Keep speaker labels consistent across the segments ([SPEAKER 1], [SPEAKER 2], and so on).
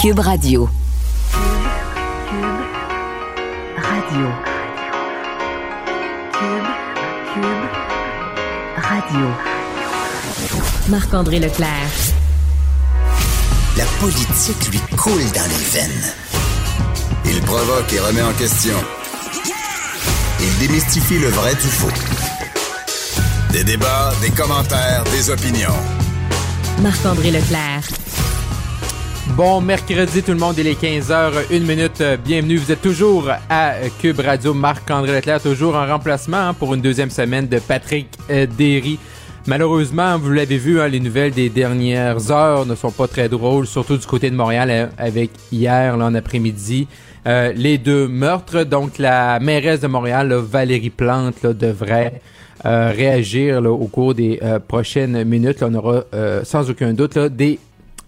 [SPEAKER 1] Cube Radio.
[SPEAKER 2] Radio. Cube, Cube, Radio.
[SPEAKER 3] Marc-André Leclerc.
[SPEAKER 4] La politique lui coule dans les veines. Il provoque et remet en question. Il démystifie le vrai du faux. Des débats, des commentaires, des opinions.
[SPEAKER 3] Marc-André Leclerc.
[SPEAKER 5] Bon mercredi tout le monde, il est 15h, une minute, bienvenue. Vous êtes toujours à Cube Radio, Marc-André Leclerc, toujours en remplacement hein, pour une deuxième semaine de Patrick euh, Derry. Malheureusement, vous l'avez vu, hein, les nouvelles des dernières heures ne sont pas très drôles, surtout du côté de Montréal euh, avec hier, là, en après-midi. Euh, les deux meurtres, donc la mairesse de Montréal, Valérie Plante, là, devrait euh, réagir au cours des euh, prochaines minutes. On aura sans aucun doute des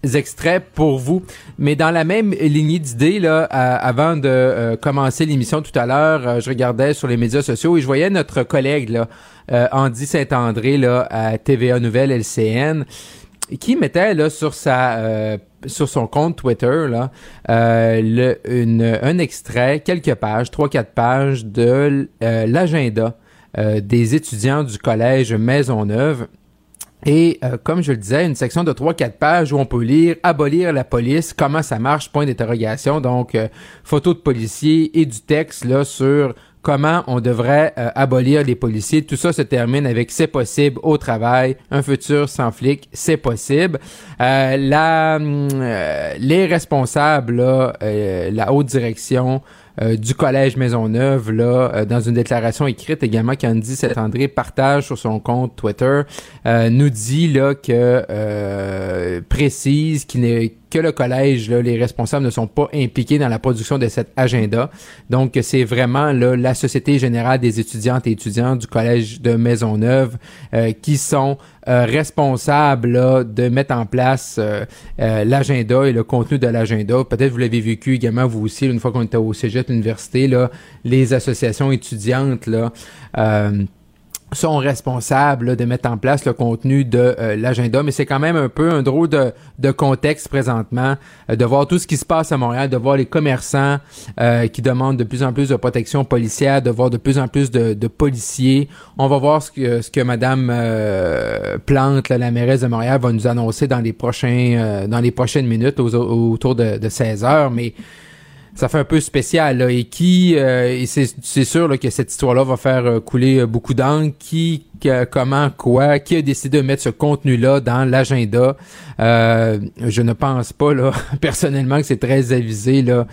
[SPEAKER 5] extraits pour vous. Mais dans la même lignée d'idées, là, avant de euh, commencer l'émission tout à l'heure, euh, je regardais sur les médias sociaux et je voyais notre collègue, là, euh, Andy Saint-André, là, à TVA Nouvelle LCN, qui mettait là sur sa sur son compte Twitter là le, une, un extrait, quelques pages, trois quatre pages de l'agenda des étudiants du collège Maisonneuve et euh, comme je le disais, une section de 3-4 pages où on peut lire Abolir la police, comment ça marche, point d'interrogation. Donc, euh, photos de policiers et du texte là sur comment on devrait euh, abolir les policiers. Tout ça se termine avec c'est possible au travail, un futur sans flic, c'est possible. la, les responsables, la haute direction, euh, du collège Maisonneuve là euh, dans une déclaration écrite également qu'Andy Saint-André partage sur son compte Twitter euh, nous dit là que précise qu'il n'est que le collège, là, les responsables ne sont pas impliqués dans la production de cet agenda. Donc, c'est vraiment là, la Société générale des étudiantes et étudiants du collège de Maisonneuve euh, qui sont euh, responsables de mettre en place euh, l'agenda et le contenu de l'agenda. Peut-être vous l'avez vécu également, vous aussi, une fois qu'on était au cégep, l'université, là, les associations étudiantes, là, sont responsables de mettre en place le contenu de euh, l'agenda, mais c'est quand même un peu un drôle de, de contexte présentement, euh, de voir tout ce qui se passe à Montréal, de voir les commerçants euh, qui demandent de plus en plus de protection policière, de voir de plus en plus de, de policiers. On va voir ce que, ce que Madame Plante, la mairesse de Montréal, va nous annoncer dans les prochains dans les prochaines minutes autour de, de 16 heures, mais ça fait un peu spécial là, et qui euh, c'est sûr là, que cette histoire-là va faire euh, couler euh, beaucoup d'encre. Qui, comment, quoi, qui a décidé de mettre ce contenu-là dans l'agenda Je ne pense pas là personnellement que c'est très avisé là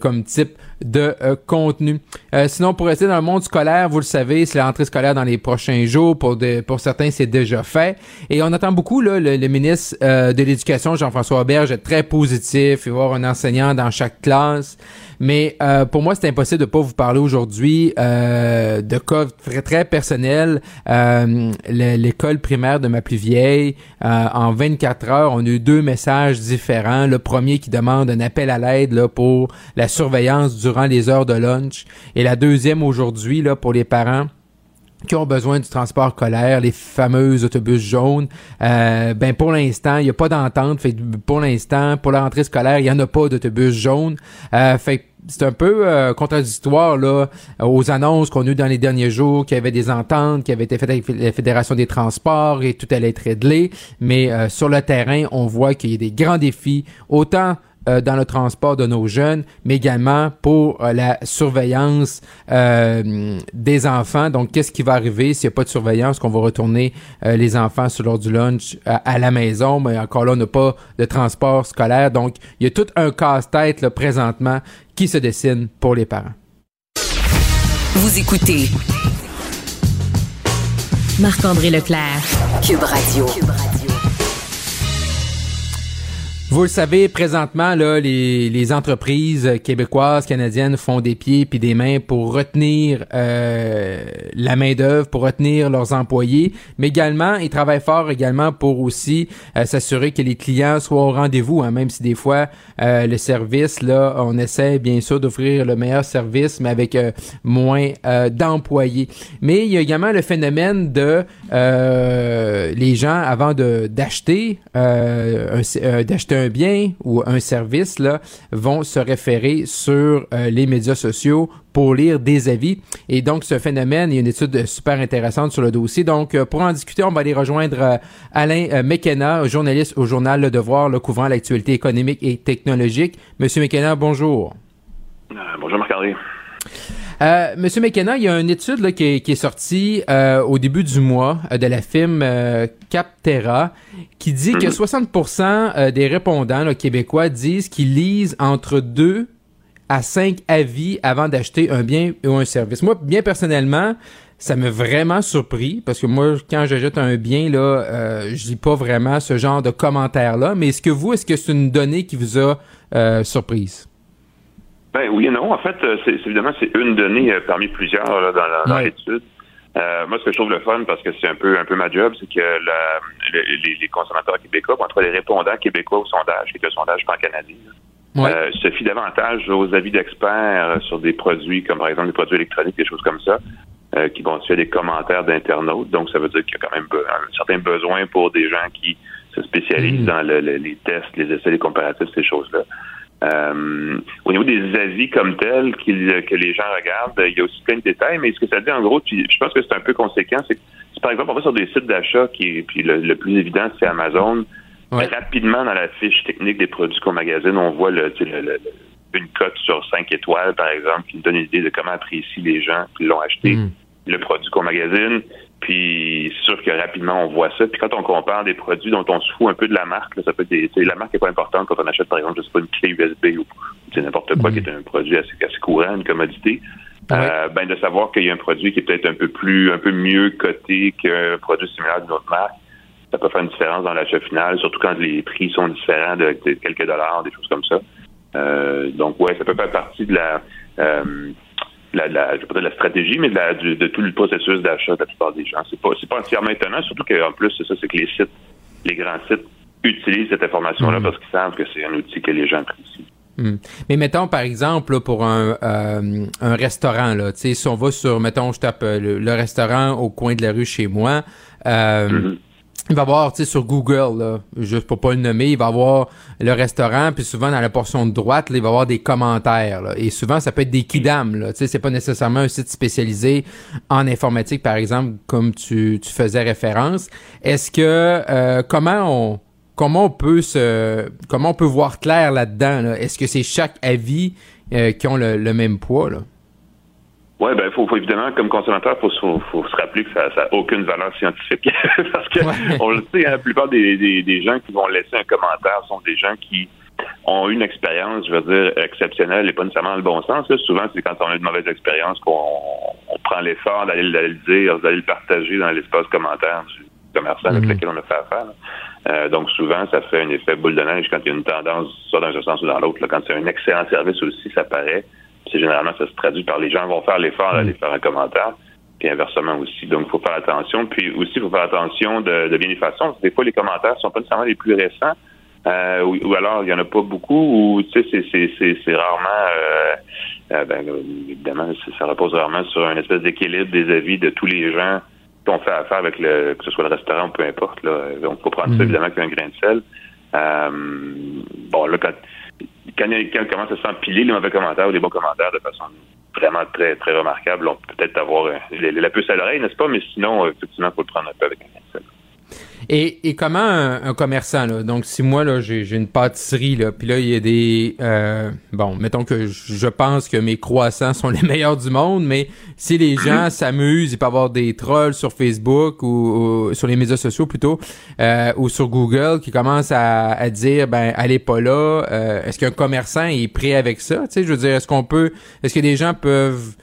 [SPEAKER 5] comme type de euh, contenu. Euh, sinon, pour rester dans le monde scolaire, vous le savez, c'est la rentrée scolaire dans les prochains jours. Pour, pour certains, c'est déjà fait. Et on attend beaucoup là, le, ministre euh, de l'Éducation, Jean-François Auberge, est très positif. Il va y avoir un enseignant dans chaque classe. Mais euh, pour moi, c'est impossible de pas vous parler aujourd'hui euh, de cas très, très personnels. Euh, l'école primaire de ma plus vieille, en 24 heures, on a eu deux messages différents. Le premier qui demande un appel à l'aide pour la surveillance durant les heures de lunch. Et la deuxième aujourd'hui pour les parents qui ont besoin du transport scolaire, les fameux autobus jaunes, euh, ben pour l'instant, il n'y a pas d'entente. Fait pour l'instant, pour la rentrée scolaire, il n'y en a pas d'autobus jaunes. Euh, fait c'est un peu euh, contradictoire là aux annonces qu'on a eues dans les derniers jours, qu'il y avait des ententes qui avaient été faites avec la Fédération des transports et tout allait être réglé. Mais euh, sur le terrain, on voit qu'il y a des grands défis, autant euh, dans le transport de nos jeunes, mais également pour euh, la surveillance euh, des enfants. Donc, qu'est-ce qui va arriver s'il n'y a pas de surveillance, qu'on va retourner les enfants sur l'heure du lunch à, la maison, mais encore là, on n'a pas de transport scolaire. Donc, il y a tout un casse-tête présentement qui se dessine pour les parents.
[SPEAKER 1] Vous écoutez
[SPEAKER 3] Marc-André Leclerc.
[SPEAKER 1] Cube Radio.
[SPEAKER 5] Vous le savez, présentement, là, les, les entreprises québécoises, canadiennes font des pieds puis des mains pour retenir euh, la main d'œuvre, pour retenir leurs employés, mais également, ils travaillent fort également pour aussi euh, s'assurer que les clients soient au rendez-vous, hein, même si des fois euh, le service, là, on essaie bien sûr d'offrir le meilleur service, mais avec moins d'employés. Mais il y a également le phénomène de les gens avant de d'acheter d'acheter un un bien ou un service là, vont se référer sur euh, les médias sociaux pour lire des avis. Et donc, ce phénomène, il y a une étude super intéressante sur le dossier. Donc, euh, pour en discuter, on va aller rejoindre euh, Alain McKenna, journaliste au journal Le Devoir, le couvrant l'actualité économique et technologique. Monsieur McKenna, bonjour.
[SPEAKER 6] bonjour Marc-André.
[SPEAKER 5] Euh, Monsieur McKenna, il y a une étude là, qui, est, sortie euh, au début du mois euh, de la firme Capterra qui dit que 60% mhm. des répondants québécois disent qu'ils lisent entre deux à cinq avis avant d'acheter un bien ou un service. Moi, bien personnellement, ça m'a vraiment surpris parce que moi, quand j'achète un bien, là, euh, je lis pas vraiment ce genre de commentaires-là. Mais est-ce que vous, est-ce que c'est une donnée qui vous a surprise?
[SPEAKER 6] Ben oui et non. En fait, euh, c'est évidemment c'est une donnée euh, parmi plusieurs dans, l'étude. Euh, moi, ce que je trouve le fun, parce que c'est un peu un peu ma job, c'est que les, consommateurs québécois, en tout les répondants québécois au sondage, qui est le sondage pan-canadien, se fient davantage aux avis d'experts sur des produits, comme par exemple des produits électroniques, des choses comme ça, qui vont suivre des commentaires d'internautes. Donc, ça veut dire qu'il y a quand même un certain besoin pour des gens qui se spécialisent mm. dans les tests, les essais, les comparatifs, ces choses-là. Euh, au niveau des avis comme tels que les gens regardent, il y a aussi plein de détails, mais ce que ça dit en gros, puis je pense que c'est un peu conséquent, c'est que par exemple on va sur des sites d'achat qui puis le, plus évident c'est Amazon. Rapidement dans la fiche technique des produits qu'on magasine, on voit le, une cote sur 5 étoiles, par exemple, qui nous donne une idée de comment apprécient les gens qui l'ont acheté, mm. le produit qu'on magasine. Puis c'est sûr que rapidement on voit ça. Puis quand on compare des produits dont on se fout un peu de la marque, ça peut être la marque n'est pas importante quand on achète par exemple, je sais pas, une clé USB ou n'importe quoi qui est un produit assez, assez courant, une commodité. Euh, ben de savoir qu'il y a un produit qui est peut-être un peu plus, un peu mieux coté qu'un produit similaire d'une autre marque, ça peut faire une différence dans l'achat final, surtout quand les prix sont différents de, quelques dollars, des choses comme ça. Euh, donc ouais, ça peut faire partie de la euh, la, la, je vais la stratégie, mais de, la, de, tout le processus d'achat de la plupart des gens. C'est pas, c'est pas entièrement étonnant, surtout qu'en plus, c'est ça, c'est que les sites, les grands sites utilisent cette information-là mm. parce qu'ils savent que c'est un outil que les gens apprécient.
[SPEAKER 5] Mm. Mais mettons, par exemple, pour un, euh, un restaurant, là, si on va sur, mettons, je tape euh, le, restaurant au coin de la rue chez moi, euh, mm-hmm il va voir, tu sais, sur Google, là, juste pour pas le nommer, il va avoir le restaurant, puis souvent dans la portion de droite, là, il va avoir des commentaires. Là, et souvent, ça peut être des kidam. Là, tu sais, c'est pas nécessairement un site spécialisé en informatique, par exemple, comme tu, tu faisais référence. Est-ce que euh, comment on comment on peut se comment on peut voir clair là-dedans là? Est-ce que c'est chaque avis euh, qui ont le, le même poids là?
[SPEAKER 6] Oui, ben faut, faut, évidemment, comme consommateur, faut, faut, faut se rappeler que ça n'a aucune valeur scientifique. Parce que on le sait, hein, la plupart des, des, des, gens qui vont laisser un commentaire sont des gens qui ont une expérience, je veux dire, exceptionnelle et pas nécessairement dans le bon sens. Souvent, c'est quand on a une mauvaise expérience qu'on on prend l'effort d'aller le dire, d'aller le partager dans l'espace commentaire du commerçant avec mhm. lequel on a fait affaire. Euh, donc souvent, ça fait un effet boule de neige quand il y a une tendance, soit dans un sens ou dans l'autre. Quand c'est un excellent service aussi, ça paraît c'est généralement ça se traduit par les gens vont faire l'effort d'aller mm. faire un commentaire, puis inversement aussi. Donc, il faut faire attention. Puis aussi, il faut faire attention de, de bien des façons. Des fois, les commentaires sont pas nécessairement les plus récents. Euh, ou, alors il y en a pas beaucoup ou tu sais c'est rarement euh, euh, ben, évidemment ça repose rarement sur un espèce d'équilibre des avis de tous les gens qui ont fait affaire avec le que ce soit le restaurant ou peu importe là donc faut prendre ça mm. évidemment avec un grain de sel bon là quand quand, quelqu'un commence à s'empiler les mauvais commentaires ou les bons commentaires de façon vraiment très, très remarquable, on peut peut-être avoir la puce à l'oreille, n'est-ce pas? Mais sinon, effectivement, il faut le prendre un peu avec un.
[SPEAKER 5] Et, et comment un, commerçant, là, donc si moi, là, j'ai, une pâtisserie, là, puis là, il y a des... Euh, bon, mettons que je pense que mes croissants sont les meilleurs du monde, mais si les mhm. gens s'amusent, il peut y avoir des trolls sur Facebook ou, sur les médias sociaux plutôt, euh, ou sur Google qui commencent à, à dire, ben, allez pas là, euh, est-ce qu'un commerçant est prêt avec ça? Tu sais, je veux dire, est-ce qu'on peut... Est-ce que des gens peuvent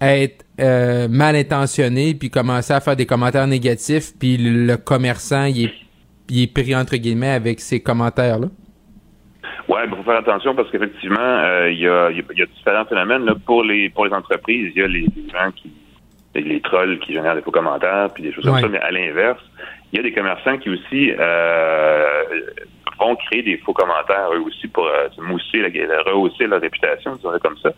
[SPEAKER 5] être euh, mal intentionné puis commencer à faire des commentaires négatifs puis le commerçant il est, il est pris entre guillemets avec ces commentaires là
[SPEAKER 6] Ouais, il faut faire attention parce qu'effectivement, euh, il y, a, y, a, différents phénomènes là. pour les pour les entreprises. Il y a les, gens qui les trolls qui génèrent des faux commentaires puis des choses comme ça, mais à l'inverse, il y a des commerçants qui aussi euh, vont créer des faux commentaires eux aussi pour euh, mousser, la, rehausser leur réputation, disons comme ça.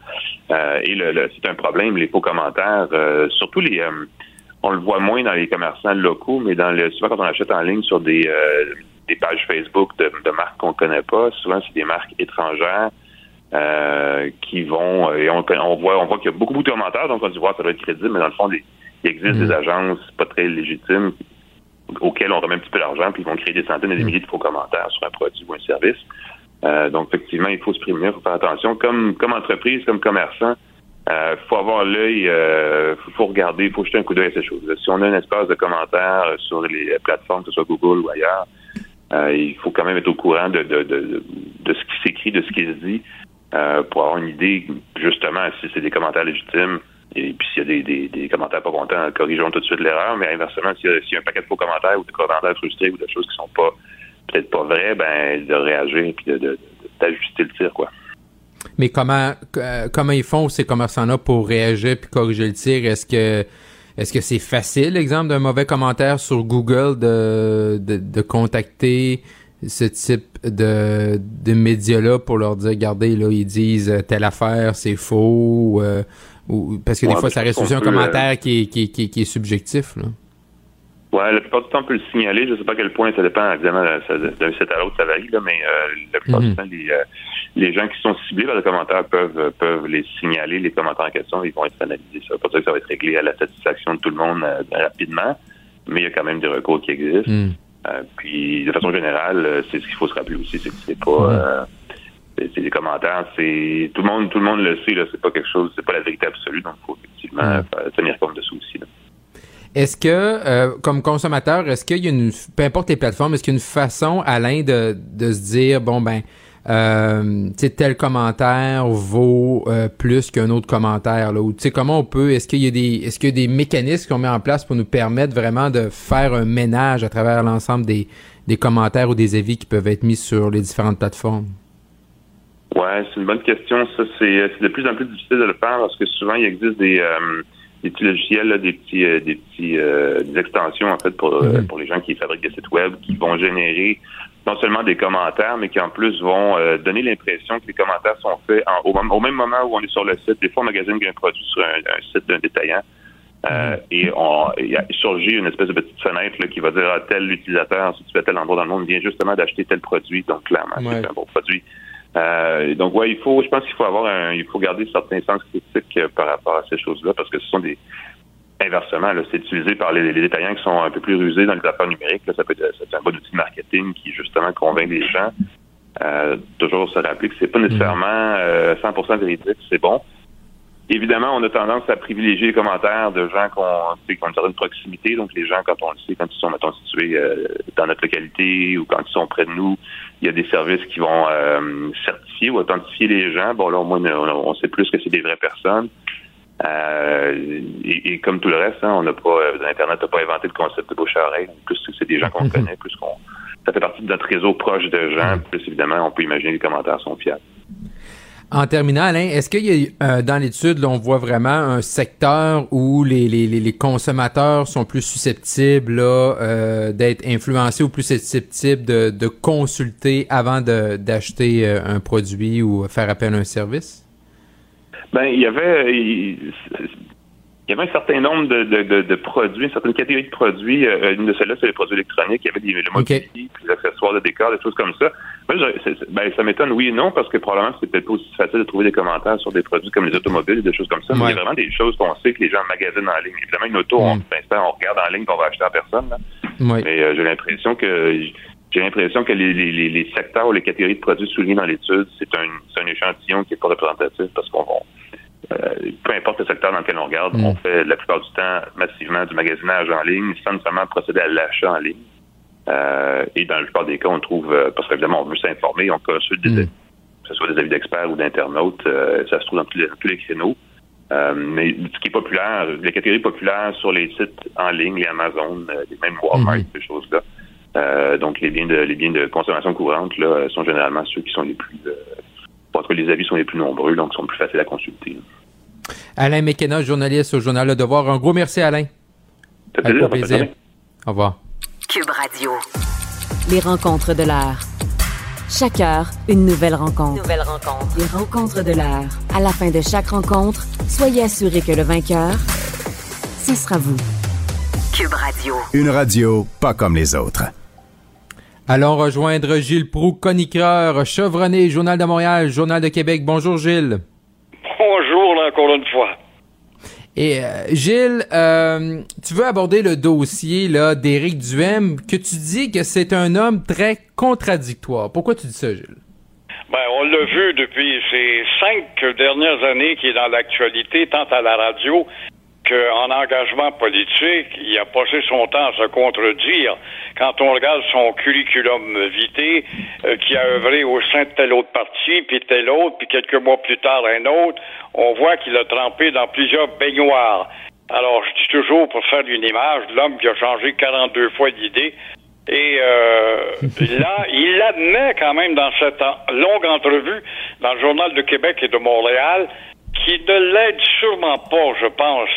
[SPEAKER 6] Euh, et le, c'est un problème, les faux commentaires, euh, surtout les on le voit moins dans les commerçants locaux, mais dans le souvent quand on achète en ligne sur des des pages Facebook de, de marques qu'on connaît pas. Souvent, c'est des marques étrangères qui vont et on, on voit on voit qu'il y a beaucoup, beaucoup de commentaires, donc on se dit voir ça doit être crédible, mais dans le fond, il existe des agences pas très légitimes auxquelles on remet un petit peu d'argent, puis ils vont créer des centaines et des milliers de faux commentaires sur un produit ou un service. Euh, donc, effectivement, il faut se prémunir, il faut faire attention. Comme, comme entreprise, comme commerçant, il euh, faut avoir l'œil, euh, faut, regarder, il faut jeter un coup d'œil à ces choses. Si on a un espace de commentaires sur les plateformes, que ce soit Google ou ailleurs, euh, il faut quand même être au courant de, de, de, de ce qui s'écrit, de ce qui se dit, euh, pour avoir une idée, justement, si c'est des commentaires légitimes, et puis s'il y a des, des, des, commentaires pas contents, corrigeons tout de suite l'erreur, mais inversement, s'il y, y, a un paquet de faux commentaires ou des commentaires frustrés ou des choses qui sont pas peut-être pas vraies, ben de réagir puis de, d'ajuster le tir, quoi.
[SPEAKER 5] Mais comment euh, comment ils font ces commerçants-là pour réagir puis corriger le tir? Est-ce que est-ce que c'est facile, exemple d'un mauvais commentaire sur Google, de, de, de contacter ce type de, de médias-là pour leur dire, regardez, là, ils disent telle affaire, c'est faux, euh, ou, parce que des
[SPEAKER 6] Ouais,
[SPEAKER 5] fois, ça reste aussi un
[SPEAKER 6] peut,
[SPEAKER 5] commentaire qui, est, qui, est- qui, qui est subjectif. Là.
[SPEAKER 6] Ouais, la plupart du temps, on peut le signaler. Je sais pas à quel point ça dépend, évidemment, ça- d'un site à l'autre, ça varie, là, mais euh, la plupart
[SPEAKER 5] Mhm.
[SPEAKER 6] du temps, les, euh, les gens qui sont ciblés par les commentaires peuvent euh, peuvent les signaler, les commentaires en question, ils vont être analysés. Ça veut pas dire que ça va être réglé à la satisfaction de tout le monde euh, rapidement, mais il y a quand même des recours qui existent. Euh, puis, de façon générale, euh, c'est ce qu'il faut se rappeler aussi, c'est que c'est pas...
[SPEAKER 5] Mhm.
[SPEAKER 6] C'est des commentaires, c'est tout le monde, tout le monde le sait là. C'est pas quelque chose, c'est pas la vérité absolue, donc il faut effectivement tenir compte de ça aussi. Là.
[SPEAKER 5] Est-ce que, euh, comme consommateur, est-ce qu'il y a une, peu importe les plateformes, est-ce qu'il y a une façon, Alain, de, de se dire, bon, ben, euh, tu sais, tel commentaire vaut euh, plus qu'un autre commentaire, là, ou tu sais, comment on peut, est-ce qu'il y a des, est-ce qu'il y a des mécanismes qu'on met en place pour nous permettre vraiment de faire un ménage à travers l'ensemble des, des commentaires ou des avis qui peuvent être mis sur les différentes plateformes?
[SPEAKER 6] Ouais, c'est une bonne question. Ça, c'est c'est de plus en plus difficile de le faire parce que souvent il existe des, euh, des petits logiciels, là, des petits, euh, des petits, euh, des extensions en fait pour euh,
[SPEAKER 5] Mhm.
[SPEAKER 6] pour les gens qui fabriquent des sites web qui vont générer non seulement des commentaires, mais qui en plus vont euh, donner l'impression que les commentaires sont faits en- au, au même moment où on est sur le site. Des fois, on magasine un produit sur un, un site d'un détaillant. Euh, et on, il a surgi une espèce de petite fenêtre là, qui va dire à tel utilisateur, si tu es à tel endroit dans le monde, vient justement d'acheter tel produit. Donc, clairement,
[SPEAKER 5] Ouais.
[SPEAKER 6] c'est un bon produit. Euh, donc, ouais, il faut, je pense qu'il faut avoir un, il faut garder certains sens critiques euh, par rapport à ces choses-là parce que ce sont des, inversement, c'est utilisé par les, les détaillants qui sont un peu plus rusés dans les affaires numériques. Là, ça peut être, c'est un bon outil marketing qui, justement, convainc les gens. Euh, toujours se rappeler que c'est pas nécessairement euh, 100% véridique, c'est bon. Évidemment, on a tendance à privilégier les commentaires de gens qu'on sait qui ont une certaine proximité. Donc, les gens, quand on le sait, quand ils sont, mettons, situés euh, dans notre localité ou quand ils sont près de nous, il y a des services qui vont euh, certifier ou authentifier les gens. Bon, là, au moins, on, on sait plus que c'est des vraies personnes. Euh, et, et comme tout le reste, hein, on n'a pas, euh, Internet n'a pas inventé le concept de bouche à oreille. Plus que c'est des gens qu'on connaît, plus qu'on, ça fait partie de notre réseau proche de gens. Plus évidemment, on peut imaginer que les commentaires sont fiables.
[SPEAKER 5] En terminant, Alain, est-ce qu'il y a euh, dans l'étude, on voit vraiment un secteur où les, les, les, consommateurs sont plus susceptibles euh, d'être influencés ou plus susceptibles de, de consulter avant d'acheter euh, un produit ou faire appel à un service?
[SPEAKER 6] Ben, il y avait, il y avait un certain nombre de, de, de, de produits, une certaine catégorie de produits. Euh, une de celles-là, c'est les produits électroniques. Il y avait des, le mobilier, puis les accessoires de décor, des choses comme ça. Moi, je, ben, ça m'étonne, oui et non, parce que probablement, c'est peut-être pas aussi facile de trouver des commentaires sur des produits comme les automobiles et des choses comme ça. Mais il y a vraiment des choses qu'on sait que les gens magasinent en ligne. Évidemment, une auto, on,
[SPEAKER 5] Mm.
[SPEAKER 6] on regarde en ligne, on va acheter en personne. Là. Mais euh, j'ai l'impression que j'ai l'impression que les, les, les, secteurs ou les catégories de produits soulignés dans l'étude, c'est un, c'est un échantillon qui est pas représentatif parce qu'on va euh, peu importe le secteur dans lequel on regarde,
[SPEAKER 5] Mm.
[SPEAKER 6] on fait la plupart du temps massivement du magasinage en ligne sans nécessairement procéder à l'achat en ligne. Euh, et dans la plupart des cas, on trouve, euh, parce qu'évidemment, on veut s'informer, on consulte des,
[SPEAKER 5] Mm.
[SPEAKER 6] que ce soit des avis d'experts ou d'internautes, euh, ça se trouve dans tous les, dans tous les créneaux. Euh, mais ce qui est populaire, les catégories populaires sur les sites en ligne, les Amazon, euh, les mêmes Walmart,
[SPEAKER 5] Mhm.
[SPEAKER 6] ces choses-là. Euh, donc les biens de les biens de consommation courante là, euh, sont généralement ceux qui sont les plus euh, en tout cas, les avis sont les plus nombreux, donc sont plus faciles à consulter.
[SPEAKER 5] Alain McKenna, journaliste au journal Le Devoir. Un gros merci, Alain.
[SPEAKER 6] Ça plaisir.
[SPEAKER 5] Au revoir.
[SPEAKER 1] Cube Radio.
[SPEAKER 3] Les rencontres de l'heure. Chaque heure, une nouvelle rencontre.
[SPEAKER 1] Nouvelle rencontre.
[SPEAKER 3] Les rencontres de l'heure. À la fin de chaque rencontre, soyez assurés que le vainqueur, ce sera vous.
[SPEAKER 1] Cube Radio.
[SPEAKER 7] Une radio pas comme les autres.
[SPEAKER 5] Allons rejoindre Gilles Proux, chroniqueur chevronné, Journal de Montréal, Journal de Québec. Bonjour Gilles.
[SPEAKER 7] Encore une fois.
[SPEAKER 5] Et euh, Gilles, euh, tu veux aborder le dossier là d'Éric Duhem, que tu dis que c'est un homme très contradictoire. Pourquoi tu dis ça, Gilles?
[SPEAKER 7] Ben, on l'a vu depuis ces cinq dernières années qui est dans l'actualité, tant à la radio qu'en engagement politique, il a passé son temps à se contredire. Quand on regarde son curriculum vitae, euh, qui a œuvré au sein de tel autre parti, puis tel autre, puis quelques mois plus tard un autre, on voit qu'il a trempé dans plusieurs baignoires. Alors, je dis toujours, pour faire une image, l'homme qui a changé 42 fois d'idée, et euh, là, il admet quand même dans cette longue entrevue dans le Journal de Québec et de Montréal qui ne l'aide sûrement pas, je pense.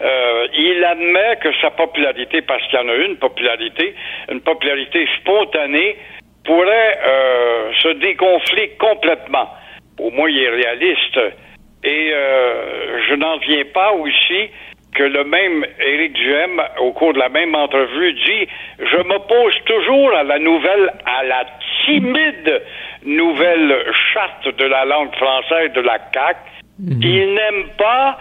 [SPEAKER 7] Euh, il admet que sa popularité, parce qu'il y en a une popularité, une popularité spontanée, pourrait euh, se dégonfler complètement. Au moins, il est réaliste. Et euh, je n'en viens pas aussi que le même Éric Duhem, au cours de la même entrevue, dit Je m'oppose toujours à la nouvelle, à la timide nouvelle charte de la langue française de la CAQ Mhm. Il n'aime pas,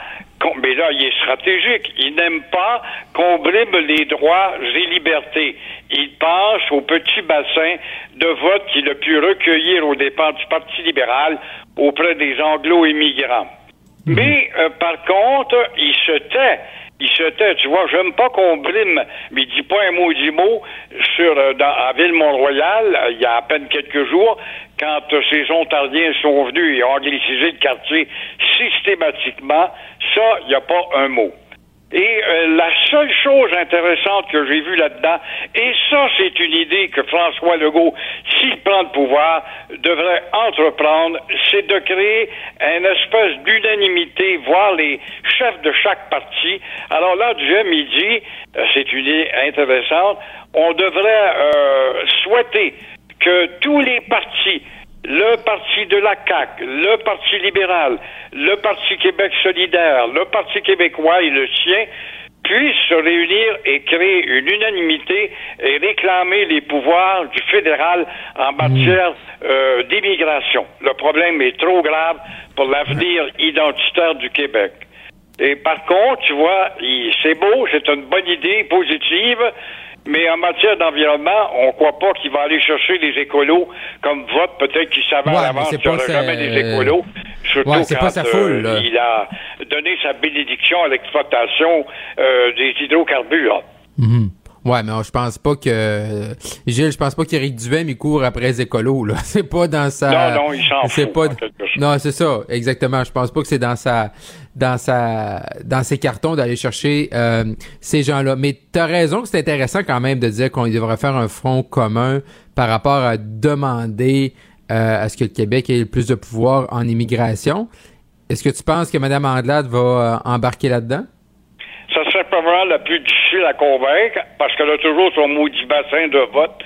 [SPEAKER 7] mais là, il est stratégique, il n'aime pas qu'on brime les droits et libertés. Il pense au petit bassin de vote qu'il a pu recueillir au départ du Parti libéral auprès des anglo-immigrants. Mhm. Mais, euh, par contre, il se tait il se tait. Tu vois, j'aime pas qu'on brime, mais il dit pas un mot du mot sur, euh, dans, à Ville-Mont-Royal, euh, il y a à peine quelques jours, quand euh, ces Ontariens sont venus et ont anglicisé le quartier systématiquement, ça, il n'y a pas un mot. Et euh, la seule chose intéressante que j'ai vue là-dedans, et ça c'est une idée que François Legault, s'il prend le pouvoir, devrait entreprendre, c'est de créer une espèce d'unanimité, voir les chefs de chaque parti. Alors là, Dieu dit, euh, c'est une idée intéressante, on devrait souhaiter que tous les partis le Parti de la CAQ, le Parti libéral, le Parti Québec solidaire, le Parti québécois et le sien puissent se réunir et créer une unanimité et réclamer les pouvoirs du fédéral en matière euh, d'immigration. Le problème est trop grave pour l'avenir identitaire du Québec. Et par contre, tu vois, c'est beau, c'est une bonne idée positive, mais en matière d'environnement, on ne croit pas qu'il va aller chercher les écolos comme vote. Peut-être qu'il savait à l'avance qu'il n'y aurait jamais des écolos. Surtout quand euh, il a donné sa bénédiction à l'exploitation euh, des hydrocarbures.
[SPEAKER 5] Mm Ouais, mais je pense pas que Gilles, je pense pas qu'Éric Duhem il court après les écolos là. C'est pas dans sa
[SPEAKER 7] Non non, il s'en
[SPEAKER 5] fout. Pas... Non, c'est ça, exactement. Je pense pas que c'est dans sa dans sa dans ses cartons d'aller chercher euh, ces gens-là. Mais tu as raison que c'est intéressant quand même de dire qu'on devrait faire un front commun par rapport à demander euh, à ce que le Québec ait le plus de pouvoir en immigration. Est-ce que tu penses que Mme Andelade va euh, embarquer là-dedans?
[SPEAKER 7] ça serait probablement la plus difficile à convaincre parce qu'elle a toujours son maudit bassin de vote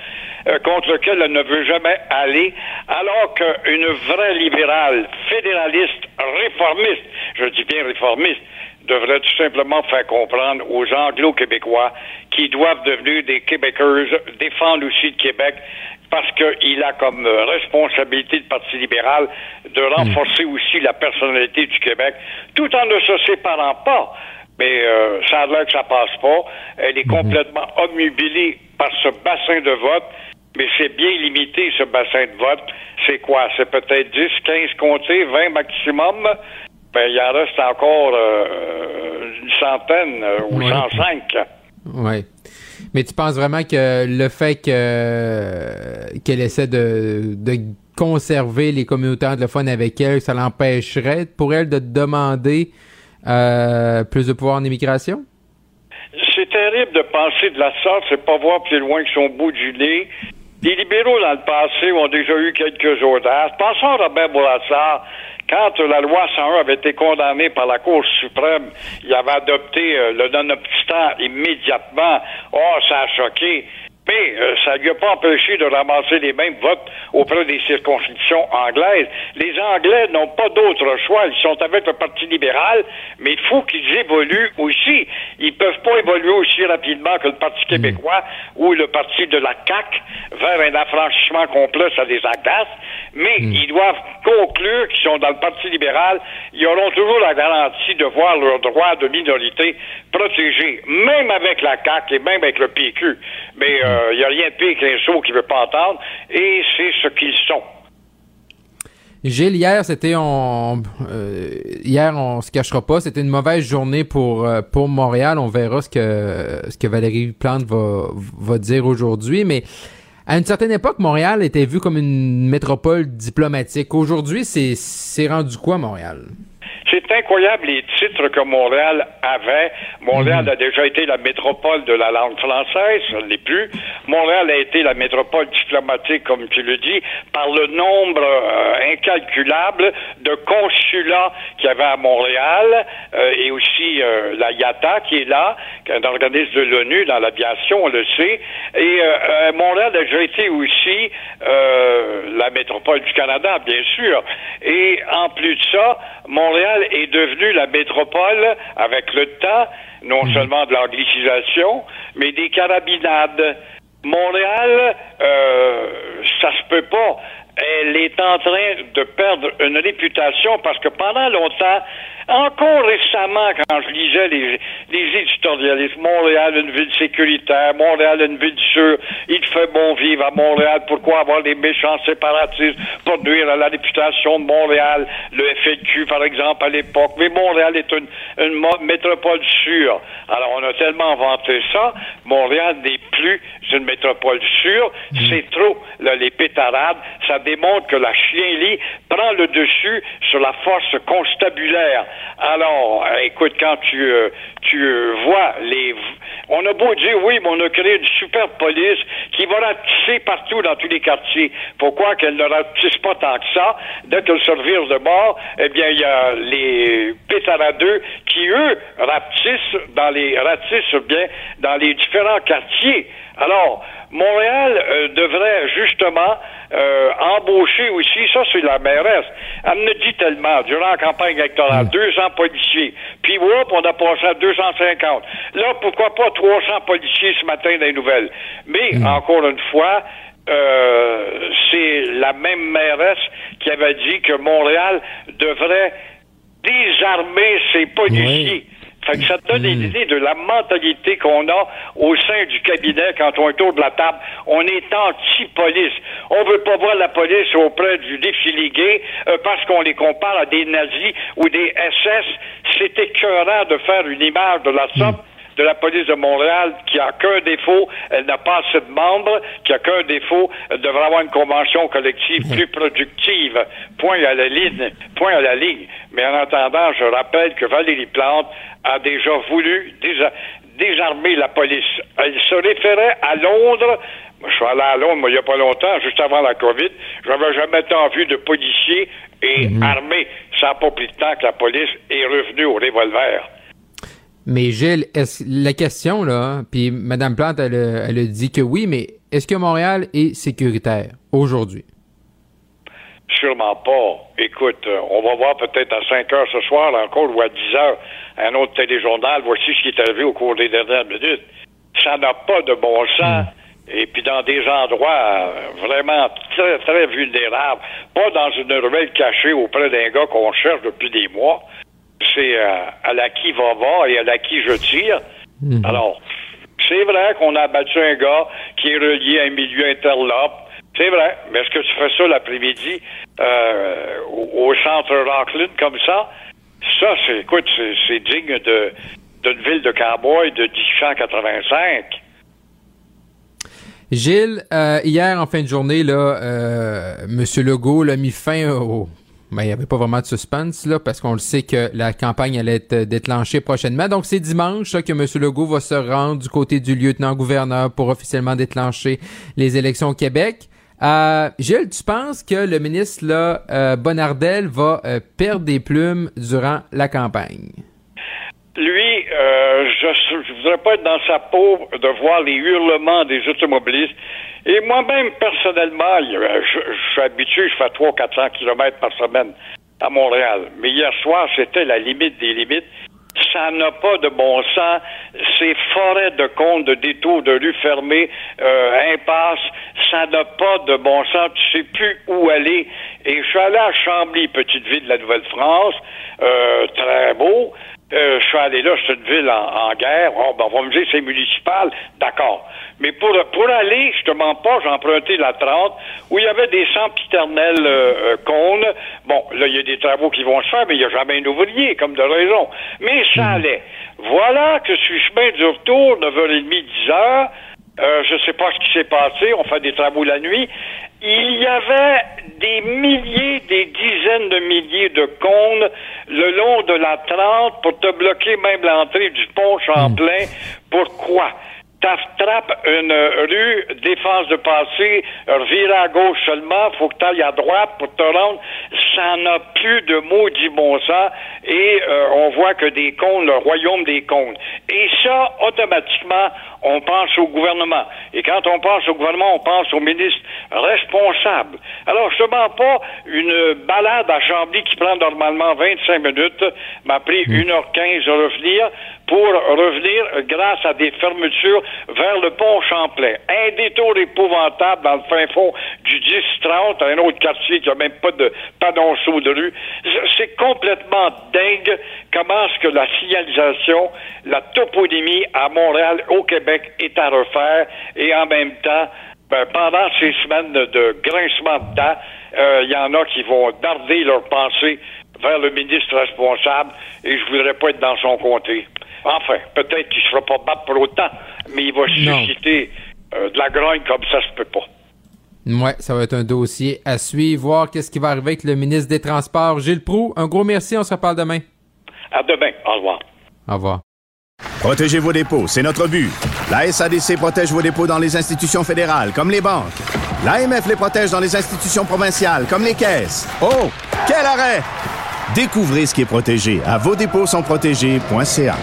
[SPEAKER 7] euh, contre lequel elle ne veut jamais aller, alors qu'une vraie libérale, fédéraliste, réformiste, je dis bien réformiste, devrait tout simplement faire comprendre aux anglo-québécois qui doivent devenir des Québécoises, défendre aussi le Québec, parce qu'il a comme responsabilité de Parti libéral de renforcer aussi la personnalité du Québec, tout en ne se séparant pas mais euh, ça a l'air que ça passe pas. Elle est mhm. complètement obnubilée par ce bassin de vote, mais c'est bien limité, ce bassin de vote. C'est quoi? C'est peut-être 10, 15 comtés, 20 maximum? Ben, il en reste encore euh, une centaine euh, ou 105.
[SPEAKER 5] Oui. Mais tu penses vraiment que le fait que qu'elle essaie de, de conserver les communautés anglophones avec elle, ça l'empêcherait pour elle de demander euh, plus de pouvoir en immigration?
[SPEAKER 7] C'est terrible de penser de la sorte, c'est pas voir plus loin que son bout du nez. Les libéraux, dans le passé, ont déjà eu quelques audaces. Pensons à Robert Bourassa. Quand la loi 101 avait été condamnée par la Cour suprême, il avait adopté euh, le non-obstant immédiatement. Oh, ça a choqué. Mais euh, ça ne lui a pas empêché de ramasser les mêmes votes auprès des circonscriptions anglaises. Les Anglais n'ont pas d'autre choix. Ils sont avec le Parti libéral, mais il faut qu'ils évoluent aussi. Ils peuvent pas évoluer aussi rapidement que le Parti
[SPEAKER 5] Mm.
[SPEAKER 7] québécois ou le Parti de la CAQ vers un affranchissement complet, ça les agace, mais
[SPEAKER 5] Mm.
[SPEAKER 7] ils doivent conclure qu'ils sont dans le Parti libéral. Ils auront toujours la garantie de voir leurs droits de minorité protégés, même avec la CAQ et même avec le PQ. Mais euh, il n'y a rien de pire qu'un saut qui ne veut pas entendre, et c'est ce qu'ils sont.
[SPEAKER 5] Gilles, hier, c'était on euh, hier, on se cachera pas, c'était une mauvaise journée pour euh, pour Montréal. On verra ce que ce que Valérie Plante va va dire aujourd'hui, mais à une certaine époque, Montréal était vu comme une métropole diplomatique. Aujourd'hui, c'est c'est rendu quoi Montréal?
[SPEAKER 7] C'est incroyable les titres que Montréal avait. Montréal a déjà été la métropole de la langue française, ça ne l'est plus. Montréal a été la métropole diplomatique, comme tu le dis, par le nombre euh, incalculable de consulats qu'il y avait à Montréal euh, et aussi euh, la IATA qui est là, qui est un organisme de l'ONU dans l'aviation, on le sait. Et Montréal a déjà été aussi la métropole du Canada, bien sûr. Et en plus de ça, Montréal est devenu la métropole, avec le temps, non seulement de l'anglicisation, mais des carabinades. Montréal, euh, ça se peut pas. Elle est en train de perdre une réputation parce que pendant longtemps, encore récemment, quand je lisais les, les éditorialistes, Montréal, une ville sécuritaire, Montréal, une ville sûre, il fait bon vivre à Montréal, pourquoi avoir des méchants séparatistes pour nuire à la réputation de Montréal, le FLQ, par exemple, à l'époque. Mais Montréal est une, une métropole sûre. Alors, on a tellement vanté ça, Montréal n'est plus une métropole sûre, c'est trop, là, les pétarades, ça démontre que la chienlit prend le dessus sur la force constabulaire. Alors, écoute, quand tu, euh, tu euh, vois les... On a beau dire, oui, mais on a créé une super police qui va ratisser partout dans tous les quartiers. Pourquoi qu'elle ne ratisse pas tant que ça? Dès qu'elle se revire de bord, eh bien, il y a les pétaradeux qui, eux, rapetissent dans les, ratissent bien dans les différents quartiers. Alors, Montréal euh, devrait justement euh, embaucher aussi, ça c'est la mairesse. Elle me dit tellement, durant la campagne électorale, 200 policiers, puis hop, on a passé à 250. Là, pourquoi pas 300 policiers ce matin dans les nouvelles? Mais, encore une fois, euh, c'est la même mairesse qui avait dit que Montréal devrait désarmer ses policiers. Fait que ça te donne une idée de la mentalité qu'on a au sein du cabinet quand on est autour de la table. On est anti-police. On veut pas voir la police auprès du défilé gay euh, parce qu'on les compare à des nazis ou des SS. C'est écœurant de faire une image de la sorte de la police de Montréal qui a qu'un défaut, elle n'a pas assez de membres, qui a qu'un défaut, elle devrait avoir une convention collective plus productive. Point à la ligne, point à la ligne. Mais en attendant, je rappelle que Valérie Plante a déjà voulu désa désarmer la police. Elle se référait à Londres. Moi, je suis allé à Londres, moi, il n'y a pas longtemps, juste avant la COVID. J'avais jamais tant vu de policiers et armés. Ça n'a pas pris de temps que la police est revenue au revolver.
[SPEAKER 5] Mais Gilles, est la question là, puis Madame Plante, elle, a- elle a dit que oui, mais est-ce que Montréal est sécuritaire aujourd'hui?
[SPEAKER 7] Sûrement pas. Écoute, euh, on va voir peut-être à 5 heures ce soir, là, encore, ou à 10 heures, un autre téléjournal. Voici ce qui est arrivé au cours des dernières minutes. Ça n'a pas de bon sens. Et puis dans des endroits euh, vraiment très, très vulnérables. Pas dans une ruelle cachée auprès d'un gars qu'on cherche depuis des mois. C'est euh, à la qui va va et à la qui je tire. Alors, c'est vrai qu'on a abattu un gars qui est relié à un milieu interlope. C'est vrai, mais est-ce que tu fais ça l'après-midi euh, au, au centre Rockland comme ça? Ça, c'est, écoute, c'est, digne de, d'une ville de cowboy de 1885.
[SPEAKER 5] Gilles, euh, hier en fin de journée, là, euh, Monsieur Legault l'a mis fin au. Ben, il n'y avait pas vraiment de suspense, là, parce qu'on le sait que la campagne allait être déclenchée prochainement. Donc, c'est dimanche que M. Legault va se rendre du côté du lieutenant-gouverneur pour officiellement déclencher les élections au Québec. Euh, Gilles, tu penses que le ministre là, euh, va euh, perdre des plumes durant la campagne?
[SPEAKER 7] Euh, je ne voudrais pas être dans sa peau de voir les hurlements des automobilistes. Et moi-même, personnellement, je, je suis habitué, je fais 300-400 km par semaine à Montréal. Mais hier soir, c'était la limite des limites ça n'a pas de bon sens. Ces forêts de comptes, de détours, de rues fermées, euh, impasses, ça n'a pas de bon sens. Tu sais plus où aller. Et je suis allé à Chambly, petite ville de la Nouvelle-France, euh, très beau. Euh, je suis allé là, c'est une ville en, guerre. Oh, ben, on va me dire c'est municipal, d'accord. Mais pour, pour aller, je te mens pas, j'ai emprunté la 30, où il y avait des sempiternels euh, euh, cônes. Bon, là, il y a des travaux qui vont se faire, mais il n'y a jamais un ouvrier, comme de raison. Mais ça mhm. allait. Voilà que sur chemin du retour, 9h30, 10h, euh, je ne sais pas ce qui s'est passé, on fait des travaux la nuit. Il y avait des milliers, des dizaines de milliers de cônes le long de la 30 pour te bloquer même l'entrée du pont Champlain. Hmm. Pourquoi? T'attrapes une rue, défense de passé, revire à gauche seulement, faut que tu ailles à droite pour te rendre. Ça n'a plus de maudit bon sens et euh, on voit que des cônes, le royaume des cônes. Et ça, automatiquement, on pense au gouvernement. Et quand on pense au gouvernement, on pense au ministre responsable. Alors, je ne pas une balade à Chambly qui prend normalement 25 minutes, m'a pris 1h15 à revenir pour revenir grâce à des fermetures vers le pont Champlain. Un détour épouvantable dans le fin fond du 10-30, un autre quartier qui n'a même pas de panonceau de rue. C'est complètement dingue comment est-ce que la signalisation, la toponymie à Montréal, au Québec, est à refaire et en même temps, ben, pendant ces semaines de grincement de dents, euh, il y en a qui vont darder leurs pensées vers le ministre responsable et je voudrais pas être dans son comté. Enfin, peut-être qu'il ne sera pas battre pour autant, mais il va susciter euh, de la grogne comme ça se peut pas.
[SPEAKER 5] Ouais, ça va être un dossier à suivre, voir qu'est-ce qui va arriver avec le ministre des Transports, Gilles Proux. Un gros merci, on se reparle demain.
[SPEAKER 7] À demain, au revoir.
[SPEAKER 5] Au revoir.
[SPEAKER 8] Protégez vos dépôts, c'est notre but. La SADC protège vos dépôts dans les institutions fédérales, comme les banques. L'AMF les protège dans les institutions provinciales, comme les caisses. Oh, quel arrêt! Découvrez ce qui est protégé à vos dépôts sont protégés.ca.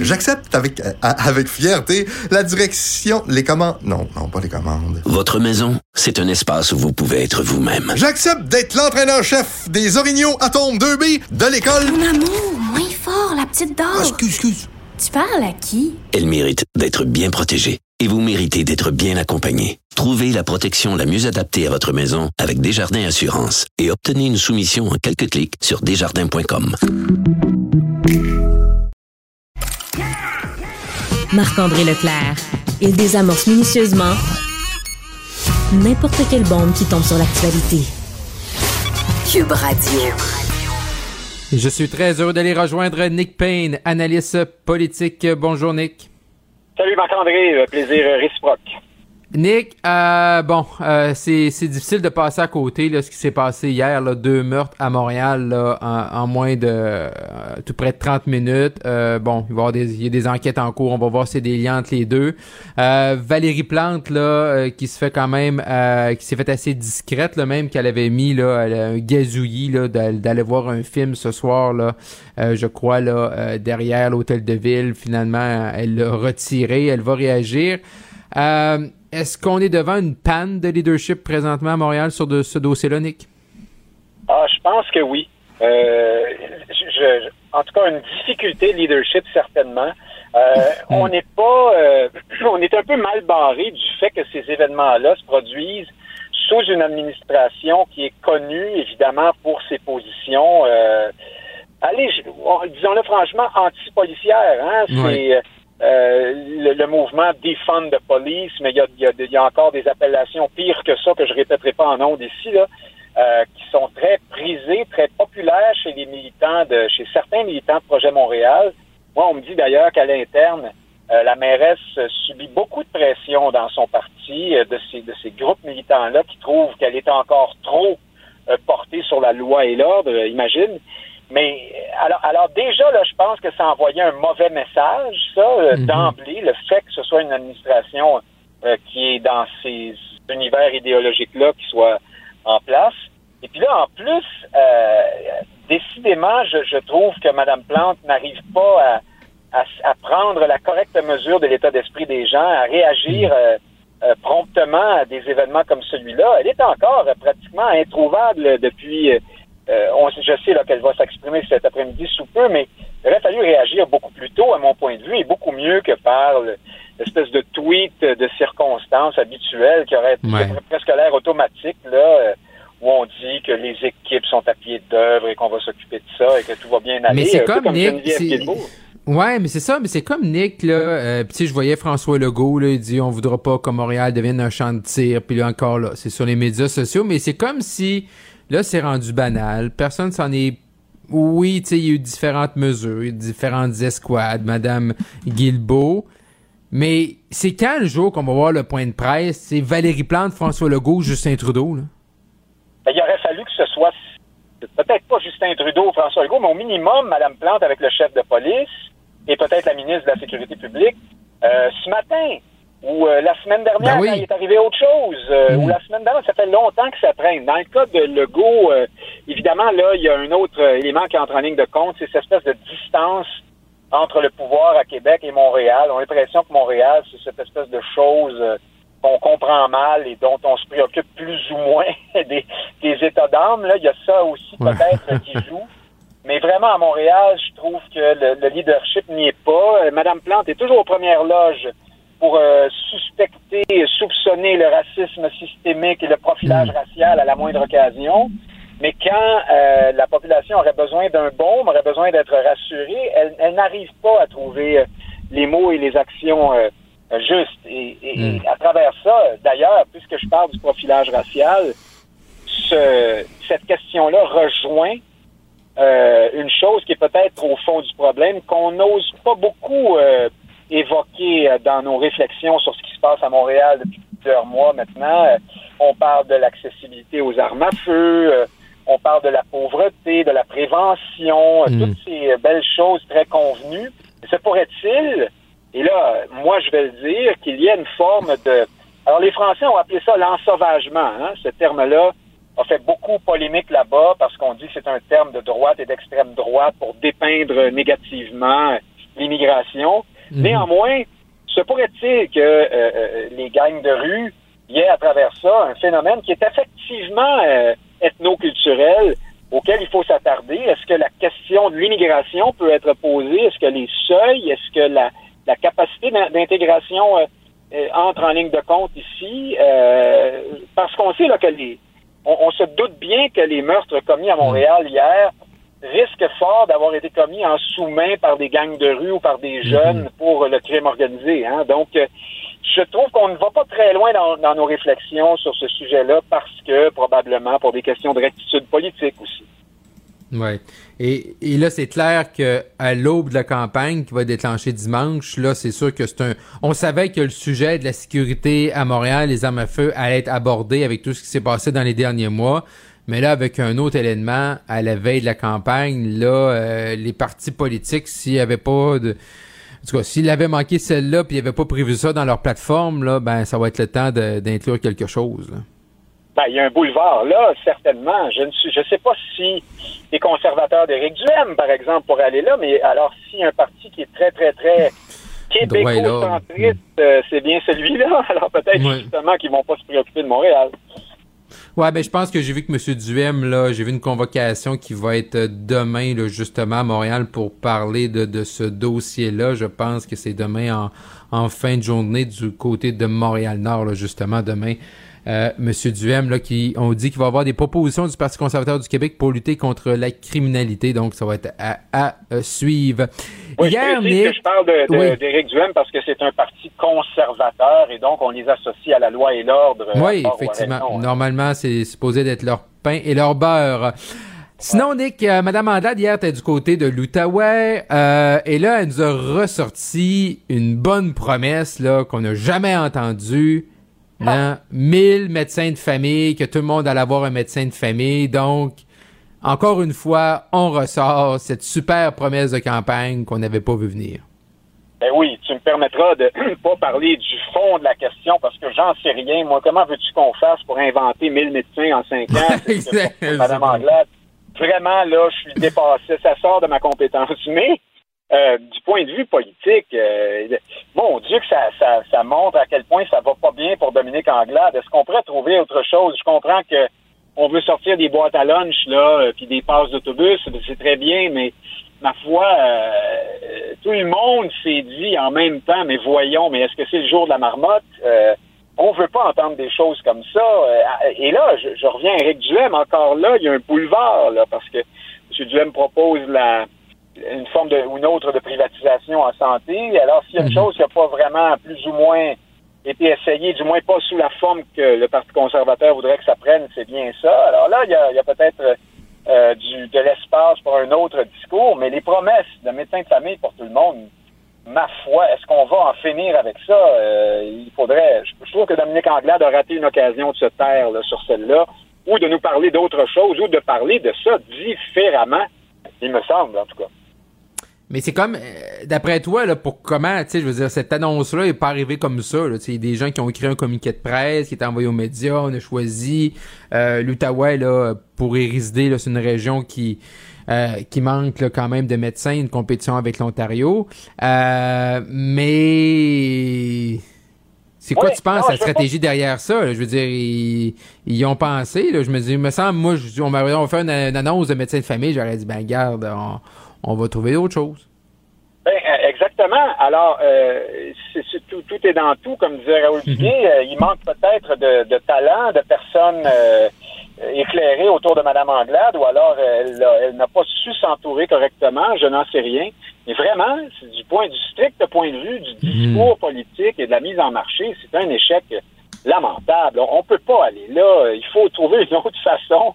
[SPEAKER 9] J'accepte avec, euh, avec fierté la direction, les commandes. Non, non, pas les commandes.
[SPEAKER 10] Votre maison, c'est un espace où vous pouvez être vous-même.
[SPEAKER 9] J'accepte d'être l'entraîneur-chef des Orignaux Atomes 2B de l'école.
[SPEAKER 11] Mon amour, moins fort, la petite dame.
[SPEAKER 9] Ah, excuse, excuse.
[SPEAKER 11] Tu parles à qui?
[SPEAKER 10] Elle mérite d'être bien protégée. Et vous méritez d'être bien accompagné. Trouvez la protection la mieux adaptée à votre maison avec Desjardins Assurance et obtenez une soumission en quelques clics sur desjardins.com.
[SPEAKER 3] Marc-André Leclerc. Il désamorce minutieusement n'importe quelle bombe qui tombe sur l'actualité.
[SPEAKER 1] Cube Radio.
[SPEAKER 5] Je suis très heureux d'aller rejoindre Nick Payne, analyste politique. Bonjour Nick.
[SPEAKER 12] Salut Marc-André, plaisir réciproque.
[SPEAKER 5] Nick, euh, bon, euh, c'est, difficile de passer à côté là, ce qui s'est passé hier, là, deux meurtres à Montréal là, en, moins de euh, tout près de 30 minutes. Euh, bon, il va y des, a des enquêtes en cours, on va voir si c'est des liens entre les deux. Valérie Plante, là, qui se fait quand même, qui s'est fait assez discrète, là, même qu'elle avait mis là, un gazouillis d'aller voir un film ce soir, là, je crois, là, derrière l'hôtel de ville. Finalement, elle l'a retiré, elle va réagir. Euh, est-ce qu'on est devant une panne de leadership présentement à Montréal sur de, ce dossier-là, Nick?
[SPEAKER 12] Ah, je pense que oui. Euh, en tout cas, une difficulté de leadership, certainement. Euh, hmm. On n'est pas, euh, on est un peu mal barré du fait que ces événements-là se produisent sous une administration qui est connue, évidemment, pour ses positions. allez, disons-le franchement, anti-policière. Hein? C'est euh, le, mouvement Defund the Police, mais il y a, encore des appellations pires que ça que je répéterai pas en nom ici, là, euh, qui sont très prisées, très populaires chez les militants de, chez certains militants de Projet Montréal. Moi, on me dit d'ailleurs qu'à l'interne, euh, la mairesse subit beaucoup de pression dans son parti de ces, de ces groupes militants-là qui trouvent qu'elle est encore trop portée sur la loi et l'ordre, imagine. Mais alors, alors déjà, là, je pense que ça envoyait un mauvais message, ça, euh, mhm. d'emblée, le fait que ce soit une administration euh, qui est dans ces univers idéologiques-là qui soit en place. Et puis là, en plus, euh, décidément, je, je trouve que Mme Plante n'arrive pas à, à, à prendre la correcte mesure de l'état d'esprit des gens, à réagir euh, euh, promptement à des événements comme celui-là. Elle est encore euh, pratiquement introuvable depuis... euh, euh, on, je sais qu'elle va s'exprimer cet après-midi sous peu, mais il aurait fallu réagir beaucoup plus tôt, à mon point de vue, et beaucoup mieux que par le- l'espèce de tweet de circonstances habituelles qui aurait
[SPEAKER 5] Ouais.
[SPEAKER 12] presque l'air automatique, là, euh, où on dit que les équipes sont à pied d'œuvre et qu'on va s'occuper de ça et que tout va bien aller.
[SPEAKER 5] Mais c'est
[SPEAKER 12] peu
[SPEAKER 5] comme, Nick. Ouais, mais c'est ça, mais c'est comme Nick, là. Euh, puis tu sais, je voyais François Legault, là, il dit on voudra pas que Montréal devienne un champ de tir. Puis là encore, là, c'est sur les médias sociaux, mais c'est comme si, là, c'est rendu banal. Personne s'en est... Oui, tu sais, il y a eu différentes mesures, différentes escouades, Madame Guilbeault. Mais c'est quand le jour qu'on va voir le point de presse? C'est Valérie Plante, François Legault, Justin Trudeau, là.
[SPEAKER 12] Ben, il aurait fallu que ce soit peut-être pas Justin Trudeau François Legault, mais au minimum Mme Plante avec le chef de police et peut-être la ministre de la Sécurité publique euh, ce matin ou euh, la semaine dernière
[SPEAKER 5] Ben oui.
[SPEAKER 12] quand il est arrivé autre chose euh,
[SPEAKER 5] Mm.
[SPEAKER 12] ou la semaine dernière, ça fait longtemps que ça traîne. Dans le cas de Legault, euh, évidemment, là, il y a un autre euh, élément qui entre en ligne de compte, c'est cette espèce de distance entre le pouvoir à Québec et Montréal. On a l'impression que Montréal, c'est cette espèce de chose euh, qu'on comprend mal et dont on se préoccupe plus ou moins des, des états d'âme. Là, il y a ça aussi
[SPEAKER 5] Ouais.
[SPEAKER 12] peut-être qui joue. Mais vraiment, à Montréal, je trouve que le, le leadership n'y est pas. Euh, Madame Plante est toujours aux premières loges pour euh, suspecter, soupçonner le racisme systémique et le profilage racial à la moindre occasion. Mais quand euh, la population aurait besoin d'un baume, aurait besoin d'être rassurée, elle, elle n'arrive pas à trouver euh, les mots et les actions justes. Et, et-
[SPEAKER 5] Mm.
[SPEAKER 12] et à travers ça, d'ailleurs, puisque je parle du profilage racial, ce- cette question-là rejoint euh, une chose qui est peut-être au fond du problème, qu'on n'ose pas beaucoup euh, évoquer euh, dans nos réflexions sur ce qui se passe à Montréal depuis plusieurs mois maintenant. Euh, on parle de l'accessibilité aux armes à feu, euh, on parle de la pauvreté, de la prévention, euh,
[SPEAKER 5] Mm.
[SPEAKER 12] toutes ces belles choses très convenues. Se pourrait-il, et là, moi je vais le dire, qu'il y ait une forme de... Alors les Français ont appelé ça l'ensauvagement, hein, ce terme-là a fait beaucoup polémique là-bas parce qu'on dit que c'est un terme de droite et d'extrême droite pour dépeindre négativement euh,
[SPEAKER 5] Mhm.
[SPEAKER 12] Néanmoins, se pourrait-il que euh, euh, les gangs de rue y ait à travers ça un phénomène qui est effectivement euh, ethnoculturel auquel il faut s'attarder? Est-ce que la question de l'immigration peut être posée? Est-ce que les seuils, est-ce que la, la capacité d'in- d'intégration euh, entre en ligne de compte ici? Euh, parce qu'on sait là, que les, on, on se doute bien que les meurtres commis à Montréal hier risquent fort d'avoir été commis en sous-main par des gangs de rue ou par des jeunes pour le crime organisé. Hein. Donc, euh, je trouve qu'on ne va pas très loin dans, dans nos réflexions sur ce sujet-là parce que probablement pour des questions de rectitude politique aussi.
[SPEAKER 5] Ouais. Et, et là, c'est clair que à l'aube de la campagne qui va être déclenchée dimanche, là, c'est sûr que c'est un. On savait que le sujet de la sécurité à Montréal, les armes à feu, allait être abordé avec tout ce qui s'est passé dans les derniers mois. Mais là, avec un autre élément à la veille de la campagne, là, euh, les partis politiques, s'il n'y avait pas de. En tout cas, s'ils avaient manqué celle-là, puis ils n'avaient pas prévu ça dans leur plateforme, là, ben, ça va être le temps d'inclure quelque chose. là.
[SPEAKER 12] Ben, il y a un boulevard là, certainement. Je ne suis, je sais pas si les conservateurs d'Éric Duhem, par exemple, pourraient aller là, mais alors si un parti qui est très, très, très québécocentriste, euh, c'est bien celui-là. Alors peut-être
[SPEAKER 5] Ouais.
[SPEAKER 12] justement qu'ils vont pas se préoccuper de Montréal.
[SPEAKER 5] Ouais, ben je pense que j'ai vu que M. Duhem, là, j'ai vu une convocation qui va être euh, demain, là, justement, à Montréal pour parler de, ce dossier-là. Je pense que c'est demain en, en fin de journée du côté de Montréal-Nord, justement, demain. Euh, Monsieur Duhem, là, qui, on dit qu'il va y avoir des propositions du Parti conservateur du Québec pour lutter contre la criminalité. Donc, ça va être à, à, euh, suivre.
[SPEAKER 12] Oui,
[SPEAKER 5] Hier,
[SPEAKER 12] je que je parle de- de-
[SPEAKER 5] Oui.
[SPEAKER 12] d'Éric Duhem parce que c'est un parti conservateur et donc on les associe à la loi et l'ordre. euh,
[SPEAKER 5] Oui, effectivement.
[SPEAKER 12] raison, hein.
[SPEAKER 5] Normalement, c'est supposé d'être leur pain et leur beurre. Sinon, Nick, euh, Madame Andelade, hier, était du côté de l'Outaouais, euh, et là, elle nous a ressorti une bonne promesse, là, qu'on n'a jamais entendue. Non, 1000 médecins de famille, que tout le monde allait avoir un médecin de famille. Donc, encore une fois, on ressort cette super promesse de campagne qu'on n'avait pas vu venir.
[SPEAKER 12] Ben oui, tu me permettras de pas parler du fond de la question parce que j'en sais rien. Moi, comment veux-tu qu'on fasse pour inventer 1000 médecins en 5 ans? Madame Anglade, vraiment, là, je suis dépassé. Ça sort de ma compétence. Mais, euh, du point de vue politique, euh, mon Dieu que ça, ça, ça montre à quel point ça va pas bien pour Dominique Anglade. Est-ce qu'on pourrait trouver autre chose? Je comprends que on veut sortir des boîtes à lunch, là, euh, puis des passes d'autobus, c'est très bien, mais ma foi, euh, tout le monde s'est dit en même temps, mais voyons, mais est-ce que c'est le jour de la marmotte? Euh, on veut pas entendre des choses comme ça. Euh, et là, je, reviens à Eric Duhem, encore là, il y a un boulevard, là, parce que M. Duhem propose la une forme de, ou une autre de privatisation en santé. Alors, s'il y a une mhm. chose qui n'a pas vraiment plus ou moins été essayée, du moins pas sous la forme que le Parti conservateur voudrait que ça prenne, c'est bien ça. Alors là, il y a, peut-être euh, du, de l'espace pour un autre discours, mais les promesses de médecins de famille pour tout le monde, ma foi, est-ce qu'on va en finir avec ça? Euh, il faudrait. Je, trouve que Dominique Anglade a raté une occasion de se taire sur celle-là, ou de nous parler d'autre chose, ou de parler de ça différemment, il me semble, en tout cas.
[SPEAKER 5] Mais c'est comme, euh, d'après toi, là, pour comment, tu sais, je veux dire, cette annonce-là est pas arrivée comme ça. Il y a des gens qui ont écrit un communiqué de presse, qui est envoyé aux médias, on a choisi euh, l'Outaouais là pour y résider. C'est une région qui euh, qui manque là, quand même de médecins, une compétition avec l'Ontario. Euh, mais c'est quoi tu penses la stratégie derrière ça? Je veux dire, ils, y ont pensé. Là. Je me dis, il me semble, moi, je, on va faire une, annonce de médecin de famille, j'aurais dit, ben garde, on on va trouver d'autres choses.
[SPEAKER 12] Ben, euh, exactement. Alors, euh, tout, est dans tout, comme disait Raoul mhm. euh, il manque peut-être de, de, talent, de personnes éclairées autour de Mme Anglade, ou alors elle, n'a pas su s'entourer correctement, je n'en sais rien. Mais vraiment, du point du strict point de vue du discours mhm. politique et de la mise en marché, c'est un échec lamentable. On ne peut pas aller là. Il faut trouver une autre façon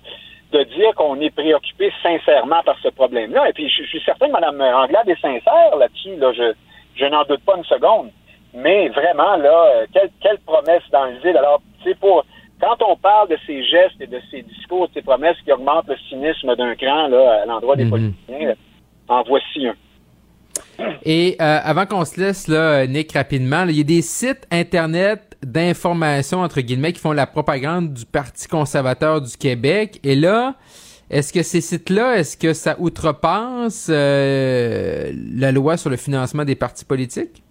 [SPEAKER 12] de dire qu'on est préoccupé sincèrement par ce problème-là. Et puis, je, suis certain que Mme Anglade est sincère là-dessus. Là, je, je n'en doute pas une seconde. Mais vraiment, là, euh, quelle, quelle promesse dans le vide. Alors, c'est pour quand on parle de ces gestes et de ces discours, de ces promesses qui augmentent le cynisme d'un cran là, à l'endroit des mhm. politiciens, en voici un.
[SPEAKER 5] Et euh, avant qu'on se laisse, là, Nick, rapidement, il y a des sites Internet d'information, entre guillemets, qui font la propagande du Parti conservateur du Québec. Et là, est-ce que ces sites-là, est-ce que ça outrepasse euh, la loi sur le financement des partis politiques?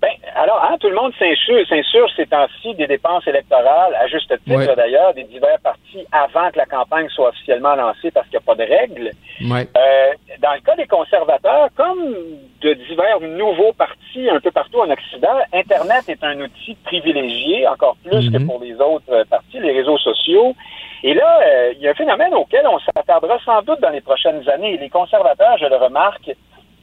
[SPEAKER 12] Ben, alors, hein, tout le monde s'insurge ces temps-ci des dépenses électorales, à juste titre d'ailleurs, des divers partis avant que la campagne soit officiellement lancée parce qu'il n'y a pas de règles. Euh, dans le cas des conservateurs, comme de divers nouveaux partis un peu partout en Occident, Internet est un outil privilégié, encore plus que mhm. pour les autres partis, les réseaux sociaux. Et là, euh, il y a un phénomène auquel on s'attardera sans doute dans les prochaines années. Les conservateurs, je le remarque,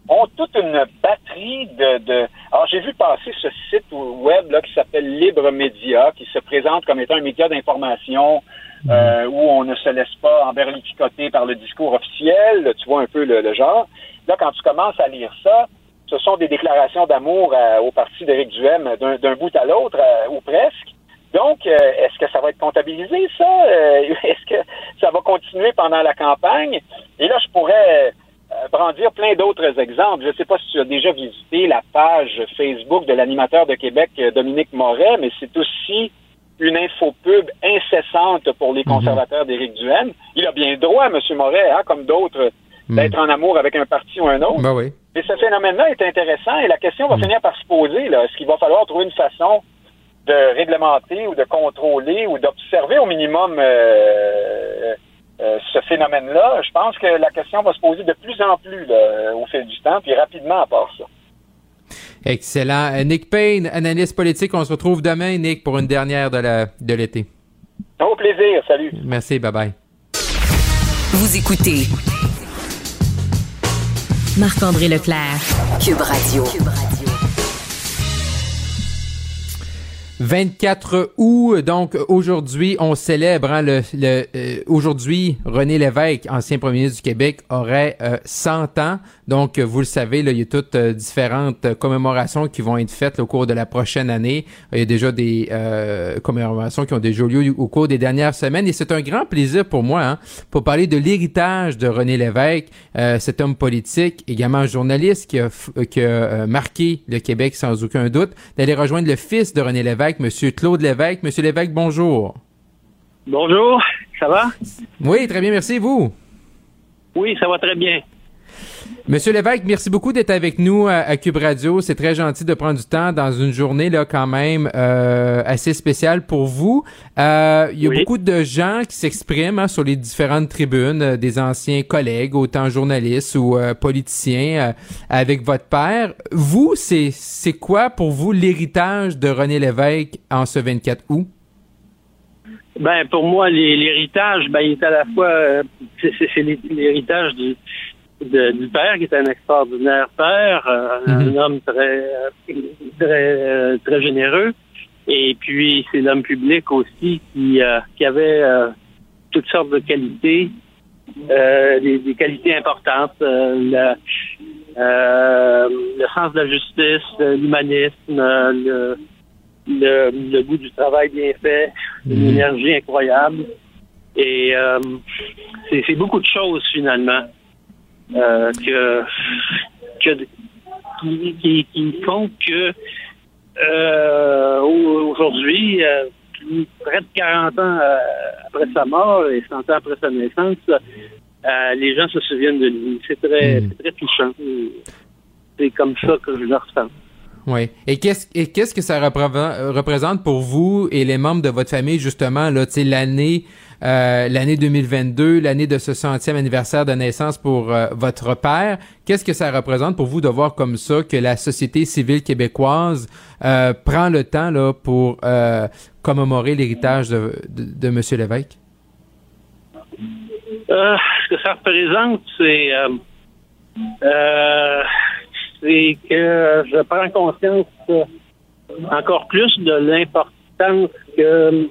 [SPEAKER 12] ont toute une batterie de... de... Alors, j'ai vu passer ce site web là, qui s'appelle Libre Média, qui se présente comme étant un média d'information mhm. euh, où on ne se laisse pas emberlificoter par le discours officiel. Tu vois un peu le, genre. Là, quand tu commences à lire ça, ce sont des déclarations d'amour euh, au parti d'Éric Duhem d'un bout à l'autre, euh, ou presque. Donc, est-ce que ça va être comptabilisé, ça? est-ce que ça va continuer pendant la campagne? Et là, je pourrais euh, brandir plein d'autres exemples. Je ne sais pas si tu as déjà visité la page Facebook de l'animateur de Québec, euh, Dominique Moret, mais c'est aussi une infopub incessante pour les mhm. conservateurs d'Éric Duhaime. Il a bien droit, M. Moret, hein, comme d'autres, mhm. d'être en amour avec un parti ou un autre.
[SPEAKER 5] Ben oui.
[SPEAKER 12] Mais ce phénomène-là est intéressant et la question va mhm. finir par se poser. Est-ce qu'il va falloir trouver une façon de réglementer ou de contrôler ou d'observer au minimum euh, euh, ce phénomène-là, je pense que la question va se poser de plus en plus au fil du temps, puis rapidement à part ça.
[SPEAKER 5] Excellent. Euh, Nick Payne, analyste politique, on se retrouve demain, Nick, pour une dernière de, la, de l'été.
[SPEAKER 12] Au plaisir, salut.
[SPEAKER 5] Merci, bye bye.
[SPEAKER 1] Vous écoutez Marc-André Leclerc, Cube Radio. Cube Radio.
[SPEAKER 5] 24 août, donc aujourd'hui, on célèbre hein, le, le euh, aujourd'hui René Lévesque, ancien premier ministre du Québec, aurait euh, 100 ans. Donc vous le savez, là, il y a toutes euh, différentes commémorations qui vont être faites au cours de la prochaine année. Il y a déjà des euh, commémorations qui ont déjà eu lieu au cours des dernières semaines et c'est un grand plaisir pour moi hein, pour parler de l'héritage de René Lévesque, cet homme politique, également journaliste qui a, qui a marqué le Québec sans aucun doute, d'aller rejoindre le fils de René Lévesque Monsieur Claude Lévesque. Monsieur Lévesque, bonjour.
[SPEAKER 13] Bonjour, ça va?
[SPEAKER 5] Oui, très bien, merci. Vous?
[SPEAKER 13] Oui, ça va très bien.
[SPEAKER 5] Monsieur Lévesque, merci beaucoup d'être avec nous à, Cube Radio. C'est très gentil de prendre du temps dans une journée là quand même euh, assez spéciale pour vous. Euh, il y a beaucoup de gens qui s'expriment hein, sur les différentes tribunes, euh, des anciens collègues, autant journalistes ou politiciens, avec votre père. Vous, c'est c'est quoi pour vous l'héritage de René Lévesque en ce 24 août?
[SPEAKER 13] Ben pour moi, l'héritage, ben il est à la fois c'est l'héritage du du père, qui est un extraordinaire père, euh, un mhm. homme très, très, très généreux. Et puis, c'est l'homme public aussi qui, euh, qui avait euh, toutes sortes de qualités, des, des, qualités importantes, le, le sens de la justice, l'humanisme, le, le, le, goût du travail bien fait, une mhm. énergie incroyable. Et c'est beaucoup de choses finalement. Euh, que, que qui, qui, font que euh, aujourd'hui, euh, près de 40 ans après sa mort et 100 ans après sa naissance, les gens se souviennent de lui. C'est très, hmm. très touchant. C'est comme ça que je le ressens.
[SPEAKER 5] Oui. Et qu'est-ce que ça représente pour vous et les membres de votre famille justement là, l'année euh, l'année 2022, l'année de ce centième anniversaire de naissance pour euh, votre père. Qu'est-ce que ça représente pour vous de voir comme ça que la société civile québécoise euh, prend le temps là pour commémorer l'héritage de, de, M. Lévesque?
[SPEAKER 13] ce que ça représente, c'est que je prends conscience encore plus de l'importance que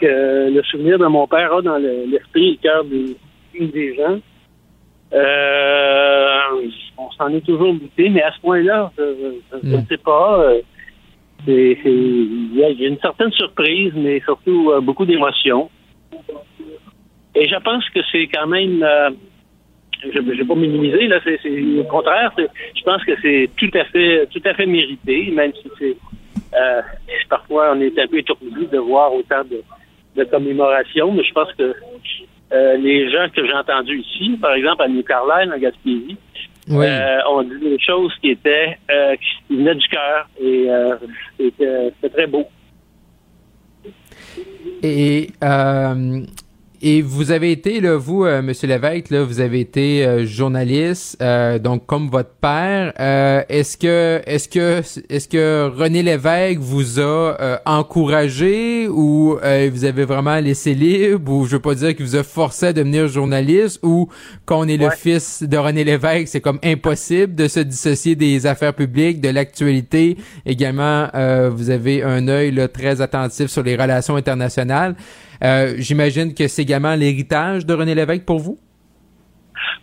[SPEAKER 13] que le souvenir de mon père a dans l'esprit et le cœur des, gens. Euh, on s'en est toujours douté, mais à ce point-là, je ne hmm. sais pas. Euh, il y, a une certaine surprise, mais surtout euh, beaucoup d'émotions. Et je pense que c'est quand même, je ne vais pas minimiser, là, c'est au contraire, je pense que c'est tout à fait tout à fait mérité, même si c'est euh, parfois, on est un peu étourdi de voir autant de, de commémorations, mais je pense que euh, les gens que j'ai entendus ici, par exemple à New Carlisle, en Gaspésie, euh, ont dit des choses qui étaient qui venaient du cœur et c'était très beau.
[SPEAKER 5] Et et vous avez été, là, vous, euh, Monsieur Lévesque, là, vous avez été euh, journaliste, euh, donc comme votre père. est-ce que, est-ce que, est-ce que René Lévesque vous a encouragé ou vous avez vraiment laissé libre ou je veux pas dire qu'il vous a forcé à devenir journaliste ou qu'on est le fils de René Lévesque, c'est comme impossible de se dissocier des affaires publiques, de l'actualité. Également, vous avez un œil là, très attentif sur les relations internationales. Euh, j'imagine que c'est également l'héritage de René Lévesque pour vous?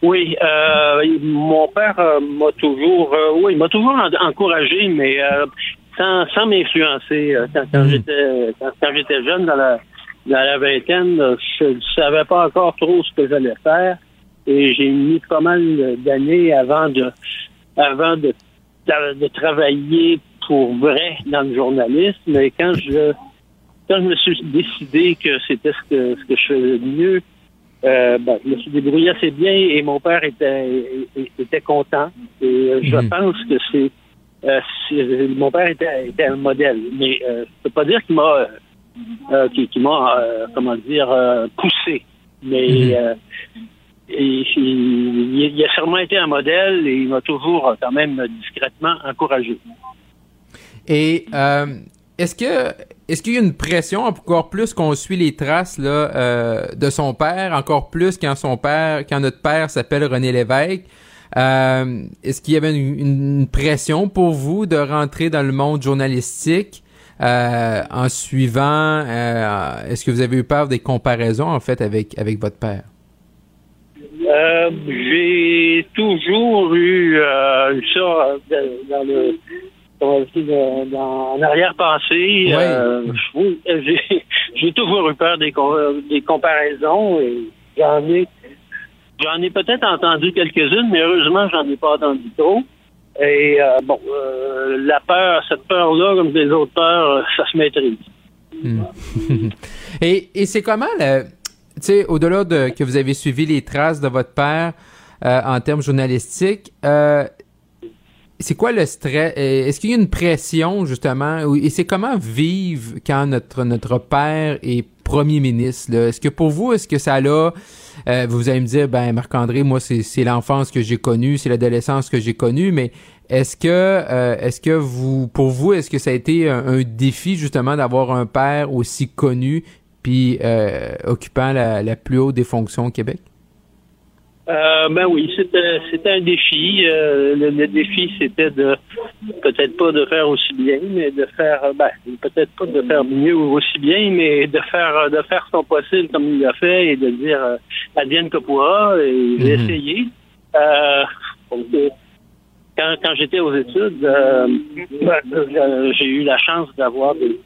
[SPEAKER 13] Oui, euh, mon père euh, m'a toujours, oui, m'a toujours encouragé, mais sans, sans m'influencer. Quand, hmm. j'étais quand, j'étais jeune, dans la, dans la vingtaine, je ne savais pas encore trop ce que j'allais faire, et j'ai mis pas mal d'années avant de, avant de, de travailler pour vrai dans le journalisme. Mais quand je quand je me suis décidé que c'était ce que, ce que je faisais de mieux, euh, ben, je me suis débrouillé assez bien et mon père était, était content. Et euh, je mhm. pense que c'est, euh, mon père était, était, un modèle. Mais je peux pas dire qu'il m'a comment dire poussé. Mais mhm. il, il, a sûrement été un modèle et il m'a toujours quand même discrètement encouragé.
[SPEAKER 5] Et est-ce que est-ce qu'il y a une pression encore plus qu'on suit les traces là euh, de son père, encore plus quand son père, quand notre père s'appelle René Lévesque? Euh, est-ce qu'il y avait une, pression pour vous de rentrer dans le monde journalistique? euh, en suivant, est-ce que vous avez eu peur des comparaisons en fait avec avec votre père?
[SPEAKER 13] J'ai toujours eu ça dans le dans, dans- en arrière-pensée. Euh, oui, j'ai, toujours eu peur des, com- des comparaisons et j'en ai j'en ai peut-être entendu quelques-unes, mais heureusement j'en ai pas entendu trop. Et euh, bon, euh, la peur, cette peur-là, comme les autres peurs, euh, ça se maîtrise.
[SPEAKER 5] Hmm. et et c'est comment, tu sais, au-delà de que vous avez suivi les traces de votre père euh, en termes journalistiques, euh, c'est quoi le stress? Euh, Est-ce qu'il y a une pression, justement? Et c'est comment vivre quand notre, notre père est premier ministre? Est-ce que pour vous, est-ce que ça l'a... euh, vous allez me dire, ben Marc-André, moi, c'est l'enfance que j'ai connue, c'est l'adolescence que j'ai connue, mais est-ce que, euh, est-ce que vous, pour vous, est-ce que ça a été un, un défi, justement, d'avoir un père aussi connu puis euh, occupant la, la plus haute des fonctions au Québec?
[SPEAKER 13] Euh, ben oui, c'était c'était un défi. Euh, le, le défi, c'était de peut-être pas de faire aussi bien, mais de faire ben peut-être pas de faire mieux ou aussi bien, mais de faire de faire son possible comme il l'a fait et de dire euh, advienne que pourra et essayé. Euh, donc, euh, quand quand j'étais aux études, euh, ben, j'ai eu la chance d'avoir des,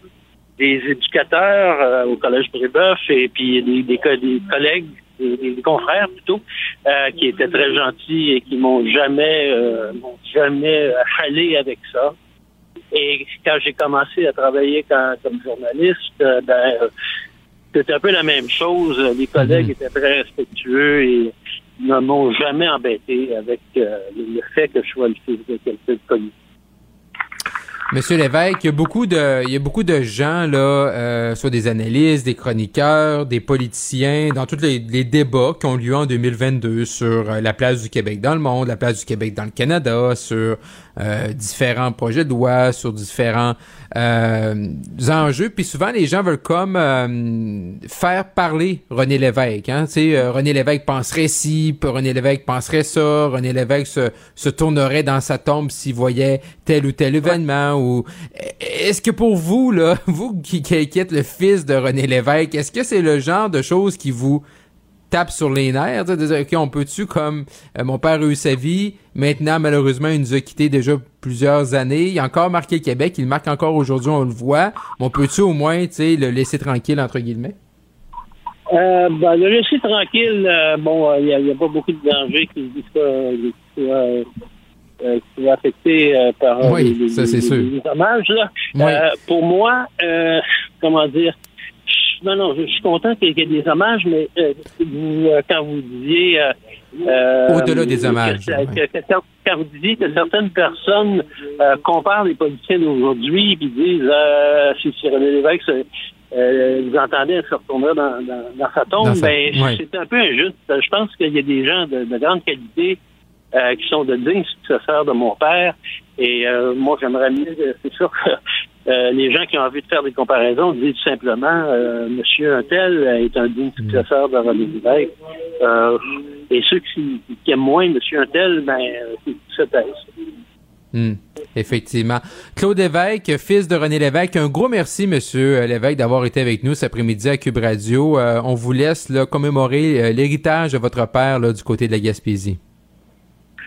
[SPEAKER 13] des éducateurs euh, au collège Brébeuf et puis des, des, des collègues, des, des confrères plutôt, euh, qui étaient très gentils et qui m'ont jamais euh, m'ont jamais achalé avec ça. Et quand j'ai commencé à travailler quand- comme journaliste, euh, ben c'était un peu la même chose. Les collègues étaient très respectueux et ne m'ont jamais embêté avec euh, le fait que je sois le fils de quelqu'un de connu.
[SPEAKER 5] Monsieur Lévesque, il y a beaucoup de, il y a beaucoup de gens là, euh, soit des analystes, des chroniqueurs, des politiciens, dans tous les, débats qui ont lieu en 2022 sur euh, la place du Québec dans le monde, la place du Québec dans le Canada, sur euh, différents projets de loi, sur différents enjeux. Puis souvent, les gens veulent comme euh, faire parler René Lévesque. Hein? Euh, René Lévesque penserait ci, René Lévesque penserait ça. René Lévesque se, tournerait dans sa tombe s'il voyait tel ou tel événement. Ou est-ce que pour vous, là, vous qui, qui êtes le fils de René Lévesque, est-ce que c'est le genre de choses qui vous tape sur les nerfs, de dire, OK, on peut-tu, comme euh, mon père a eu sa vie, maintenant, malheureusement, il nous a quittés déjà plusieurs années, il a encore marqué le Québec, il marque encore aujourd'hui, on le voit, mais on peut-tu au moins, tu sais, le laisser tranquille, entre guillemets?
[SPEAKER 13] Euh, ben, le laisser tranquille, euh, bon, il n'y a, pas beaucoup de danger qui, qui soit, qui soit, euh, euh, qui soit affecté euh, par
[SPEAKER 5] Oui,
[SPEAKER 13] les,
[SPEAKER 5] ça, c'est
[SPEAKER 13] les-
[SPEAKER 5] sûr.
[SPEAKER 13] les dommages. Là.
[SPEAKER 5] Oui.
[SPEAKER 13] Pour moi, euh, comment dire, non, non, je suis content qu'il y ait des hommages, mais euh, vous, euh, quand vous disiez... euh, euh,
[SPEAKER 5] Au-delà des hommages,
[SPEAKER 13] que-
[SPEAKER 5] ouais.
[SPEAKER 13] que- que- quand, vous disiez que certaines personnes euh, comparent les politiciens d'aujourd'hui et disent euh, si, René Lévesque euh, vous entendez se retournerait dans, dans, dans sa tombe,
[SPEAKER 5] Dans sa-
[SPEAKER 13] ben, c'est un peu injuste. Je pense qu'il y a des gens de, de grande qualité euh, qui sont de dignes successeurs de mon père. Et euh, moi, j'aimerais mieux, c'est sûr que euh, les gens qui ont envie de faire des comparaisons disent tout simplement euh, Monsieur Untel est un digne successeur de René Lévesque. Euh, et ceux qui, qui aiment moins Monsieur Untel, ben, se taisent.
[SPEAKER 5] Hmm, effectivement. Claude Lévesque, fils de René Lévesque, un gros merci, monsieur Lévesque, d'avoir été avec nous cet après-midi à Cube Radio. Euh, on vous laisse là, commémorer l'héritage de votre père là, du côté de la Gaspésie.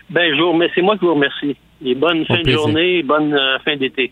[SPEAKER 13] Ben, je vous remercie. C'est moi qui vous remercie. Et bonne fin de journée, et bonne fin d'été.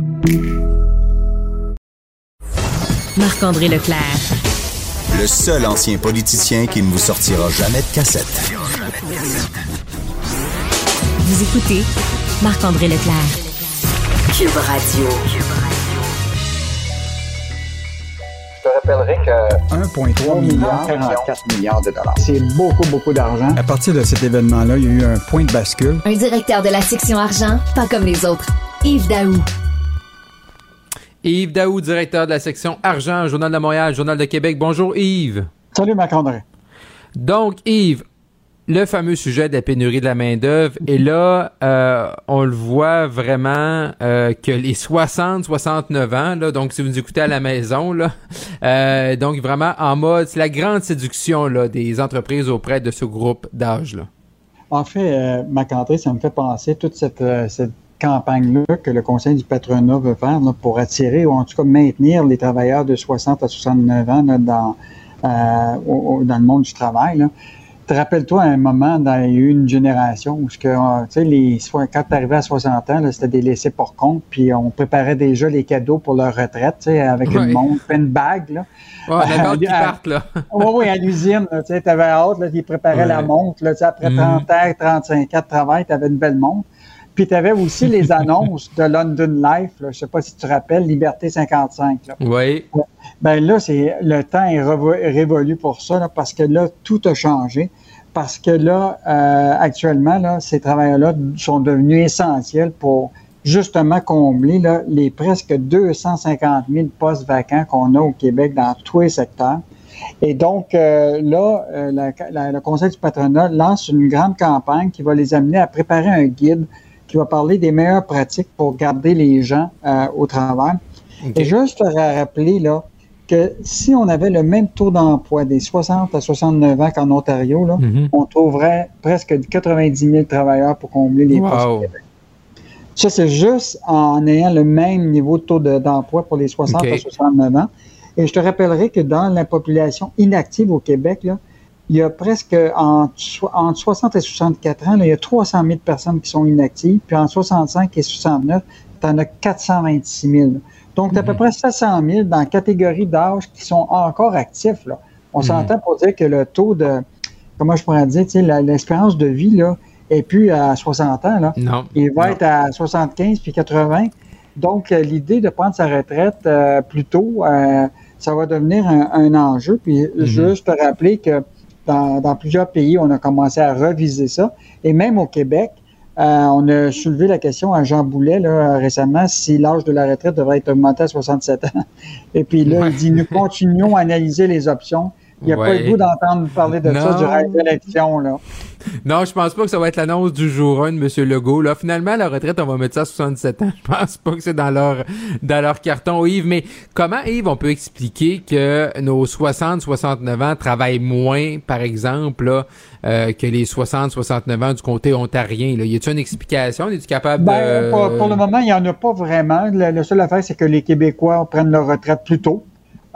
[SPEAKER 1] Marc-André Leclerc.
[SPEAKER 4] Le seul ancien politicien qui ne vous sortira jamais de cassette.
[SPEAKER 1] Vous écoutez Marc-André Leclerc.
[SPEAKER 2] Cube Radio.
[SPEAKER 14] Je te rappellerai que 1,3 milliard, 44 milliards de dollars. C'est beaucoup, beaucoup d'argent.
[SPEAKER 15] À partir de cet événement-là, il y a eu un point de bascule.
[SPEAKER 16] Un directeur de la section argent, pas comme les autres. Yves Daou.
[SPEAKER 5] Yves Daou, directeur de la section Argent, Journal de Montréal, Journal de Québec. Bonjour Yves.
[SPEAKER 15] Salut Marc-André.
[SPEAKER 5] Donc Yves, le fameux sujet de la pénurie de la main-d'œuvre. Et là, euh, on le voit vraiment euh, que les 60-69 ans, là, donc si vous nous écoutez à la maison, là, euh, donc vraiment en mode, c'est la grande séduction là, des entreprises auprès de ce groupe d'âge. là.
[SPEAKER 15] En fait, euh, Marc-André, ça me fait penser toute cette, cette campagne-là que le Conseil du patronat veut faire là, pour attirer ou en tout cas maintenir les travailleurs de 60 à 69 ans là, dans, euh, au- dans le monde du travail. Là. Te rappelles-toi, à un moment, dans, une génération où, ce que, euh, tu sais, les, quand tu arrivais à 60 ans, c'était des laissés pour compte, puis on préparait déjà les cadeaux pour leur retraite, avec une montre, une bague. Là.
[SPEAKER 5] Ouais,
[SPEAKER 15] À-
[SPEAKER 5] partent, là.
[SPEAKER 15] oui, oui, à l'usine, tu sais, avais hâte, là, ils préparaient
[SPEAKER 5] Ouais.
[SPEAKER 15] la montre, là, après
[SPEAKER 5] Mhm.
[SPEAKER 15] 30 ans, 35 ans de travail, tu avais une belle montre. Puis tu avais aussi les annonces de London Life, là, je sais pas si tu te rappelles, Liberté 55. Là.
[SPEAKER 5] Oui.
[SPEAKER 15] Ben là, c'est le temps est révolu pour ça, là, parce que là, tout a changé. Parce que là, euh, actuellement, là, ces travailleurs-là sont devenus essentiels pour justement combler là, les presque 250 000 postes vacants qu'on a au Québec dans tous les secteurs. Et donc, euh, là, euh, la- la- le Conseil du patronat lance une grande campagne qui va les amener à préparer un guide qui va parler des meilleures pratiques pour garder les gens euh, au travail. Et juste à rappeler là, que si on avait le même taux d'emploi des 60 à 69 ans qu'en Ontario, là,
[SPEAKER 5] Mhm.
[SPEAKER 15] on trouverait presque 90 000 travailleurs pour combler les postes au
[SPEAKER 5] Wow.
[SPEAKER 15] Québec. Ça, c'est juste en ayant le même niveau de taux de- d'emploi pour les 60
[SPEAKER 5] OK.
[SPEAKER 15] à 69 ans. Et je te rappellerai que dans la population inactive au Québec, là, il y a presque entre, so- entre 60 et 64 ans, là, il y a 300 000 personnes qui sont inactives, puis entre 65 et 69, tu en as 426 000. Donc, tu as à peu près 700 000 dans la catégorie d'âge qui sont encore actifs. Là. On
[SPEAKER 5] Mhm.
[SPEAKER 15] s'entend pour dire que le taux de, comment je pourrais dire, l'espérance de vie là, est plus à 60 ans. Là.
[SPEAKER 5] Non.
[SPEAKER 15] Il va
[SPEAKER 5] Non.
[SPEAKER 15] être à 75 puis 80. Donc, euh, l'idée de prendre sa retraite euh, plus tôt, euh, ça va devenir un, un enjeu. Puis, juste te rappeler que dans, dans plusieurs pays, on a commencé à reviser ça. Et même au Québec, euh, on a soulevé la question à Jean Boulet là, récemment si l'âge de la retraite devrait être augmenté à 67 ans. Et puis là, il dit nous continuons à analyser les options. Il n'y a pas le goût d'entendre parler de ça durant l'élection. Là.
[SPEAKER 5] Non, je pense pas que ça va être l'annonce du jour 1 de M. Legault. Là, finalement, la retraite, on va mettre ça à 67 ans. Je pense pas que c'est dans leur dans leur carton, Yves. Mais comment, Yves, on peut expliquer que nos 60-69 ans travaillent moins, par exemple, là, euh, que les 60-69 ans du comté ontarien? Là? Y a-t-il une explication? Es-tu capable
[SPEAKER 15] Ben,
[SPEAKER 5] de...
[SPEAKER 15] pour, pour le moment, il n'y en a pas vraiment. La, la seule affaire, c'est que les Québécois prennent leur retraite plus tôt.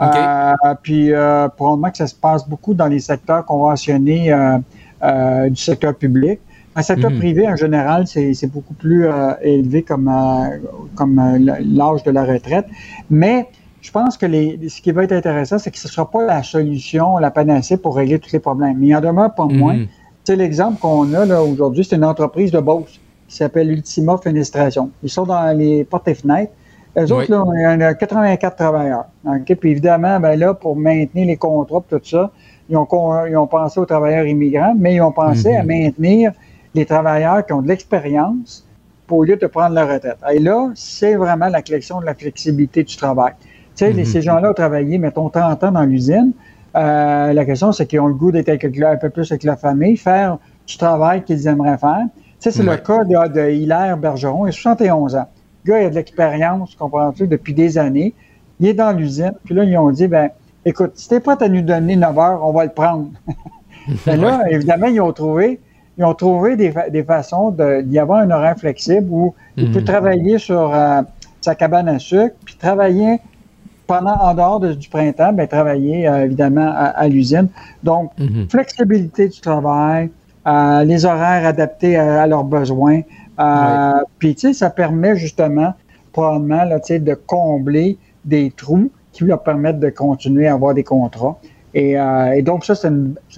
[SPEAKER 15] Euh, puis, euh, probablement que ça se passe beaucoup dans les secteurs conventionnés euh, euh, du secteur public. Le secteur
[SPEAKER 5] Mhm.
[SPEAKER 15] privé, en général, c'est c'est beaucoup plus euh, élevé comme, euh, comme l'âge de la retraite. Mais je pense que les, ce qui va être intéressant, c'est que ce ne sera pas la solution, la panacée pour régler tous les problèmes. Mais il en demeure pas
[SPEAKER 5] Mhm.
[SPEAKER 15] moins. Sais, l'exemple qu'on a là aujourd'hui, c'est une entreprise de Beauce qui s'appelle Ultima Fenestration. Ils sont dans les portes et fenêtres. Eux autres, là, il y en a 84 travailleurs. OK? Puis évidemment, ben là, pour maintenir les contrats et tout ça, ils ont, ils ont pensé aux travailleurs immigrants, mais ils ont pensé
[SPEAKER 5] Mhm.
[SPEAKER 15] à maintenir les travailleurs qui ont de l'expérience pour au lieu de prendre leur retraite. Et là, c'est vraiment la collection de la flexibilité du travail. Tu sais, les-
[SPEAKER 5] Mhm.
[SPEAKER 15] ces gens-là ont travaillé, mettons, 30 ans dans l'usine. Euh, la question, c'est qu'ils ont le goût d'être un peu plus avec la famille, faire du travail qu'ils aimeraient faire. Tu sais, c'est le cas de, de Hilaire Bergeron, il a 71 ans. Gars, il a de l'expérience, comprends-tu, depuis des années. Il est dans l'usine. Puis là, ils ont dit, ben, écoute, si t'es prêt à nous donner 9 heures, on va le prendre. Ben là, évidemment, ils ont trouvé, ils ont trouvé des, fa- des façons de- d'y avoir un horaire flexible où il peut
[SPEAKER 5] Mhm.
[SPEAKER 15] travailler sur euh, sa cabane à sucre, puis travailler pendant, en dehors de- du printemps, ben, travailler euh, évidemment à, à l'usine. Donc,
[SPEAKER 5] Mhm.
[SPEAKER 15] flexibilité du travail, euh, les horaires adaptés à, à leurs besoins. Euh, Puis, tu sais, ça permet justement, probablement, là, tu sais, de combler des trous qui leur permettent de continuer à avoir des contrats. Et, euh, et donc, ça, c'est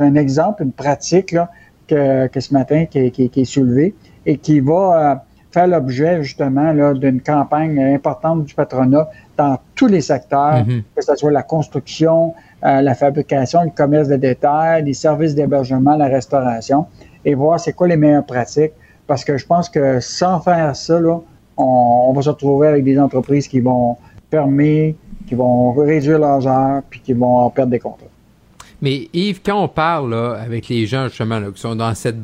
[SPEAKER 15] un exemple, une pratique là, que, que ce matin qui, qui- qui est soulevée et qui va euh, faire l'objet justement là, d'une campagne importante du patronat dans tous les secteurs,
[SPEAKER 5] Mhm.
[SPEAKER 15] que ce soit la construction, euh, la fabrication, le commerce de détail, les services d'hébergement, la restauration, et voir c'est quoi les meilleures pratiques. Parce que je pense que sans faire ça, là, on, va se retrouver avec des entreprises qui vont fermer, qui vont réduire leurs heures, puis qui vont perdre des contrats.
[SPEAKER 5] Mais Yves, quand on parle là, avec les gens justement là, qui sont dans cette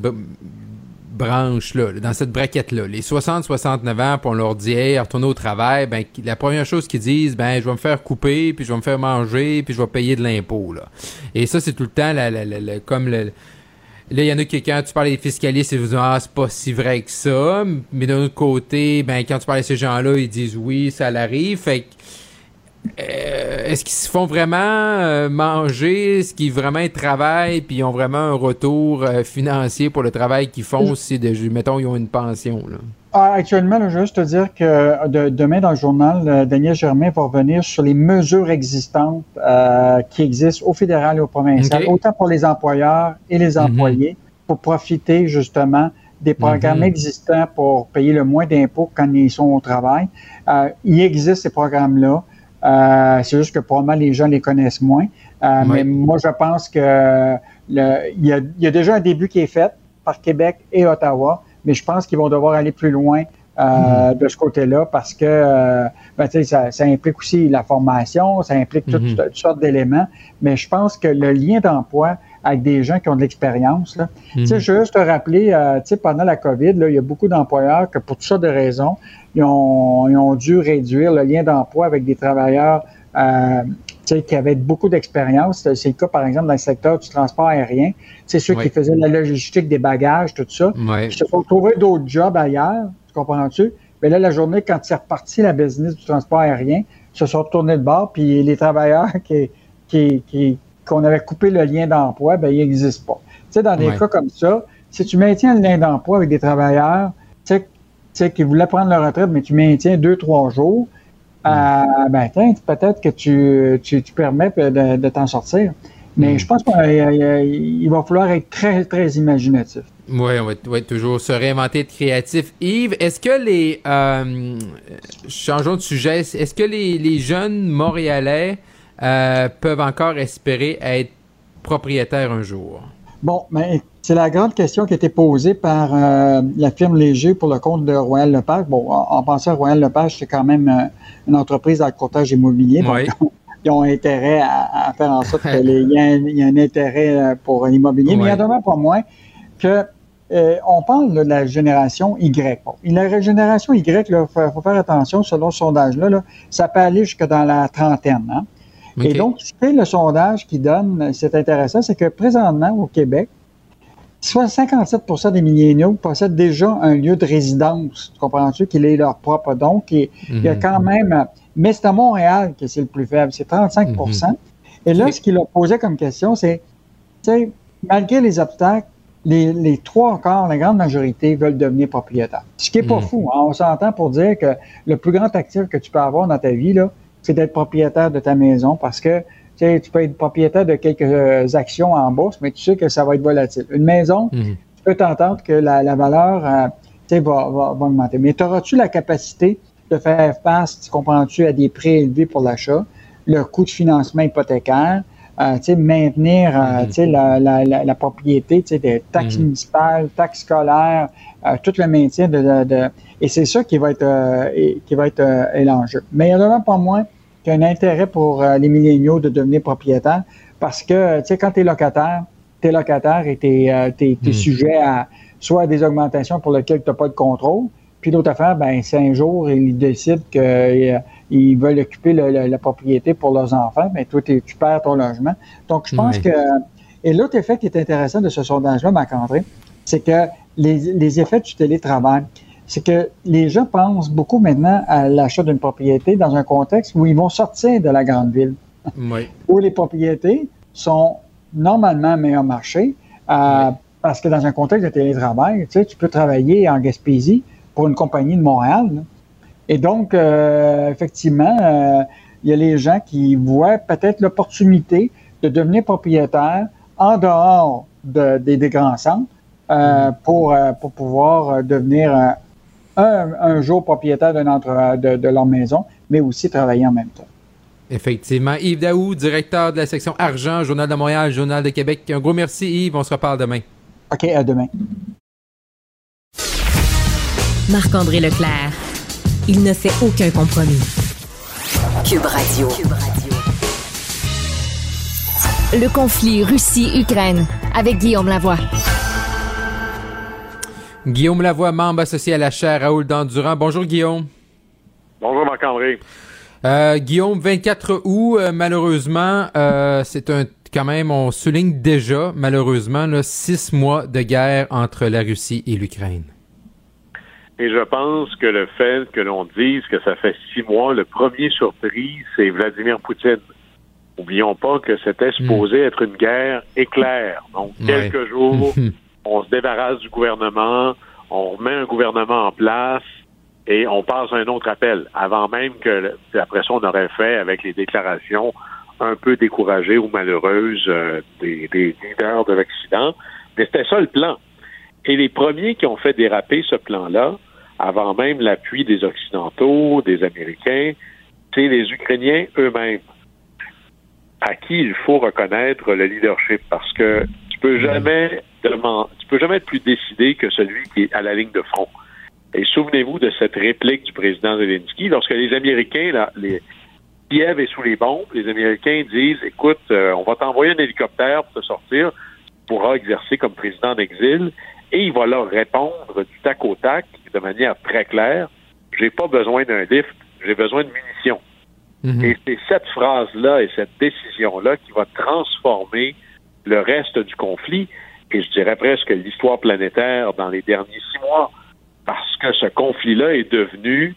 [SPEAKER 5] branche-là, dans cette braquette-là, les 60-69 ans, puis on leur dit Hey, retournez au travail, ben la première chose qu'ils disent, ben je vais me faire couper, puis je vais me faire manger, puis je vais payer de l'impôt. Et ça, c'est tout le temps la, la, la, comme le. Là, il y en a qui, quand tu parles des fiscalistes, ils vous disent Ah, c'est pas si vrai que ça. Mais d'un autre côté, ben quand tu parles à ces gens-là, ils disent oui, ça l'arrive. Fait que euh, est-ce qu'ils se font vraiment euh, manger? Est-ce qu'ils vraiment travaillent? Puis ils ont vraiment un retour euh, financier pour le travail qu'ils font si, de, mettons, ils ont une pension? Là?
[SPEAKER 15] Ah, actuellement, je veux juste te dire que demain dans le journal, Daniel Germain va revenir sur les mesures existantes qui existent au fédéral et au provincial, autant pour les employeurs et les mhm. employés, pour profiter justement des programmes mhm. existants pour payer le moins d'impôts quand ils sont au travail. il existe ces programmes-là. Euh, c'est juste que probablement les gens les connaissent moins. Euh, mais moi, je pense que il y, a, déjà un début qui est fait par Québec et Ottawa, mais je pense qu'ils vont devoir aller plus loin euh, mhm. de ce côté-là parce que ben, ça, ça implique aussi la formation, ça implique toutes, mhm. sortes d'éléments. Mais je pense que le lien d'emploi avec des gens qui ont de l'expérience. Là. Mm Je veux juste te rappeler, euh, pendant la COVID, là, il y a beaucoup d'employeurs que pour toutes sortes de raisons, ils ont, ils ont dû réduire le lien d'emploi avec des travailleurs euh, qui avaient beaucoup d'expérience. C'est le cas, par exemple, dans le secteur du transport aérien. C'est ceux qui faisaient la logistique des bagages, tout ça. Ils se sont trouvés d'autres jobs ailleurs, tu comprends-tu? Mais là, la journée, quand c'est reparti la business du transport aérien, ils se sont retournés de bord, puis les travailleurs qui, qui, qui, qu'on avait coupé le lien d'emploi, ben, il n'existe pas. Tu sais, dans des cas comme ça, si tu maintiens le lien d'emploi avec des travailleurs, tu sais, qui voulaient prendre leur retraite, mais tu maintiens deux, trois jours, euh, ben, peut-être que tu, tu, permets de, de t'en sortir. Mais je pense qu'il va falloir être très, très imaginatif.
[SPEAKER 5] Oui, on va, toujours se réinventer, être créatif. Yves, est-ce que les... Euh, changeons de sujet. Est-ce que les, les jeunes Montréalais euh, peuvent encore espérer être propriétaires un jour?
[SPEAKER 15] Bon, mais c'est la grande question qui a été posée par euh, la firme Léger pour le compte de Royal Lepage. Bon, en, pensant à Royal Lepage, c'est quand même euh, une entreprise le courtage immobilier. Donc, ils ont intérêt à, faire en sorte qu'il y, ait un intérêt pour l'immobilier. Mais il y en a pas moins que on parle de la génération Y. Bon, la génération Y, il faut, faire attention, selon ce sondage-là, ça peut aller jusque dans la trentaine. Hein? Et donc, ce que le sondage qui donne, c'est intéressant, c'est que présentement, au Québec, 57% des milléniaux possèdent déjà un lieu de résidence. Tu comprends-tu? Qu'il est leur propre. Donc, il, y a mhm. quand même. Mais c'est à Montréal que c'est le plus faible. C'est 35 mhm. Et là, ce qu'il a posé comme question, c'est, tu sais, malgré les obstacles, les, trois quarts, la grande majorité veulent devenir propriétaires. Ce qui n'est pas mhm. fou. Hein. On s'entend pour dire que le plus grand actif que tu peux avoir dans ta vie, c'est d'être propriétaire de ta maison parce que tu, sais, tu peux être propriétaire de quelques euh, actions en bourse, mais tu sais que ça va être volatile. Une maison, mhm. tu peux t'entendre que la, valeur euh, tu sais, va, va, augmenter. Mais auras-tu la capacité de faire face, tu comprends-tu, à des prix élevés pour l'achat, le coût de financement hypothécaire, euh, tu sais, maintenir mhm. tu sais, la, la, la, propriété, tu sais, des taxes mhm. municipales, taxes scolaires, tout le maintien de, de, et c'est ça qui va être qui va être l'enjeu. Mais il y en a pas moins qu'il y a un intérêt pour euh, les milléniaux de devenir propriétaires parce que, tu sais, quand tu es locataire, tu es locataire et tu es, euh, hmm. sujet à soit à des augmentations pour lesquelles tu n'as pas de contrôle, puis d'autres affaires, ben, c'est un jour, ils décident qu'ils euh, veulent occuper la propriété pour leurs enfants, mais ben, toi, tu perds ton logement. Donc, je pense que... Et l'autre effet qui est intéressant de ce sondage-là, Marc-André, c'est que les, les effets du télétravail, c'est que les gens pensent beaucoup maintenant à l'achat d'une propriété dans un contexte où ils vont sortir de la grande ville, où les propriétés sont normalement meilleur marché, euh, parce que dans un contexte de télétravail, tu sais, tu peux travailler en Gaspésie pour une compagnie de Montréal. Et donc, euh, effectivement, euh, il y a les gens qui voient peut-être l'opportunité de devenir propriétaire en dehors des, grands centres mm-hmm. pour, pour pouvoir devenir un, jour propriétaire de, de leur maison, mais aussi travailler en même temps.
[SPEAKER 5] Effectivement. Yves Daou, directeur de la section Argent, Journal de Montréal, Journal de Québec. Un gros merci, Yves. On se reparle demain.
[SPEAKER 15] OK, à demain.
[SPEAKER 1] Marc-André Leclerc. Il ne fait aucun compromis.
[SPEAKER 2] Cube Radio.
[SPEAKER 1] Le conflit Russie-Ukraine avec Guillaume Lavoie.
[SPEAKER 5] Guillaume Lavoie, membre associé à la chaire Raoul Dandurand. Bonjour Guillaume.
[SPEAKER 16] Bonjour Marc-André.
[SPEAKER 5] Euh, Guillaume, 24 août, euh, malheureusement, euh, c'est un quand même, on souligne déjà, malheureusement, là, six mois de guerre entre la Russie et l'Ukraine.
[SPEAKER 16] Et je pense que le fait que l'on dise que ça fait six mois, le premier surpris, c'est Vladimir Poutine. Oublions pas que c'était supposé être une guerre éclair. Donc, quelques jours, on se débarrasse du gouvernement, on remet un gouvernement en place et on passe à un autre appel. Avant même que, après ça, on aurait fait avec les déclarations un peu découragées ou malheureuses euh, des, des leaders de l'Occident. Mais c'était ça le plan. Et les premiers qui ont fait déraper ce plan-là, avant même l'appui des Occidentaux, des Américains, c'est les Ukrainiens eux-mêmes, à qui il faut reconnaître le leadership, parce que tu peux jamais demander, tu peux jamais être plus décidé que celui qui est à la ligne de front. Et souvenez-vous de cette réplique du président Zelensky lorsque les Américains, là, les Kiev est sous les bombes, les Américains disent, écoute, euh, on va t'envoyer un hélicoptère pour te sortir, tu pourras exercer comme président d'exil, et il va leur répondre du tac au tac, de manière très claire, j'ai pas besoin d'un lift, j'ai besoin de munitions. Et c'est cette phrase-là et cette décision-là qui va transformer le reste du conflit, et je dirais presque l'histoire planétaire dans les derniers six mois, parce que ce conflit-là est devenu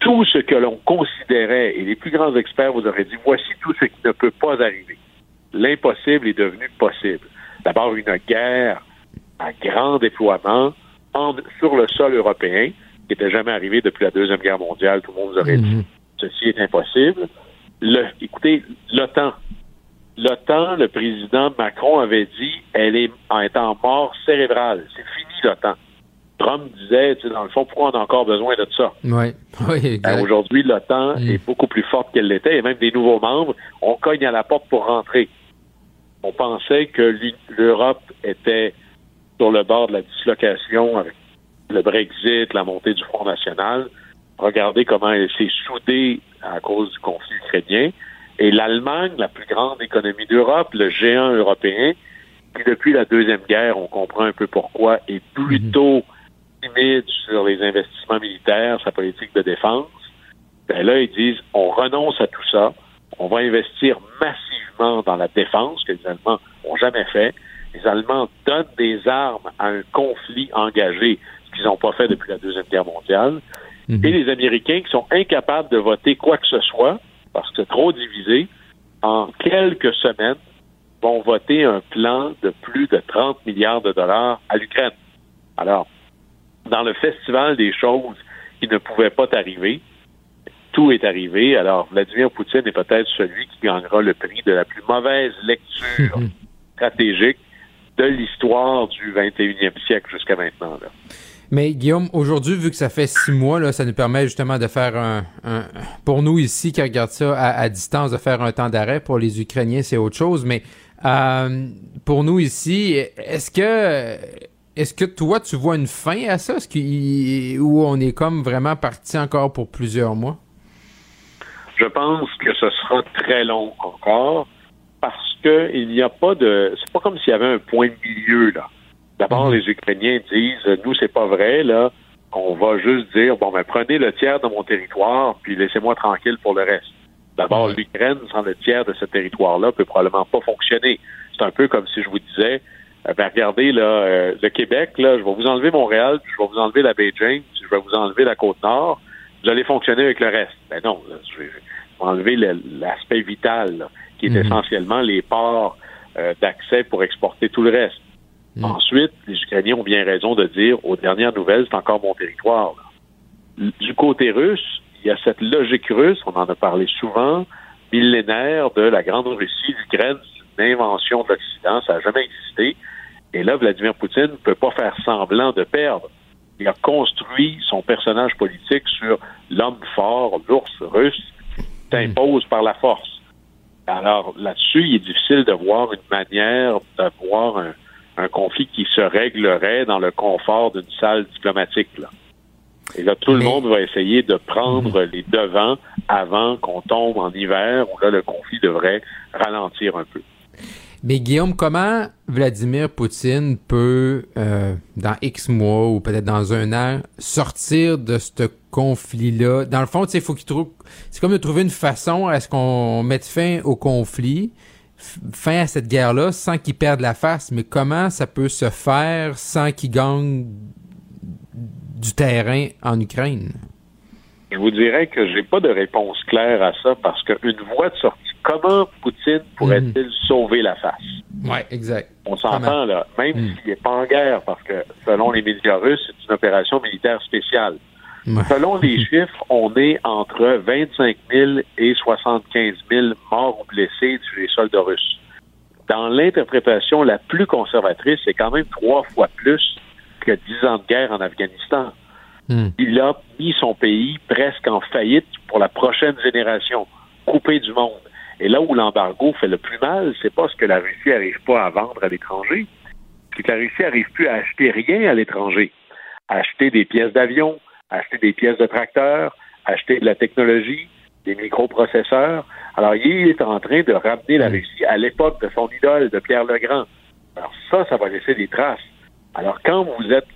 [SPEAKER 16] tout ce que l'on considérait, et les plus grands experts vous auraient dit, voici tout ce qui ne peut pas arriver. L'impossible est devenu possible. D'abord, une guerre à grand déploiement en, sur le sol européen, qui n'était jamais arrivé depuis la Deuxième Guerre mondiale. Tout le monde vous aurait dit, ceci est impossible. Le, écoutez, l'OTAN. L'OTAN, le président Macron avait dit, elle est, en mort cérébrale. C'est fini l'OTAN. Trump disait, tu sais, dans le fond, pourquoi on a encore besoin de ça?
[SPEAKER 5] Oui, oui,
[SPEAKER 16] ben, Aujourd'hui, l'OTAN est beaucoup plus forte qu'elle l'était, et même des nouveaux membres, on cogne à la porte pour rentrer. On pensait que l'Europe était sur le bord de la dislocation avec le Brexit, la montée du Front National. Regardez comment elle s'est soudée à cause du conflit ukrainien. Et l'Allemagne, la plus grande économie d'Europe, le géant européen, qui depuis la Deuxième Guerre, on comprend un peu pourquoi, est plutôt timide sur les investissements militaires, sa politique de défense, ben là, ils disent, on renonce à tout ça, on va investir massivement dans la défense, que les Allemands n'ont jamais fait. Les Allemands donnent des armes à un conflit engagé, ce qu'ils n'ont pas fait depuis la Deuxième Guerre mondiale. Et les Américains qui sont incapables de voter quoi que ce soit, parce que trop divisé, en quelques semaines, vont voter un plan de plus de 30 milliards de dollars à l'Ukraine. Alors, dans le festival des choses qui ne pouvaient pas arriver, tout est arrivé. Alors, Vladimir Poutine est peut-être celui qui gagnera le prix de la plus mauvaise lecture stratégique de l'histoire du 21e siècle jusqu'à maintenant. Là.
[SPEAKER 5] Mais Guillaume, aujourd'hui, vu que ça fait six mois, là, ça nous permet justement de faire un, pour nous ici qui regardent ça à, distance, de faire un temps d'arrêt. Pour les Ukrainiens, c'est autre chose. Mais euh, pour nous ici, est-ce que est-ce que toi, tu vois une fin à ça? Est-ce où on est comme vraiment parti encore pour plusieurs mois?
[SPEAKER 16] Je pense que ce sera très long encore parce qu'il n'y a pas de. C'est pas comme s'il y avait un point de milieu, là. D'abord, les Ukrainiens disent nous, c'est pas vrai, là. On va juste dire bon, ben, prenez le tiers de mon territoire, puis laissez-moi tranquille pour le reste. D'abord, l'Ukraine, sans le tiers de ce territoire-là, peut probablement pas fonctionner. C'est un peu comme si je vous disais ben regardez, là, euh, le Québec, là, je vais vous enlever Montréal, puis je vais vous enlever la baie James, puis je vais vous enlever la Côte-Nord, vous allez fonctionner avec le reste. Ben non, là, je vais enlever l'aspect vital, là, qui est mm -hmm. essentiellement les ports euh, d'accès pour exporter tout le reste. Mm. Ensuite, les Ukrainiens ont bien raison de dire, aux dernières nouvelles, c'est encore mon territoire. Là. Du côté russe, il y a cette logique russe, on en a parlé souvent, millénaire de la Grande Russie, l'Ukraine, c'est une invention de l'Occident, ça n'a jamais existé. Et là, Vladimir Poutine ne peut pas faire semblant de perdre. Il a construit son personnage politique sur l'homme fort, l'ours russe, s'impose par la force. Alors là-dessus, il est difficile de voir une manière d'avoir un, un conflit qui se réglerait dans le confort d'une salle diplomatique. Là. Et là, tout le monde va essayer de prendre les devants avant qu'on tombe en hiver, où là, le conflit devrait ralentir un peu.
[SPEAKER 5] Mais Guillaume, comment Vladimir Poutine peut, euh, dans X mois ou peut-être dans un an, sortir de ce conflit-là? Dans le fond, il faut qu'il trouve. C'est comme de trouver une façon à ce qu'on mette fin au conflit, fin à cette guerre-là, sans qu'il perde la face. Mais comment ça peut se faire sans qu'il gagne du terrain en Ukraine?
[SPEAKER 16] Je vous dirais que j'ai pas de réponse claire à ça parce qu'une voie de sortie comment Poutine pourrait-il sauver la face?
[SPEAKER 5] Oui, exact.
[SPEAKER 16] On s'entend là, même s'il n'est pas en guerre, parce que selon les médias russes, c'est une opération militaire spéciale. Selon les chiffres, on est entre 25 000 et 75 000 morts ou blessés sur les soldats russes. Dans l'interprétation la plus conservatrice, c'est quand même trois fois plus que dix ans de guerre en Afghanistan. Il a mis son pays presque en faillite pour la prochaine génération, coupé du monde. Et là où l'embargo fait le plus mal, c'est pas ce que la Russie n'arrive pas à vendre à l'étranger, c'est que la Russie n'arrive plus à acheter rien à l'étranger. Acheter des pièces d'avion, acheter des pièces de tracteurs, acheter de la technologie, des microprocesseurs. Alors, il est en train de ramener la Russie à l'époque de son idole, de Pierre Legrand. Alors ça, ça va laisser des traces. Alors, quand vous êtes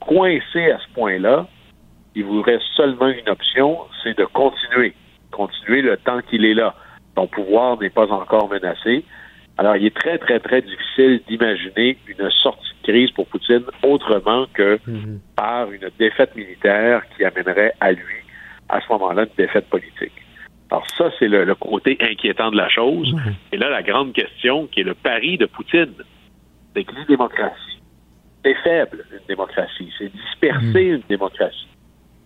[SPEAKER 16] coincé à ce point-là, il vous reste seulement une option, c'est de continuer. Continuer le temps qu'il est là son pouvoir n'est pas encore menacé. Alors, il est très, très, très difficile d'imaginer une sortie de crise pour Poutine autrement que par une défaite militaire qui amènerait à lui, à ce moment-là, une défaite politique. Alors, ça, c'est le, côté inquiétant de la chose. Et là, la grande question, qui est le pari de Poutine, c'est que les démocraties, c'est faible, une démocratie. C'est dispersé, une démocratie.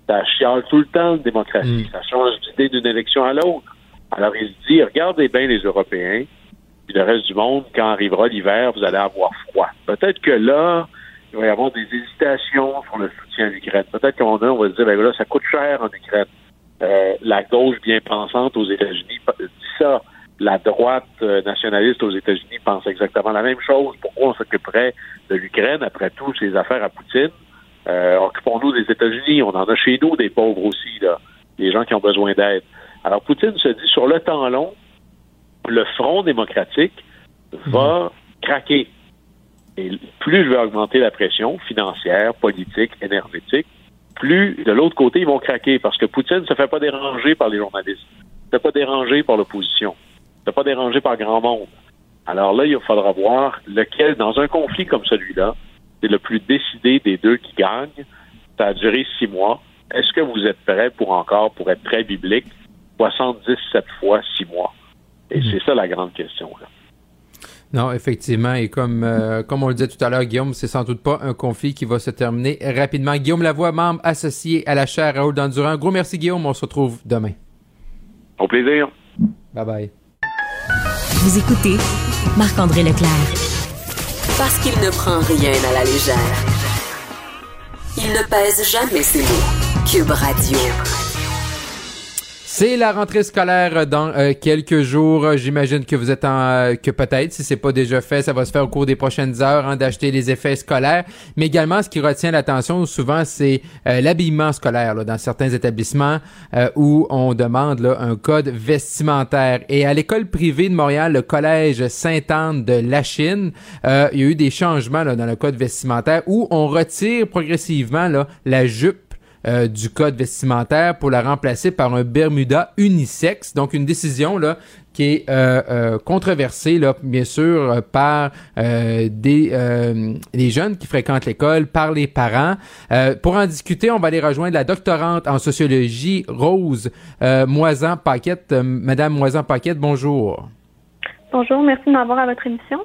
[SPEAKER 16] Ça chiale tout le temps, une démocratie. Ça change d'idée d'une élection à l'autre. Alors, il se dit, regardez bien les Européens, puis le reste du monde, quand arrivera l'hiver, vous allez avoir froid. Peut-être que là, il va y avoir des hésitations sur le soutien à l'Ukraine. Peut-être qu'on on va se dire, ben là, ça coûte cher en Ukraine. Euh, la gauche bien pensante aux États-Unis dit ça. La droite euh, nationaliste aux États-Unis pense exactement la même chose. Pourquoi on s'occuperait de l'Ukraine après tout ces affaires à Poutine? Euh, occupons-nous des États-Unis. On en a chez nous des pauvres aussi, là. Des gens qui ont besoin d'aide. Alors, Poutine se dit, sur le temps long, le front démocratique va craquer. Et plus je vais augmenter la pression financière, politique, énergétique, plus de l'autre côté, ils vont craquer parce que Poutine ne se fait pas déranger par les journalistes, ne se fait pas déranger par l'opposition, ne se fait pas déranger par grand monde. Alors là, il faudra voir lequel, dans un conflit comme celui-là, c'est le plus décidé des deux qui gagne. Ça a duré six mois. Est-ce que vous êtes prêt pour encore, pour être très biblique, 77 fois six mois? Et c'est ça la grande question. Là.
[SPEAKER 5] Non, effectivement. Et comme, euh, comme on le disait tout à l'heure, Guillaume, c'est sans doute pas un conflit qui va se terminer rapidement. Guillaume Lavoie, membre associé à la chaire Raoul d'Endurant. Gros merci, Guillaume. On se retrouve demain.
[SPEAKER 16] Au plaisir.
[SPEAKER 5] Bye bye.
[SPEAKER 3] Vous écoutez Marc-André Leclerc.
[SPEAKER 2] Parce qu'il ne prend rien à la légère. Il ne pèse jamais ses mots. Cube Radio.
[SPEAKER 5] C'est la rentrée scolaire dans euh, quelques jours. J'imagine que vous êtes en euh, que peut-être, si c'est pas déjà fait, ça va se faire au cours des prochaines heures hein, d'acheter les effets scolaires. Mais également, ce qui retient l'attention souvent, c'est euh, l'habillement scolaire là, dans certains établissements où on demande là, un code vestimentaire. Et à l'école privée de Montréal, le collège Sainte-Anne de la Chine, il y a eu des changements dans le code vestimentaire où on retire progressivement la jupe euh, du code vestimentaire pour la remplacer par un Bermuda unisexe. Donc une décision là qui est euh, euh, controversée là bien sûr par des les jeunes qui fréquentent l'école, par les parents. pour en discuter, on va aller rejoindre la doctorante en sociologie Rose Moisan Paquette. Madame Moisan Paquette, bonjour.
[SPEAKER 17] Bonjour, merci de m'avoir à votre émission.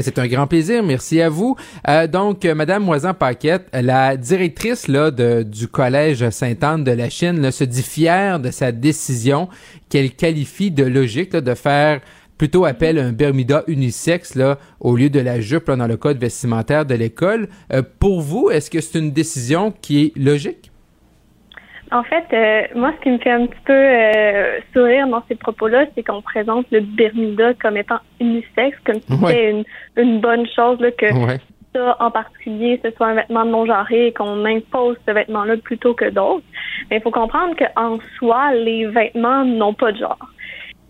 [SPEAKER 5] Ben, c'est un grand plaisir, merci à vous. Euh, donc, euh, Madame Moisan-Paquette, la directrice là, de, du Collège Sainte-Anne de la Chine se dit fière de sa décision qu'elle qualifie de logique de faire plutôt appel à un Bermuda unisexe là, au lieu de la jupe là, dans le code vestimentaire de l'école. Euh, pour vous, est-ce que c'est une décision qui est logique?
[SPEAKER 17] En fait, euh, moi, ce qui me fait un petit peu euh, sourire dans ces propos-là, c'est qu'on présente le Bermuda comme étant unisexe, comme si c'était une, une bonne chose là, que ça en particulier, ce soit un vêtement non genré et qu'on impose ce vêtement-là plutôt que d'autres. Mais il faut comprendre qu'en soi, les vêtements n'ont pas de genre.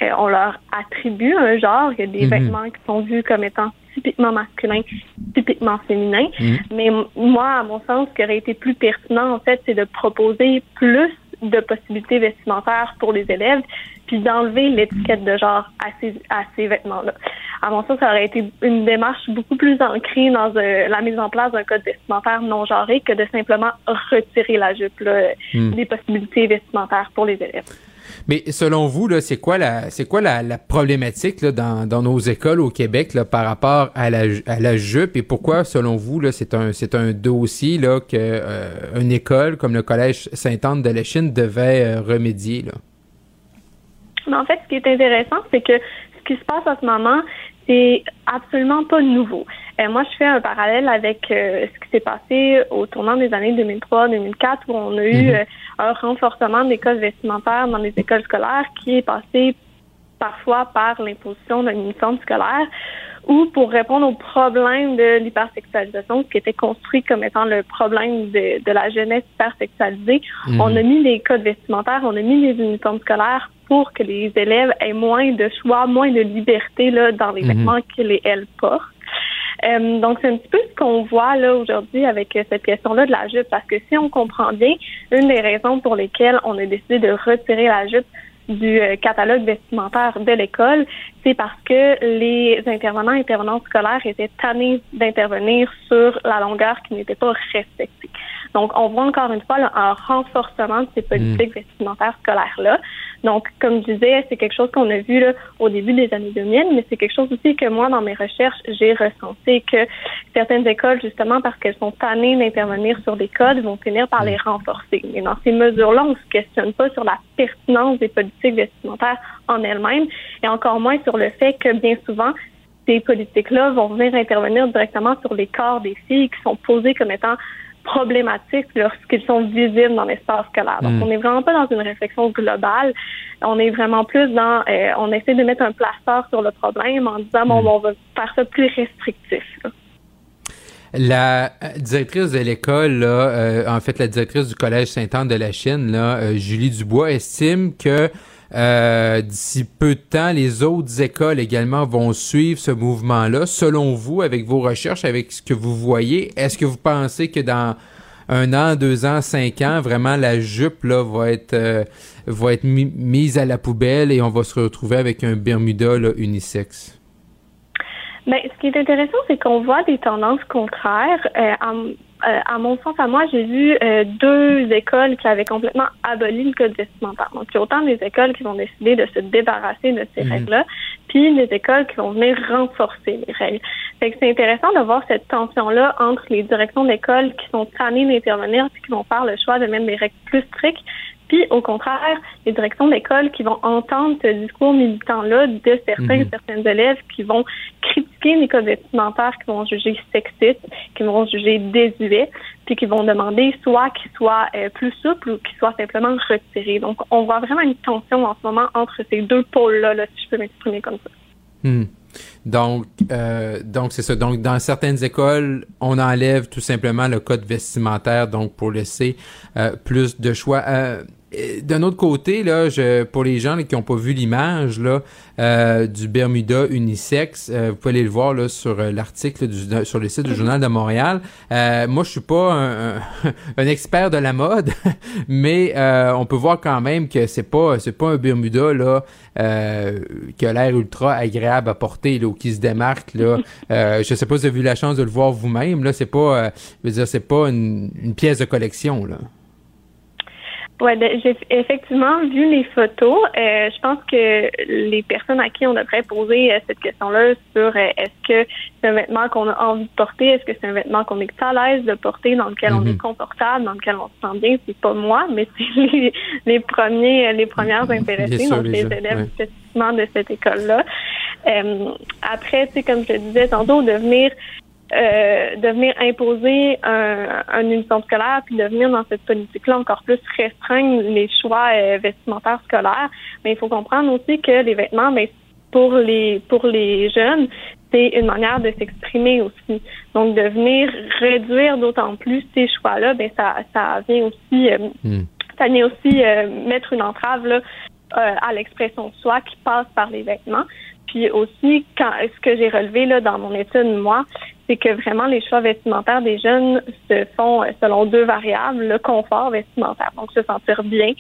[SPEAKER 17] Euh, on leur attribue un genre. Il y a des
[SPEAKER 18] Mhm.
[SPEAKER 17] vêtements qui sont vus comme étant typiquement masculins, typiquement féminins.
[SPEAKER 18] Mhm.
[SPEAKER 17] Mais moi, à mon sens, ce qui aurait été plus pertinent, en fait, c'est de proposer plus de possibilités vestimentaires pour les élèves, puis d'enlever l'étiquette de genre à ces, à ces vêtements-là. À mon sens, ça aurait été une démarche beaucoup plus ancrée dans euh, la mise en place d'un code vestimentaire non genré que de simplement retirer la jupe là,
[SPEAKER 5] Hmm.
[SPEAKER 17] des possibilités vestimentaires pour les élèves.
[SPEAKER 5] Mais selon vous, c'est quoi la c'est quoi la, problématique là, dans, dans nos écoles au Québec là, par rapport à la, à la jupe? Et pourquoi, selon vous, c'est un c'est un dossier là, que euh, une école comme le Collège Sainte-Anne de la Chine devait euh, remédier? Là?
[SPEAKER 17] Mais en fait, ce qui est intéressant, c'est que ce qui se passe en ce moment, c'est absolument pas nouveau. Euh, moi, je fais un parallèle avec euh, ce qui s'est passé au tournant des années 2003-2004, où on a eu
[SPEAKER 18] Mhm.
[SPEAKER 17] euh, un renforcement des codes vestimentaires dans les écoles scolaires qui est passé parfois par l'imposition d'un uniforme scolaire ou pour répondre au problème de l'hypersexualisation, qui était construit comme étant le problème de, de la jeunesse hypersexualisée.
[SPEAKER 18] Mhm.
[SPEAKER 17] On a mis des codes vestimentaires, on a mis des uniformes scolaires pour que les élèves aient moins de choix, moins de liberté là, dans les
[SPEAKER 18] Mhm.
[SPEAKER 17] vêtements qu'ils et elles portent. Euh, donc, c'est un petit peu ce qu'on voit là aujourd'hui avec euh, cette question-là de la jupe, parce que si on comprend bien, une des raisons pour lesquelles on a décidé de retirer la jupe du euh, catalogue vestimentaire de l'école, c'est parce que les intervenants et intervenantes scolaires étaient tannés d'intervenir sur la longueur qui n'était pas respectée. Donc, on voit encore une fois là, un renforcement de ces politiques vestimentaires scolaires-là. Donc, comme je disais, c'est quelque chose qu'on a vu là, au début des années 2000, mais c'est quelque chose aussi que moi, dans mes recherches, j'ai recensé que certaines écoles, justement, parce qu'elles sont tannées d'intervenir sur des codes, vont finir par les renforcer. Mais dans ces mesures-là, on ne se questionne pas sur la pertinence des politiques vestimentaires en elles-mêmes et encore moins sur le fait que, bien souvent, ces politiques-là vont venir intervenir directement sur les corps des filles qui sont posés comme étant problématiques lorsqu'ils sont visibles dans l'espace scolaire. Donc,
[SPEAKER 18] Mm.
[SPEAKER 17] on n'est vraiment pas dans une réflexion globale. On est vraiment plus dans, euh, on essaie de mettre un plaster sur le problème en disant, bon, on va faire ça plus restrictif. là.
[SPEAKER 5] La euh, directrice de l'école, euh, en fait la directrice du Collège Sainte-Anne de la Chine, là, euh, Julie Dubois, estime que euh, d'ici peu de temps, les autres écoles également vont suivre ce mouvement-là. Selon vous, avec vos recherches, avec ce que vous voyez, est-ce que vous pensez que dans un an, deux ans, cinq ans, vraiment la jupe là va être euh, va être mi- mise à la poubelle et on va se retrouver avec un Bermuda là, unisexe?
[SPEAKER 17] Ben, ce qui est intéressant, c'est qu'on voit des tendances contraires. Euh, euh, à mon sens, à moi, j'ai vu euh, deux écoles qui avaient complètement aboli le code vestimentaire. Donc, il y a autant des écoles qui vont décider de se débarrasser de ces
[SPEAKER 18] Mhm.
[SPEAKER 17] règles-là, puis des écoles qui vont venir renforcer les règles. Fait que c'est intéressant de voir cette tension-là entre les directions d'école qui sont tannées d'intervenir puis qui vont faire le choix de mettre des règles plus strictes, puis au contraire, les directions d'école qui vont entendre ce discours militant-là de certains
[SPEAKER 18] Mhm.
[SPEAKER 17] certaines élèves qui vont critiquer les codes vestimentaires, qui vont juger sexistes, qui vont juger désuets, puis qui vont demander soit qu'ils soient euh, plus souples ou qu'ils soient simplement retirés. Donc, on voit vraiment une tension en ce moment entre ces deux pôles-là, là, si je peux m'exprimer comme ça.
[SPEAKER 5] Hmm. Donc, euh, donc c'est ça. Donc, dans certaines écoles, on enlève tout simplement le code vestimentaire, donc pour laisser euh, plus de choix. Euh, D'un autre côté, là, je, pour les gens là, qui n'ont pas vu l'image là euh, du Bermuda unisex, euh, vous pouvez aller le voir là sur euh, l'article du- sur le site du Journal de Montréal. Euh, moi, je suis pas un, un- un expert de la mode, mais euh, on peut voir quand même que c'est pas c'est pas un Bermuda là euh, qui a l'air ultra agréable à porter là, ou qui se démarque là. Euh, je sais pas si vous avez eu la chance de le voir vous-même là. C'est pas, euh, je veux dire, c'est pas une, une pièce de collection là.
[SPEAKER 17] Ouais, ben, j'ai effectivement vu les photos. Euh, je pense que les personnes à qui on devrait poser euh, cette question-là sur euh, est-ce que c'est un vêtement qu'on a envie de porter, est-ce que c'est un vêtement qu'on est à l'aise de porter, dans lequel on est confortable, dans lequel on se sent bien, c'est pas moi, mais c'est les, les premiers, les premières intéressées,
[SPEAKER 18] Bien sûr,
[SPEAKER 17] donc
[SPEAKER 18] les
[SPEAKER 17] élèves
[SPEAKER 18] ouais.
[SPEAKER 17] spécifiquement de cette école-là. Euh, après, sais, comme je le disais tantôt, de venir euh, de venir imposer un, un uniforme scolaire, puis de venir dans cette politique-là encore plus restreindre les choix euh, vestimentaires scolaires. Mais il faut comprendre aussi que les vêtements, ben, pour les pour les jeunes, c'est une manière de s'exprimer aussi. Donc, de venir réduire d'autant plus ces choix-là, ben ça, ça vient aussi, euh,
[SPEAKER 5] Hmm.
[SPEAKER 17] ça vient aussi euh, mettre une entrave là, euh, à l'expression de soi qui passe par les vêtements. Puis aussi, quand ce que j'ai relevé là dans mon étude, moi, c'est que vraiment les choix vestimentaires des jeunes se font euh, selon deux variables, le confort vestimentaire, donc se sentir bien,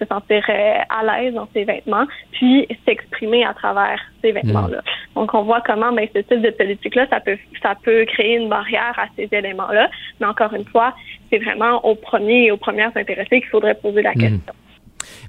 [SPEAKER 17] se sentir euh, à l'aise dans ses vêtements, puis s'exprimer à travers ces vêtements-là. Donc on voit comment ben, ce type de politique-là, ça peut ça peut créer une barrière à ces éléments-là. Mais encore une fois, c'est vraiment aux premiers et aux premières intéressées qu'il faudrait poser la question.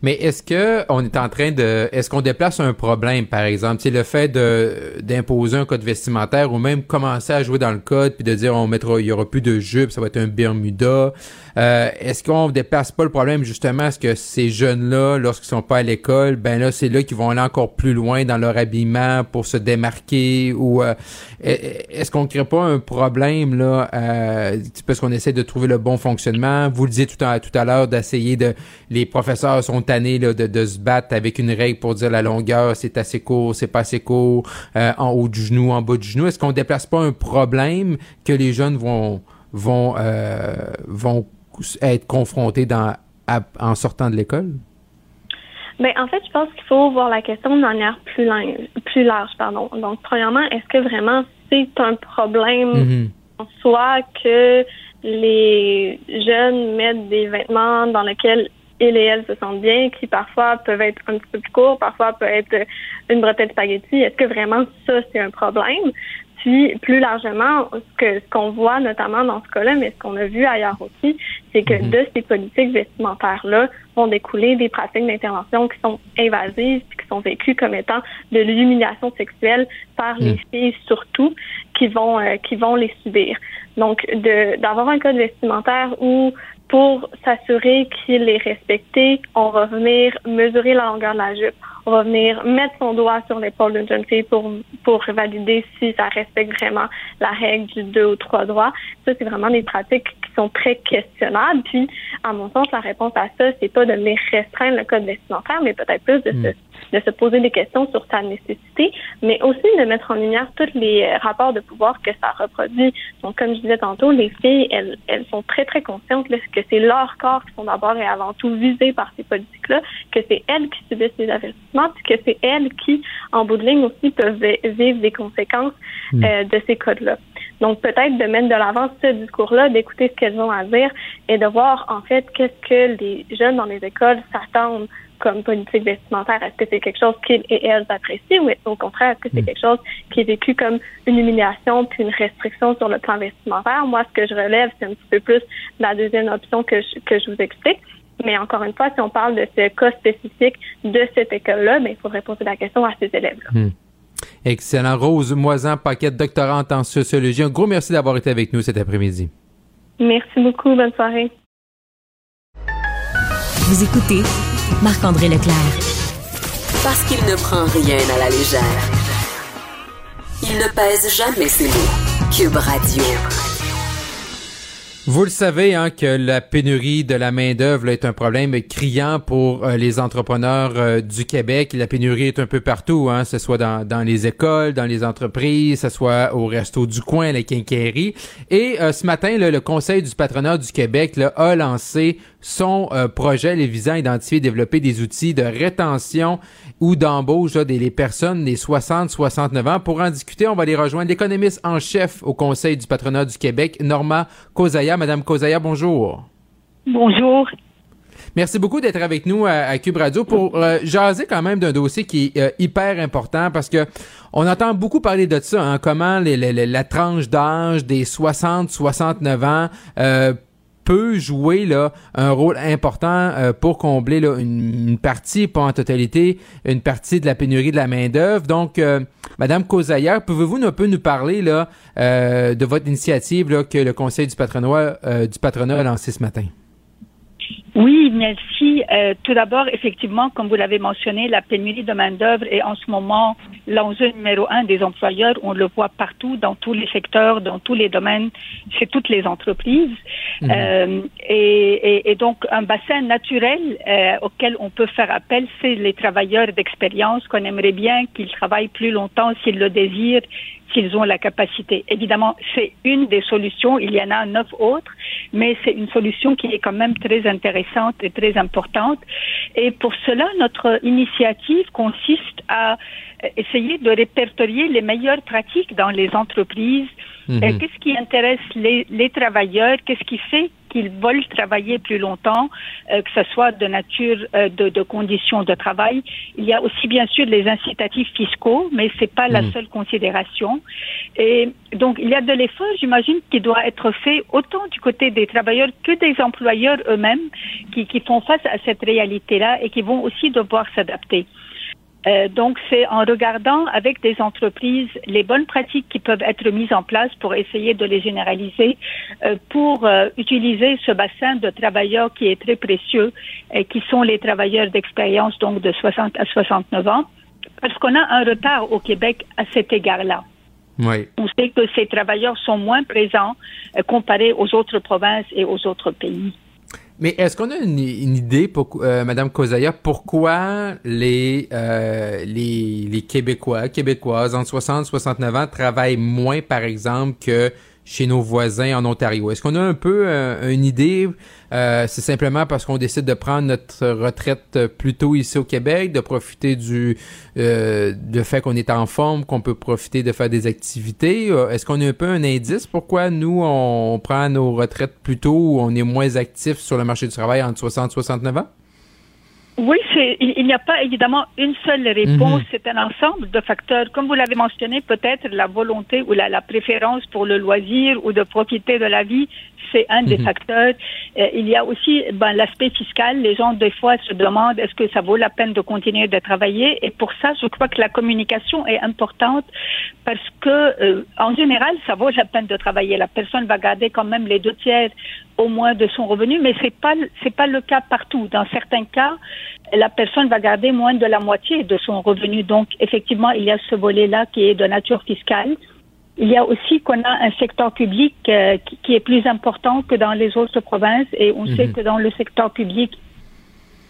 [SPEAKER 5] Mais est-ce que on est en train de, est-ce qu'on déplace un problème, par exemple, c'est le fait de d'imposer un code vestimentaire ou même commencer à jouer dans le code puis de dire on mettra, il y aura plus de jupe, ça va être un Bermuda. Euh, est-ce qu'on déplace pas le problème justement à ce que ces jeunes-là, lorsqu'ils sont pas à l'école, ben là c'est là qu'ils vont aller encore plus loin dans leur habillement pour se démarquer ou euh, est-ce qu'on crée pas un problème là euh, parce qu'on essaie de trouver le bon fonctionnement? Vous le disiez tout à l'heure d'essayer de, les professeurs sont tannés là, de, de se battre avec une règle pour dire la longueur c'est assez court, c'est pas assez court, euh, en haut du genou, en bas du genou. Est-ce qu'on déplace pas un problème que les jeunes vont vont vont être confrontés dans à- en sortant de l'école?
[SPEAKER 17] Ben, en fait, je pense qu'il faut voir la question de manière plus, large, plus large. Pardon. Donc, premièrement, est-ce que vraiment c'est un problème
[SPEAKER 5] Mhm.
[SPEAKER 17] en soi que les jeunes mettent des vêtements dans lesquels ils et elles se sentent bien, qui parfois peuvent être un petit peu plus courts, parfois peut être une bretelle spaghetti? Est-ce que vraiment ça, c'est un problème? Puis, plus largement, ce que ce qu'on voit notamment dans ce cas-là, mais ce qu'on a vu ailleurs aussi, c'est que de ces politiques vestimentaires-là vont découler des pratiques d'intervention qui sont invasives puis qui sont vécues comme étant de l'humiliation sexuelle par les filles surtout qui vont euh, qui vont les subir. Donc, de d'avoir un code vestimentaire où pour s'assurer qu'il est respecté, on va venir mesurer la longueur de la jupe. On va venir mettre son doigt sur l'épaule d'une jeune fille pour, pour valider si ça respecte vraiment la règle du deux ou trois doigts. Ça, c'est vraiment des pratiques qui sont très questionnables. Puis, à mon sens, la réponse à ça, c'est pas de venir restreindre le code vestimentaire, mais peut-être plus de se de se poser des questions sur sa nécessité, mais aussi de mettre en lumière tous les euh, rapports de pouvoir que ça reproduit. Donc, comme je disais tantôt, les filles, elles, elles sont très, très conscientes là, que c'est leur corps qui sont d'abord et avant tout visés par ces politiques-là, que c'est elles qui subissent les avertissements, puis que c'est elles qui, en bout de ligne aussi, peuvent vi- vivre des conséquences euh, de ces codes-là. Donc, peut-être de mettre de l'avant ce discours-là, d'écouter ce qu'elles ont à dire et de voir, en fait, qu'est-ce que les jeunes dans les écoles s'attendent comme politique vestimentaire. Est-ce que c'est quelque chose qu'ils et elles apprécient ou est-ce au contraire, est-ce que c'est quelque chose qui est vécu comme une humiliation puis une restriction sur le plan vestimentaire? Moi, ce que je relève, c'est un petit peu plus la deuxième option que je, que je vous explique. Mais encore une fois, si on parle de ce cas spécifique de cette école-là, ben, il faudrait poser la question à ces élèves-là.
[SPEAKER 5] Hmm. Excellent. Rose Moisan, paquet doctorante en sociologie. Un gros merci d'avoir été avec nous cet après-midi.
[SPEAKER 17] Merci beaucoup. Bonne soirée.
[SPEAKER 3] Vous écoutez Marc-André Leclerc.
[SPEAKER 2] Parce qu'il ne prend rien à la légère. Il ne pèse jamais ses mots. Cube Radio.
[SPEAKER 5] Vous le savez hein, que la pénurie de la main-d'œuvre est un problème criant pour euh, les entrepreneurs euh, du Québec. La pénurie est un peu partout, hein, que ce soit dans, dans les écoles, dans les entreprises, que ce soit au resto du coin, les quincailleries. Et euh, ce matin, là, le Conseil du patronat du Québec là, a lancé son euh, projet les visant à identifier et développer des outils de rétention ou d'embauche des les personnes des 60-69 ans. Pour en discuter, on va les rejoindre l'économiste en chef au Conseil du patronat du Québec, Norma Kozaya. Madame Kozaya, bonjour.
[SPEAKER 18] Bonjour.
[SPEAKER 5] Merci beaucoup d'être avec nous à, à Cube Radio pour euh, jaser quand même d'un dossier qui est euh, hyper important parce que on entend beaucoup parler de ça, hein, comment les- les- les- la tranche d'âge des 60-69 ans euh, peut jouer là un rôle important euh, pour combler là, une, une partie, pas en totalité, une partie de la pénurie de la main d'œuvre. Donc, euh, Madame Causaillère, pouvez-vous un peu nous parler là euh, de votre initiative là, que le Conseil du patronat euh, du patronat a lancée ce matin?
[SPEAKER 18] Oui, merci. Euh, tout d'abord, effectivement, comme vous l'avez mentionné, la pénurie de main-d'œuvre est en ce moment l'enjeu numéro un des employeurs. On le voit partout, dans tous les secteurs, dans tous les domaines, chez toutes les entreprises. Mhm. Euh, et, et, donc, un bassin naturel euh, auquel on peut faire appel, c'est les travailleurs d'expérience qu'on aimerait bien qu'ils travaillent plus longtemps s'ils le désirent s'ils ont la capacité. Évidemment, c'est une des solutions. Il y en a neuf autres, mais c'est une solution qui est quand même très intéressante et très importante. Et pour cela, notre initiative consiste à essayer de répertorier les meilleures pratiques dans les entreprises. Mhm. Qu'est-ce qui intéresse les, les travailleurs? Qu'est-ce qui fait qu'ils veulent travailler plus longtemps, euh, que ce soit de nature euh, de, de, conditions de travail. Il y a aussi bien sûr les incitatifs fiscaux, mais c'est pas la mhm. seule considération. Et donc il y a de l'effort, j'imagine, qui doit être fait autant du côté des travailleurs que des employeurs eux-mêmes qui, qui font face à cette réalité-là et qui vont aussi devoir s'adapter. Euh, donc, c'est en regardant avec des entreprises les bonnes pratiques qui peuvent être mises en place pour essayer de les généraliser, euh, pour euh, utiliser ce bassin de travailleurs qui est très précieux et qui sont les travailleurs d'expérience, donc de 60 à 69 ans, parce qu'on a un retard au Québec à cet égard-là.
[SPEAKER 5] Oui.
[SPEAKER 18] On sait que ces travailleurs sont moins présents comparés aux autres provinces et aux autres pays.
[SPEAKER 5] Mais est-ce qu'on a une, idée, euh, Madame Kozaya, pourquoi les, euh, les, les Québécois, Québécoises entre 60 et 69 ans travaillent moins, par exemple, que chez nos voisins en Ontario. Est-ce qu'on a un peu euh, une idée? Euh, c'est simplement parce qu'on décide de prendre notre retraite plus tôt ici au Québec, de profiter du euh, fait qu'on est en forme, qu'on peut profiter de faire des activités. Euh, est-ce qu'on a un peu un indice pourquoi nous, on prend nos retraites plus tôt on est moins actifs sur le marché du travail entre 60 et 69 ans?
[SPEAKER 18] Oui, il, n'y a pas évidemment une seule réponse. Mhm. C'est un ensemble de facteurs. Comme vous l'avez mentionné, peut-être la volonté ou la, préférence pour le loisir ou de profiter de la vie, c'est un des mhm. facteurs. Euh, il y a aussi ben, l'aspect fiscal. Les gens, des fois, se demandent est-ce que ça vaut la peine de continuer de travailler? Et pour ça, je crois que la communication est importante parce que, euh, en général, ça vaut la peine de travailler. La personne va garder quand même les deux tiers au moins de son revenu, mais c'est pas c'est pas le cas partout. Dans certains cas, la personne va garder moins de la moitié de son revenu. Donc, effectivement, il y a ce volet-là qui est de nature fiscale. Il y a aussi qu'on a un secteur public euh, qui, est plus important que dans les autres provinces et on sait mhm. que dans le secteur public,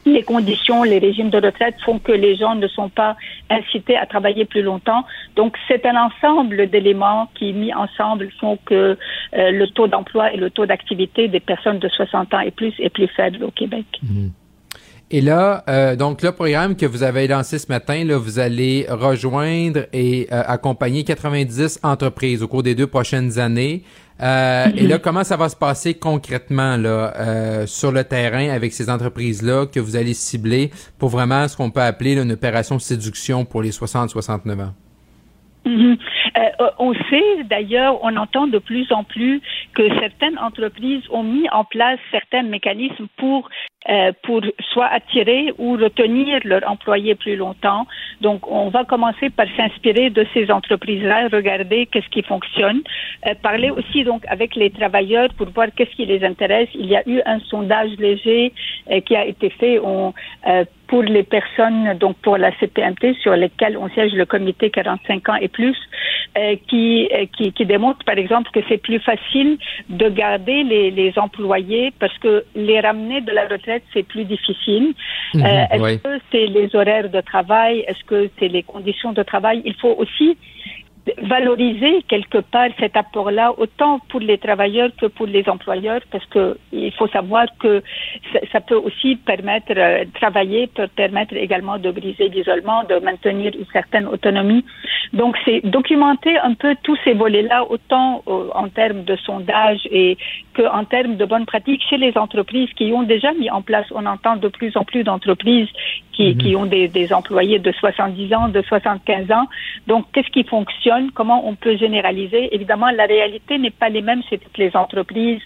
[SPEAKER 18] les conditions, les régimes de retraite font que les gens ne sont pas incités à travailler plus longtemps. Donc, c'est un ensemble d'éléments qui, mis ensemble, font que euh, le taux d'emploi et le taux d'activité des personnes de 60 ans et plus est plus faible au Québec.
[SPEAKER 5] Mhm. Et là, euh, donc le programme que vous avez lancé ce matin, là, vous allez rejoindre et euh, accompagner 90 entreprises au cours des deux prochaines années. Euh, et là, comment ça va se passer concrètement là sur le terrain avec ces entreprises-là que vous allez cibler pour vraiment ce qu'on peut appeler une opération séduction pour les 60-69 ans?
[SPEAKER 18] Mhm. on sait d'ailleurs, on entend de plus en plus que certaines entreprises ont mis en place certains mécanismes pour euh, pour soit attirer ou retenir leurs employés plus longtemps. Donc, on va commencer par s'inspirer de ces entreprises-là, regarder qu'est-ce qui fonctionne, euh, parler aussi donc avec les travailleurs pour voir qu'est-ce qui les intéresse. Il y a eu un sondage léger euh, qui a été fait pour les personnes, donc pour la CPMT, sur lesquelles on siège le comité 45 ans et plus, qui, qui, qui démontre par exemple que c'est plus facile de garder les, les employés parce que les ramener de la retraite c'est plus difficile. Mhm, euh, est-ce que c'est les horaires de travail? Est-ce que c'est les conditions de travail? Il faut aussi valoriser quelque part cet apport-là, autant pour les travailleurs que pour les employeurs, parce que il faut savoir que ça, peut aussi permettre, euh, travailler peut permettre également de briser l'isolement, de maintenir une certaine autonomie. Donc, c'est documenter un peu tous ces volets-là, autant euh, en termes de sondage et qu'en termes de bonnes pratiques chez les entreprises qui ont déjà mis en place. On entend de plus en plus d'entreprises qui, mhm. qui ont des, des employés de 70 ans, de 75 ans. Donc, qu'est-ce qui fonctionne? Comment on peut généraliser. Évidemment, la réalité n'est pas les mêmes chez toutes les entreprises.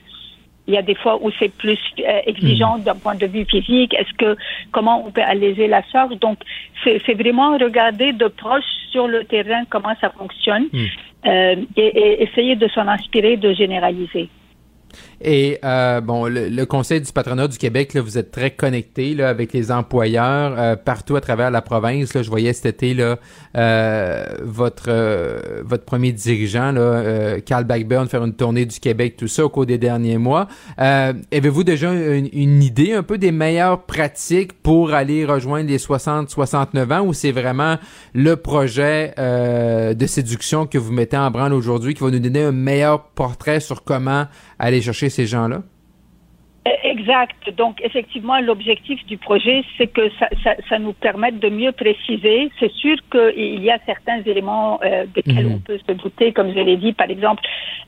[SPEAKER 18] Il y a des fois où c'est plus euh, exigeant hmm. d'un point de vue physique. Est-ce que comment on peut alléger la charge? Donc, c'est vraiment regarder de proche sur le terrain comment ça fonctionne hmm. euh, et, essayer de s'en inspirer, de généraliser.
[SPEAKER 5] Et euh, bon, le, Conseil du patronat du Québec, là, vous êtes très connecté là, avec les employeurs euh, partout à travers la province. Là, je voyais cet été là, euh, votre euh, votre premier dirigeant, là, euh, Carl Blackburn, faire une tournée du Québec, tout ça au cours des derniers mois. Avez-vous déjà une, une, idée un peu des meilleures pratiques pour aller rejoindre les 60-69 ans ou c'est vraiment le projet de séduction que vous mettez en branle aujourd'hui qui va nous donner un meilleur portrait sur comment aller chercher ces gens-là?
[SPEAKER 18] Exact. Donc, effectivement, l'objectif du projet, c'est que ça, ça, ça, nous permette de mieux préciser. C'est sûr qu'il y a certains éléments euh, desquels mhm. on peut se douter, comme je l'ai dit, par exemple,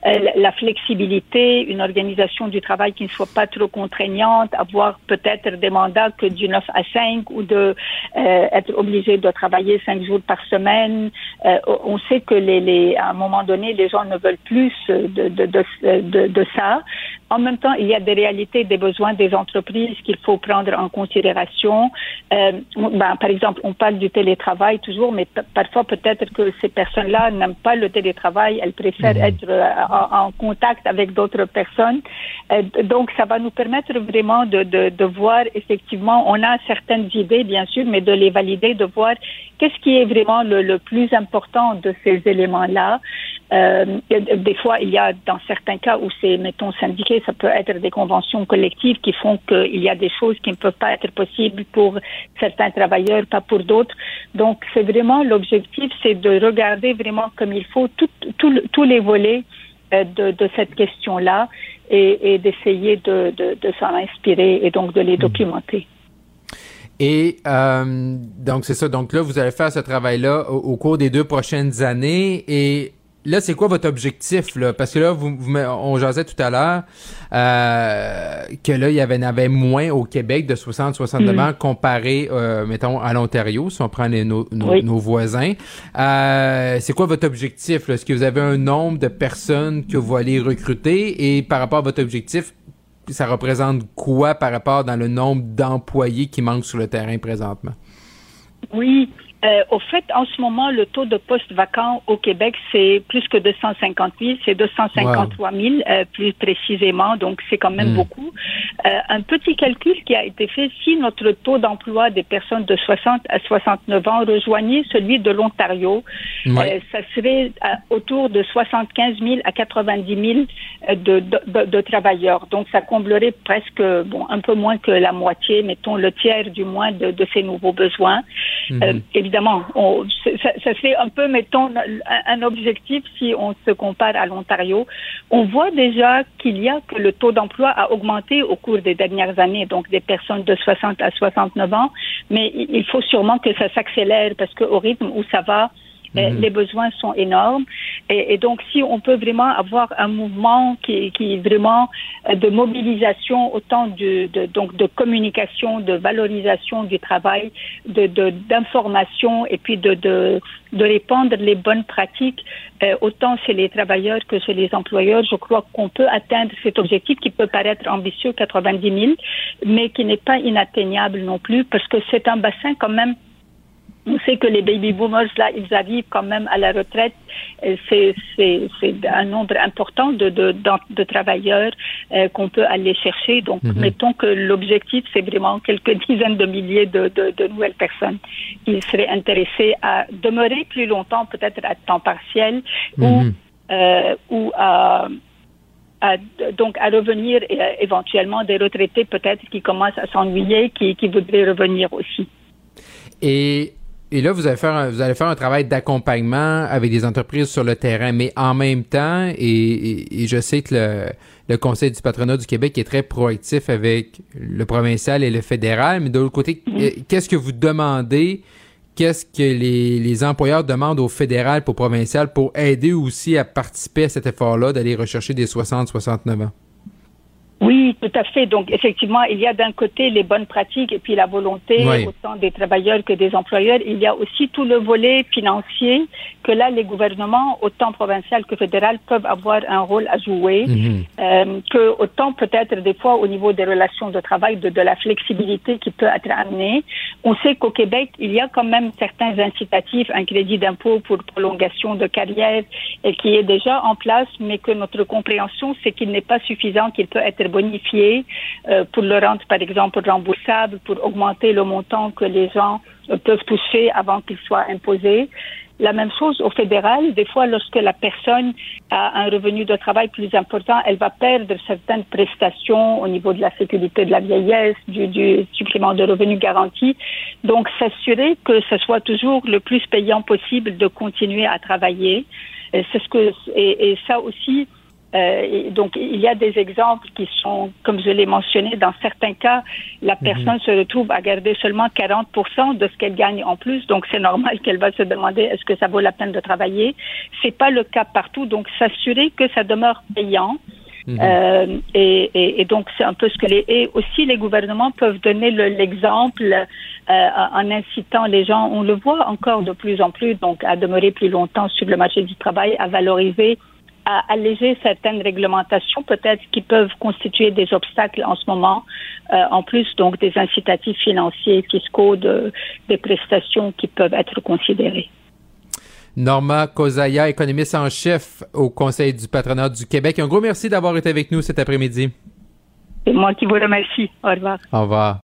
[SPEAKER 18] euh, la flexibilité, une organisation du travail qui ne soit pas trop contraignante, avoir peut-être des mandats que du 9 à 5 ou de euh, être obligé de travailler 5 jours par semaine. Euh, on sait que les, les, à un moment donné, les gens ne veulent plus de, de, de, de, de ça. En même temps, il y a des réalités, des besoins des entreprises qu'il faut prendre en considération. Euh, ben, par exemple, on parle du télétravail toujours, mais parfois peut-être que ces personnes-là n'aiment pas le télétravail, elles préfèrent mhm. être euh, en, contact avec d'autres personnes. Euh, donc, ça va nous permettre vraiment de, de, de voir effectivement, on a certaines idées, bien sûr, mais de les valider, de voir qu'est-ce qui est vraiment le, le plus important de ces éléments-là. Euh, des fois, il y a dans certains cas où c'est, mettons, syndiqué, ça peut être des conventions collectives qui font qu'il y a des choses qui ne peuvent pas être possibles pour certains travailleurs, pas pour d'autres. Donc, c'est vraiment l'objectif, c'est de regarder vraiment comme il faut tous les volets euh, de, de, cette question-là et, et d'essayer de, de, de s'en inspirer et donc de les hmm. documenter.
[SPEAKER 5] Et euh, donc c'est ça. Donc là, vous allez faire ce travail-là au, au, cours des deux prochaines années. Et là, c'est quoi votre objectif là? Parce que là, vous, on jasait tout à l'heure euh, que là, il y avait, avait moins au Québec de 60-69 mm. ans comparé, euh, mettons, à l'Ontario, si on prend les, nos, nos, voisins. Euh, c'est quoi votre objectif Est-ce que vous avez un nombre de personnes que vous allez recruter? Et par rapport à votre objectif, ça représente quoi par rapport dans le nombre d'employés qui manquent sur le terrain présentement?
[SPEAKER 18] Oui, euh, au fait, en ce moment, le taux de postes vacants au Québec, c'est plus que 250 000, c'est 253 000 euh, plus précisément, donc c'est quand même hmm. beaucoup. Euh, un petit calcul qui a été fait, si notre taux d'emploi des personnes de 60 à 69 ans rejoignait celui de l'Ontario, ça serait autour de 75 000 à 90 000 de, de, de, travailleurs. Donc ça comblerait presque, bon, un peu moins que la moitié, mettons le tiers du moins de, de ces nouveaux besoins. Hmm évidemment, ça, ça serait un peu, mettons, un, objectif si on se compare à l'Ontario. On voit déjà qu'il y a que le taux d'emploi a augmenté au cours des dernières années, donc des personnes de 60 à 69 ans, mais il faut sûrement que ça s'accélère parce qu'au rythme où ça va, Mhm. Les besoins sont énormes. Et, et, donc, si on peut vraiment avoir un mouvement qui, qui est vraiment euh, de mobilisation, autant de, de, donc de communication, de valorisation du travail, de d'information et puis de, de, de répandre les bonnes pratiques, euh, autant chez les travailleurs que chez les employeurs, je crois qu'on peut atteindre cet objectif qui peut paraître ambitieux, 90 000, mais qui n'est pas inatteignable non plus, parce que c'est un bassin quand même on sait que les baby boomers, là, ils arrivent quand même à la retraite. C'est, un nombre important de, de, de, travailleurs euh, qu'on peut aller chercher. Donc, mhm. mettons que l'objectif, c'est vraiment quelques dizaines de milliers de, de, nouvelles personnes qui seraient intéressées à demeurer plus longtemps, peut-être à temps partiel, ou, mhm. euh, ou à, à, donc à revenir euh, éventuellement des retraités peut-être qui commencent à s'ennuyer, qui, qui voudraient revenir aussi.
[SPEAKER 5] Et et là, vous allez faire un, vous allez faire un travail d'accompagnement avec des entreprises sur le terrain, mais en même temps, et, je sais que le, le, Conseil du patronat du Québec est très proactif avec le provincial et le fédéral, mais de l'autre côté, euh, qu'est-ce que vous demandez? Qu'est-ce que les, les employeurs demandent au fédéral pour provincial pour aider aussi à participer à cet effort-là d'aller rechercher des 60-69 ans?
[SPEAKER 18] Oui, Tout à fait. Donc, effectivement, il y a d'un côté les bonnes pratiques et puis la volonté,
[SPEAKER 5] Oui.
[SPEAKER 18] autant des travailleurs que des employeurs. Il y a aussi tout le volet financier que là, les gouvernements, autant provincial que fédéral, peuvent avoir un rôle à jouer. Euh, que autant peut-être des fois au niveau des relations de travail, de, de la flexibilité qui peut être amenée. On sait qu'au Québec, il y a quand même certains incitatifs, un crédit d'impôt pour prolongation de carrière et qui est déjà en place, mais que notre compréhension, c'est qu'il n'est pas suffisant, qu'il peut être bonifié euh, pour le rendre, par exemple, remboursable, pour augmenter le montant que les gens euh, peuvent toucher avant qu'il soit imposé. La même chose au fédéral, des fois, lorsque la personne a un revenu de travail plus important, elle va perdre certaines prestations au niveau de la sécurité de la vieillesse, du, du supplément de revenus garanti. Donc, s'assurer que ce soit toujours le plus payant possible de continuer à travailler. C'est ce que et ça aussi. Euh, et donc, il y a des exemples qui sont, comme je l'ai mentionné, dans certains cas, la personne se retrouve à garder seulement 40 de ce qu'elle gagne en plus. Donc, c'est normal qu'elle va se demander est-ce que ça vaut la peine de travailler? C'est pas le cas partout. Donc, s'assurer que ça demeure payant. Euh, et, et- et donc, c'est un peu ce que les... Et aussi, les gouvernements peuvent donner le- l'exemple euh, en incitant les gens, on le voit encore de plus en plus, donc à demeurer plus longtemps sur le marché du travail, à valoriser à alléger certaines réglementations peut-être qui peuvent constituer des obstacles en ce moment, euh, en plus donc des incitatifs financiers, fiscaux, de, des prestations qui peuvent être considérées.
[SPEAKER 5] Norma Kozaya, économiste en chef au Conseil du patronat du Québec. Un gros merci d'avoir été avec nous cet après-midi.
[SPEAKER 18] C'est moi qui vous remercie. Au revoir.
[SPEAKER 5] Au revoir.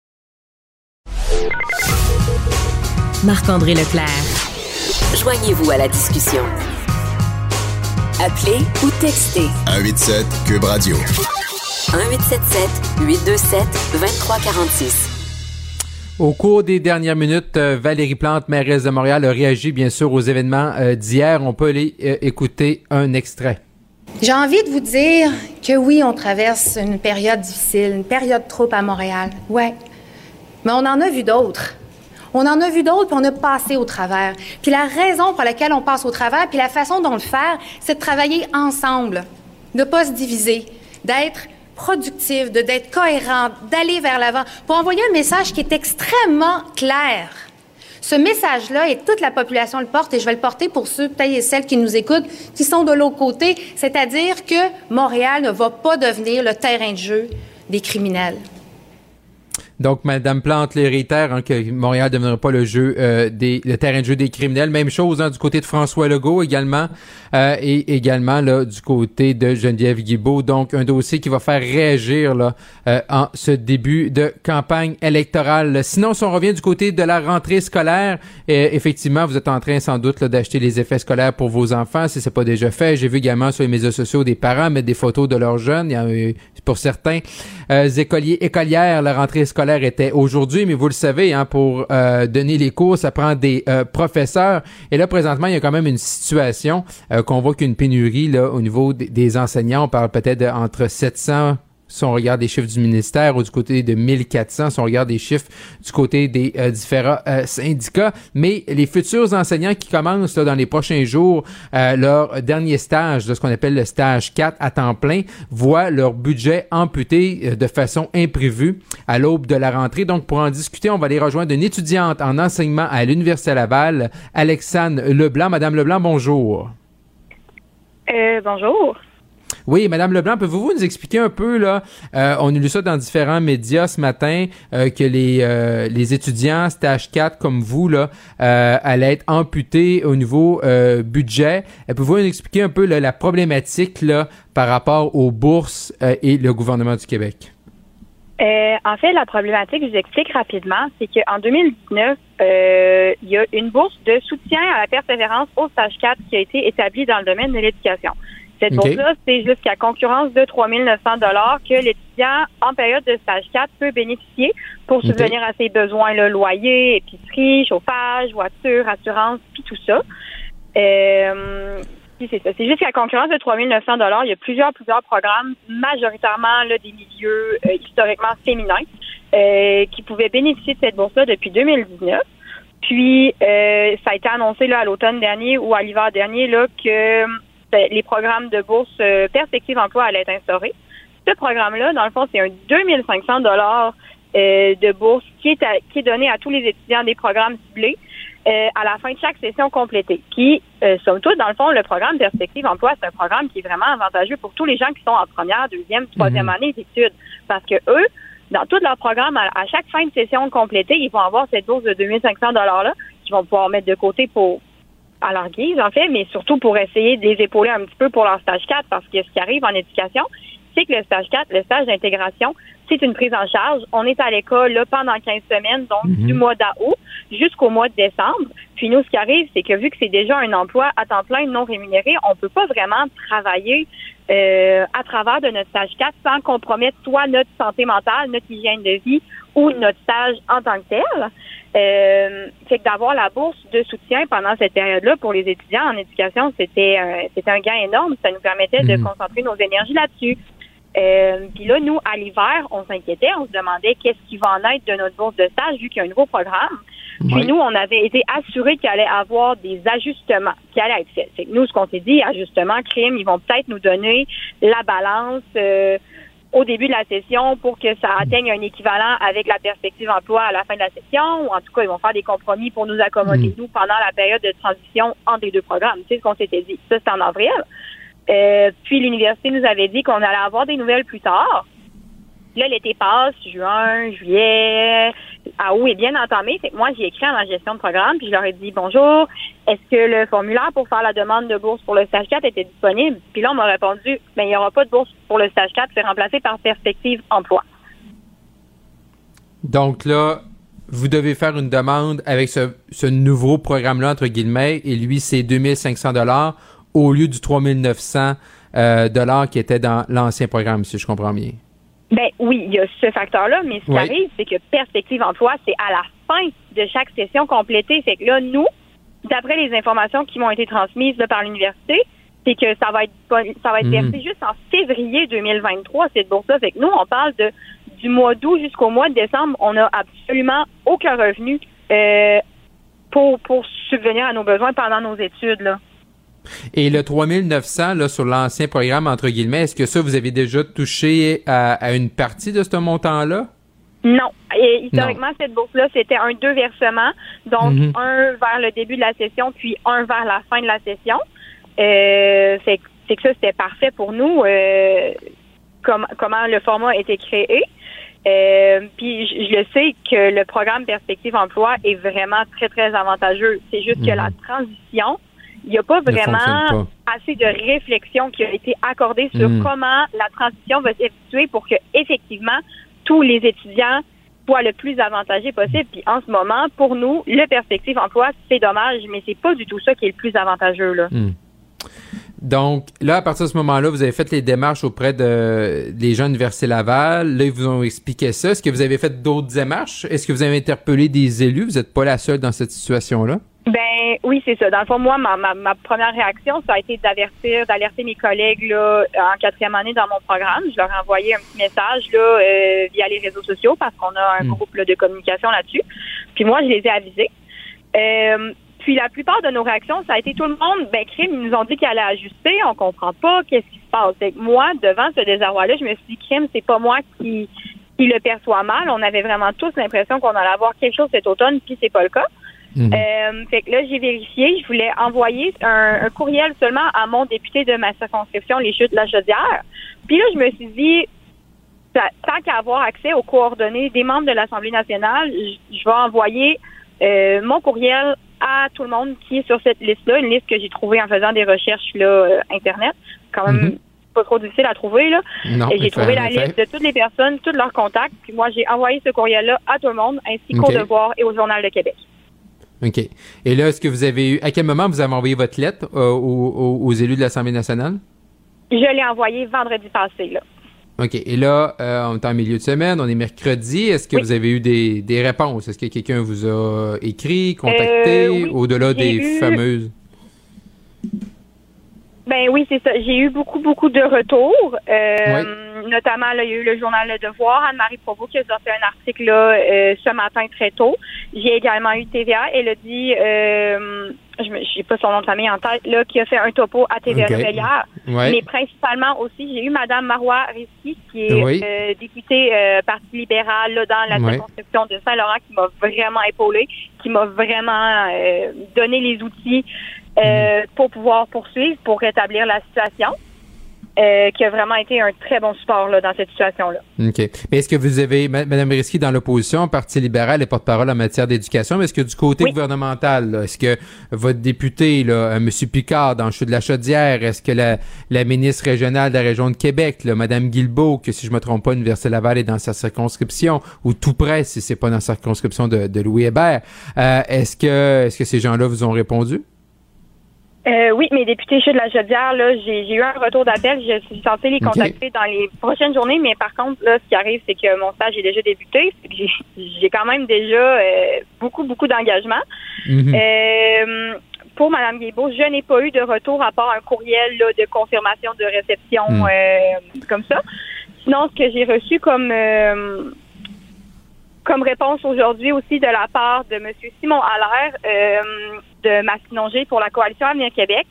[SPEAKER 1] Marc-André Leclerc.
[SPEAKER 2] Joignez-vous à la discussion. Appelez ou textez
[SPEAKER 4] 187 Cube Radio.
[SPEAKER 2] 1877 827 2346.
[SPEAKER 5] Au cours des dernières minutes, euh, Valérie Plante, mairesse de Montréal, a réagi bien sûr aux événements euh, d'hier. On peut aller euh, écouter un extrait.
[SPEAKER 19] J'ai envie de vous dire que oui, on traverse une période difficile, une période trop à Montréal. Ouais. Mais on en a vu d'autres. On en a vu d'autres, puis on a passé au travers. Puis la raison pour laquelle on passe au travers, puis la façon dont le faire, c'est de travailler ensemble, de pas se diviser, d'être productif, d'être cohérent, d'aller vers l'avant, pour envoyer un message qui est extrêmement clair. Ce message-là, et toute la population le porte, et je vais le porter pour ceux, peut-être celles qui nous écoutent, qui sont de l'autre côté, c'est-à-dire que Montréal ne va pas devenir le terrain de jeu des criminels.
[SPEAKER 5] Donc, Madame Plante les réitère hein, que Montréal ne deviendra pas le jeu euh, des le terrain de jeu des criminels. Même chose hein, du côté de François Legault également euh, et également là du côté de Geneviève Guilbeault. Donc, un dossier qui va faire réagir là euh, en ce début de campagne électorale. Sinon, si on revient du côté de la rentrée scolaire, euh, effectivement, vous êtes en train sans doute d'acheter les effets scolaires pour vos enfants si c'est pas déjà fait. J'ai vu également sur les médias sociaux des parents mettre des photos de leurs jeunes. Il y a eu pour certains euh, écoliers écolières, la rentrée scolaire était aujourd'hui, mais vous le savez, hein, pour euh, donner les cours, ça prend des euh, professeurs. Et là, présentement, il y a quand même une situation euh, qu'on voit qu'une pénurie là au niveau des, des enseignants. On parle peut-être entre 700 si on regarde les chiffres du ministère ou du côté de 1400, si on regarde les chiffres du côté des euh, différents euh, syndicats, mais les futurs enseignants qui commencent dans les prochains jours euh, leur dernier stage, de ce qu'on appelle le stage 4 à temps plein, voient leur budget amputé de façon imprévue à l'aube de la rentrée. Donc pour en discuter, on va aller rejoindre une étudiante en enseignement à l'Université Laval, Alexandre Leblanc. Madame Leblanc, bonjour.
[SPEAKER 20] Bonjour.
[SPEAKER 5] Oui, Madame Leblanc, pouvez-vous nous expliquer un peu, là, euh, on a lu ça dans différents médias ce matin, euh, que les, euh, les étudiants stage 4 comme vous, là, allaient être amputés au niveau budget. Pouvez-vous nous expliquer un peu la problématique là, par rapport aux bourses et le gouvernement du Québec?
[SPEAKER 20] En fait, la problématique, je vous explique rapidement, c'est qu'en 2019, euh, il y a une bourse de soutien à la persévérance au stage 4 qui a été établie dans le domaine de l'éducation. Cette bourse-là, c'est jusqu'à concurrence de 3 900 que l'étudiant en période de stage 4 peut bénéficier pour subvenir à ses besoins, le loyer, épicerie, chauffage, voiture, assurance, puis tout ça. Euh, puis c'est ça. C'est jusqu'à concurrence de 3 900 Il y a plusieurs, plusieurs programmes, majoritairement là, des milieux euh, historiquement féminins, euh, qui pouvaient bénéficier de cette bourse-là depuis 2019. Puis, euh, ça a été annoncé là, à l'automne dernier ou à l'hiver dernier là, que les programmes de bourse euh, perspective emploi allaient être instaurés. ce programme-là, dans le fond, c'est un 2500 dollars euh, de bourse qui est, à- qui est donné à tous les étudiants des programmes ciblés euh, à la fin de chaque session complétée. Puis, euh, somme toute, dans le fond, le programme Perspective Emploi, c'est un programme qui est vraiment avantageux pour tous les gens qui sont en première, deuxième, troisième
[SPEAKER 21] Mhm.
[SPEAKER 20] année d'études. Parce que eux, dans tout leur programme, à, à chaque fin de session complétée, ils vont avoir cette bourse de 2500 $-là qu'ils vont pouvoir mettre de côté pour à leur guise, en fait, mais surtout pour essayer de les épauler un petit peu pour leur stage 4, parce que ce qui arrive en éducation, c'est que le stage 4, le stage d'intégration, c'est une prise en charge. On est à l'école là, pendant 15 semaines, donc
[SPEAKER 21] Mhm.
[SPEAKER 20] du mois d'août jusqu'au mois de décembre. Puis nous, ce qui arrive, c'est que vu que c'est déjà un emploi à temps plein non rémunéré, on peut pas vraiment travailler euh, à travers de notre stage 4 sans compromettre soit notre santé mentale, notre hygiène de vie ou notre stage en tant que tel. Euh, fait que d'avoir la bourse de soutien pendant cette période-là pour les étudiants en éducation, c'était un, c'était un gain énorme. Ça nous permettait de
[SPEAKER 21] Mhm.
[SPEAKER 20] concentrer nos énergies là-dessus. Euh, Puis là, nous, à l'hiver, on s'inquiétait, on se demandait qu'est-ce qui va en être de notre bourse de stage vu qu'il y a un nouveau programme. Puis nous, on avait été assurés qu'il allait avoir des ajustements qui allaient être faits. C'est que nous, ce qu'on s'est dit, ajustement, crime, ils vont peut-être nous donner la balance euh, au début de la session pour que ça atteigne un équivalent avec la perspective emploi à la fin de la session. Ou en tout cas, ils vont faire des compromis pour nous accommoder, nous, pendant la période de transition entre les deux programmes. C'est ce qu'on s'était dit? Ça, c'est en avril. Euh, puis l'université nous avait dit qu'on allait avoir des nouvelles plus tard. Là, l'été passe, juin, juillet, à août est bien entamé. Moi, j'ai écrit à ma gestion de programme, puis je leur ai dit bonjour, est-ce que le formulaire pour faire la demande de bourse pour le stage 4 était disponible? Puis là, on m'a répondu, ben, il n'y aura pas de bourse pour le stage 4, c'est remplacé par perspective emploi.
[SPEAKER 5] Donc là, vous devez faire une demande avec ce, nouveau programme-là, entre guillemets, et lui, c'est 2500 dollars au lieu du 3900 euh, dollars qui était dans l'ancien programme, si je comprends bien.
[SPEAKER 20] Ben oui, il y a ce facteur-là, mais ce qui
[SPEAKER 5] Oui.
[SPEAKER 20] arrive, c'est que perspective emploi, c'est à la fin de chaque session complétée. Fait que là, nous, d'après les informations qui m'ont été transmises là, par l'université, c'est que ça va être ça va être
[SPEAKER 21] Mhm.
[SPEAKER 20] versé juste en février 2023, cette bourse-là. Fait que nous, on parle de du mois d'août jusqu'au mois de décembre, on n'a absolument aucun revenu euh, pour, pour subvenir à nos besoins pendant nos études. Là.
[SPEAKER 5] Et le 3900 là, sur l'ancien programme, entre guillemets, est-ce que ça, vous avez déjà touché à, à une partie de ce montant-là?
[SPEAKER 20] Non. Et historiquement, cette bourse-là, c'était un deux versements. Donc,
[SPEAKER 5] Mhm.
[SPEAKER 20] un vers le début de la session, puis un vers la fin de la session. Euh, c'est que ça, c'était parfait pour nous. euh, comme- comment le format a été créé. Euh, puis je, je le sais que le programme Perspective Emploi est vraiment très, très avantageux. C'est juste que
[SPEAKER 21] Mhm.
[SPEAKER 20] la transition, il n'y a pas vraiment assez de réflexion qui a été accordée sur
[SPEAKER 21] Mhm.
[SPEAKER 20] comment la transition va s'effectuer pour que effectivement tous les étudiants soient le plus avantagés possible. Puis en ce moment, pour nous, le perspective emploi, c'est dommage, mais c'est pas du tout ça qui est le plus avantageux là.
[SPEAKER 5] Hmm. Donc, là, à partir de ce moment-là, vous avez fait les démarches auprès de, des gens de l'Université Laval. Là, ils vous ont expliqué ça. Est-ce que vous avez fait d'autres démarches? Est-ce que vous avez interpellé des élus? Vous n'êtes pas la seule dans cette situation-là?
[SPEAKER 20] Ben oui, c'est ça. Dans le fond, moi, ma, ma, ma première réaction, ça a été d'avertir, d'alerter mes collègues là, en quatrième année dans mon programme. Je leur ai envoyé un petit message là, euh, via les réseaux sociaux parce qu'on a un
[SPEAKER 21] Mm.
[SPEAKER 20] groupe là, de communication là-dessus. Puis moi, je les ai avisés. Euh, puis la plupart de nos réactions, ça a été tout le monde, ben crime, ils nous ont dit qu'ils allaient ajuster, on comprend pas, qu'est-ce qui se passe? Moi, devant ce désarroi-là, je me suis dit, crime, c'est pas moi qui, qui le perçoit mal. On avait vraiment tous l'impression qu'on allait avoir quelque chose cet automne, puis c'est pas le cas. Euh, fait que là, j'ai vérifié. Je voulais envoyer un, un courriel seulement à mon député de ma circonscription, les chutes de la Chaudière. Puis là, je me suis dit, tant qu'à avoir accès aux coordonnées des membres de l'Assemblée nationale, je, je vais envoyer euh, mon courriel à tout le monde qui est sur cette liste-là, une liste que j'ai trouvée en faisant des recherches là, euh, Internet. Quand même
[SPEAKER 21] Mhm.
[SPEAKER 20] pas trop difficile à trouver. Là.
[SPEAKER 5] Non,
[SPEAKER 20] Et j'ai trouvé la liste de toutes les personnes, tous leurs contacts. Puis moi, j'ai envoyé ce courriel-là à tout le monde, ainsi qu'au Devoir et au Journal de Québec.
[SPEAKER 5] OK. Et là, est-ce que vous avez eu, à quel moment vous avez envoyé votre lettre euh, aux, élus de l'Assemblée nationale?
[SPEAKER 20] Je l'ai envoyé vendredi passé. Là.
[SPEAKER 5] OK. Et là, euh, on est en milieu de semaine, on est mercredi. Est-ce que vous avez eu des, des réponses? Est-ce que quelqu'un vous a écrit, contacté,
[SPEAKER 20] Euh, oui.
[SPEAKER 5] au-delà des
[SPEAKER 20] eu-
[SPEAKER 5] fameuses?
[SPEAKER 20] Ben oui, c'est ça. J'ai eu beaucoup, beaucoup de retours. Euh, Notamment, là, il y a eu le journal Le Devoir, Anne-Marie Provost qui a sorti un article là, euh, ce matin très tôt. J'ai également eu TVA. Elle a dit, euh, je n'ai pas son nom de famille en tête, là, qui a fait un topo à TVA
[SPEAKER 5] Ok.
[SPEAKER 20] Nouvelière.
[SPEAKER 5] Ouais.
[SPEAKER 20] Mais principalement aussi, j'ai eu Mme Marois Risky, qui est
[SPEAKER 5] Oui.
[SPEAKER 20] euh, députée euh, Parti libéral là, dans la
[SPEAKER 5] Ouais.
[SPEAKER 20] circonscription de Saint-Laurent, qui m'a vraiment épaulée, qui m'a vraiment euh, donné les outils euh, pour pouvoir poursuivre, pour rétablir la situation. Euh, qui a vraiment été un très bon support là, dans cette situation-là.
[SPEAKER 5] OK. Mais est-ce que vous avez, Mme Risky, dans l'opposition, Parti libéral et porte-parole en matière d'éducation, mais est-ce que du côté gouvernemental, là, est-ce que votre député, là, euh, M. Picard, dans le de la Chaudière, est-ce que la, la ministre régionale de la région de Québec, là, Mme Guilbeault, que si je me trompe pas, l'Université Laval est dans sa circonscription, ou tout près, si c'est pas dans la circonscription de, de Louis Hébert, euh, est-ce que, est-ce que ces gens-là vous ont répondu?
[SPEAKER 20] Euh, oui, mes députés chez de la Chaudière, là, j'ai j'ai eu un retour d'appel. Je suis censée les contacter dans les prochaines journées, mais par contre, là, ce qui arrive, c'est que mon stage est déjà débuté. J'ai j'ai quand même déjà euh, beaucoup, beaucoup d'engagement.
[SPEAKER 5] Mhm.
[SPEAKER 20] Euh, pour Mme Guébeau, je n'ai pas eu de retour à part un courriel là, de confirmation de réception
[SPEAKER 5] Mm.
[SPEAKER 20] euh, comme ça. Sinon, ce que j'ai reçu comme euh, comme réponse aujourd'hui aussi de la part de M. Simon Allaire euh, de Massinongé pour la Coalition Avenir Québec,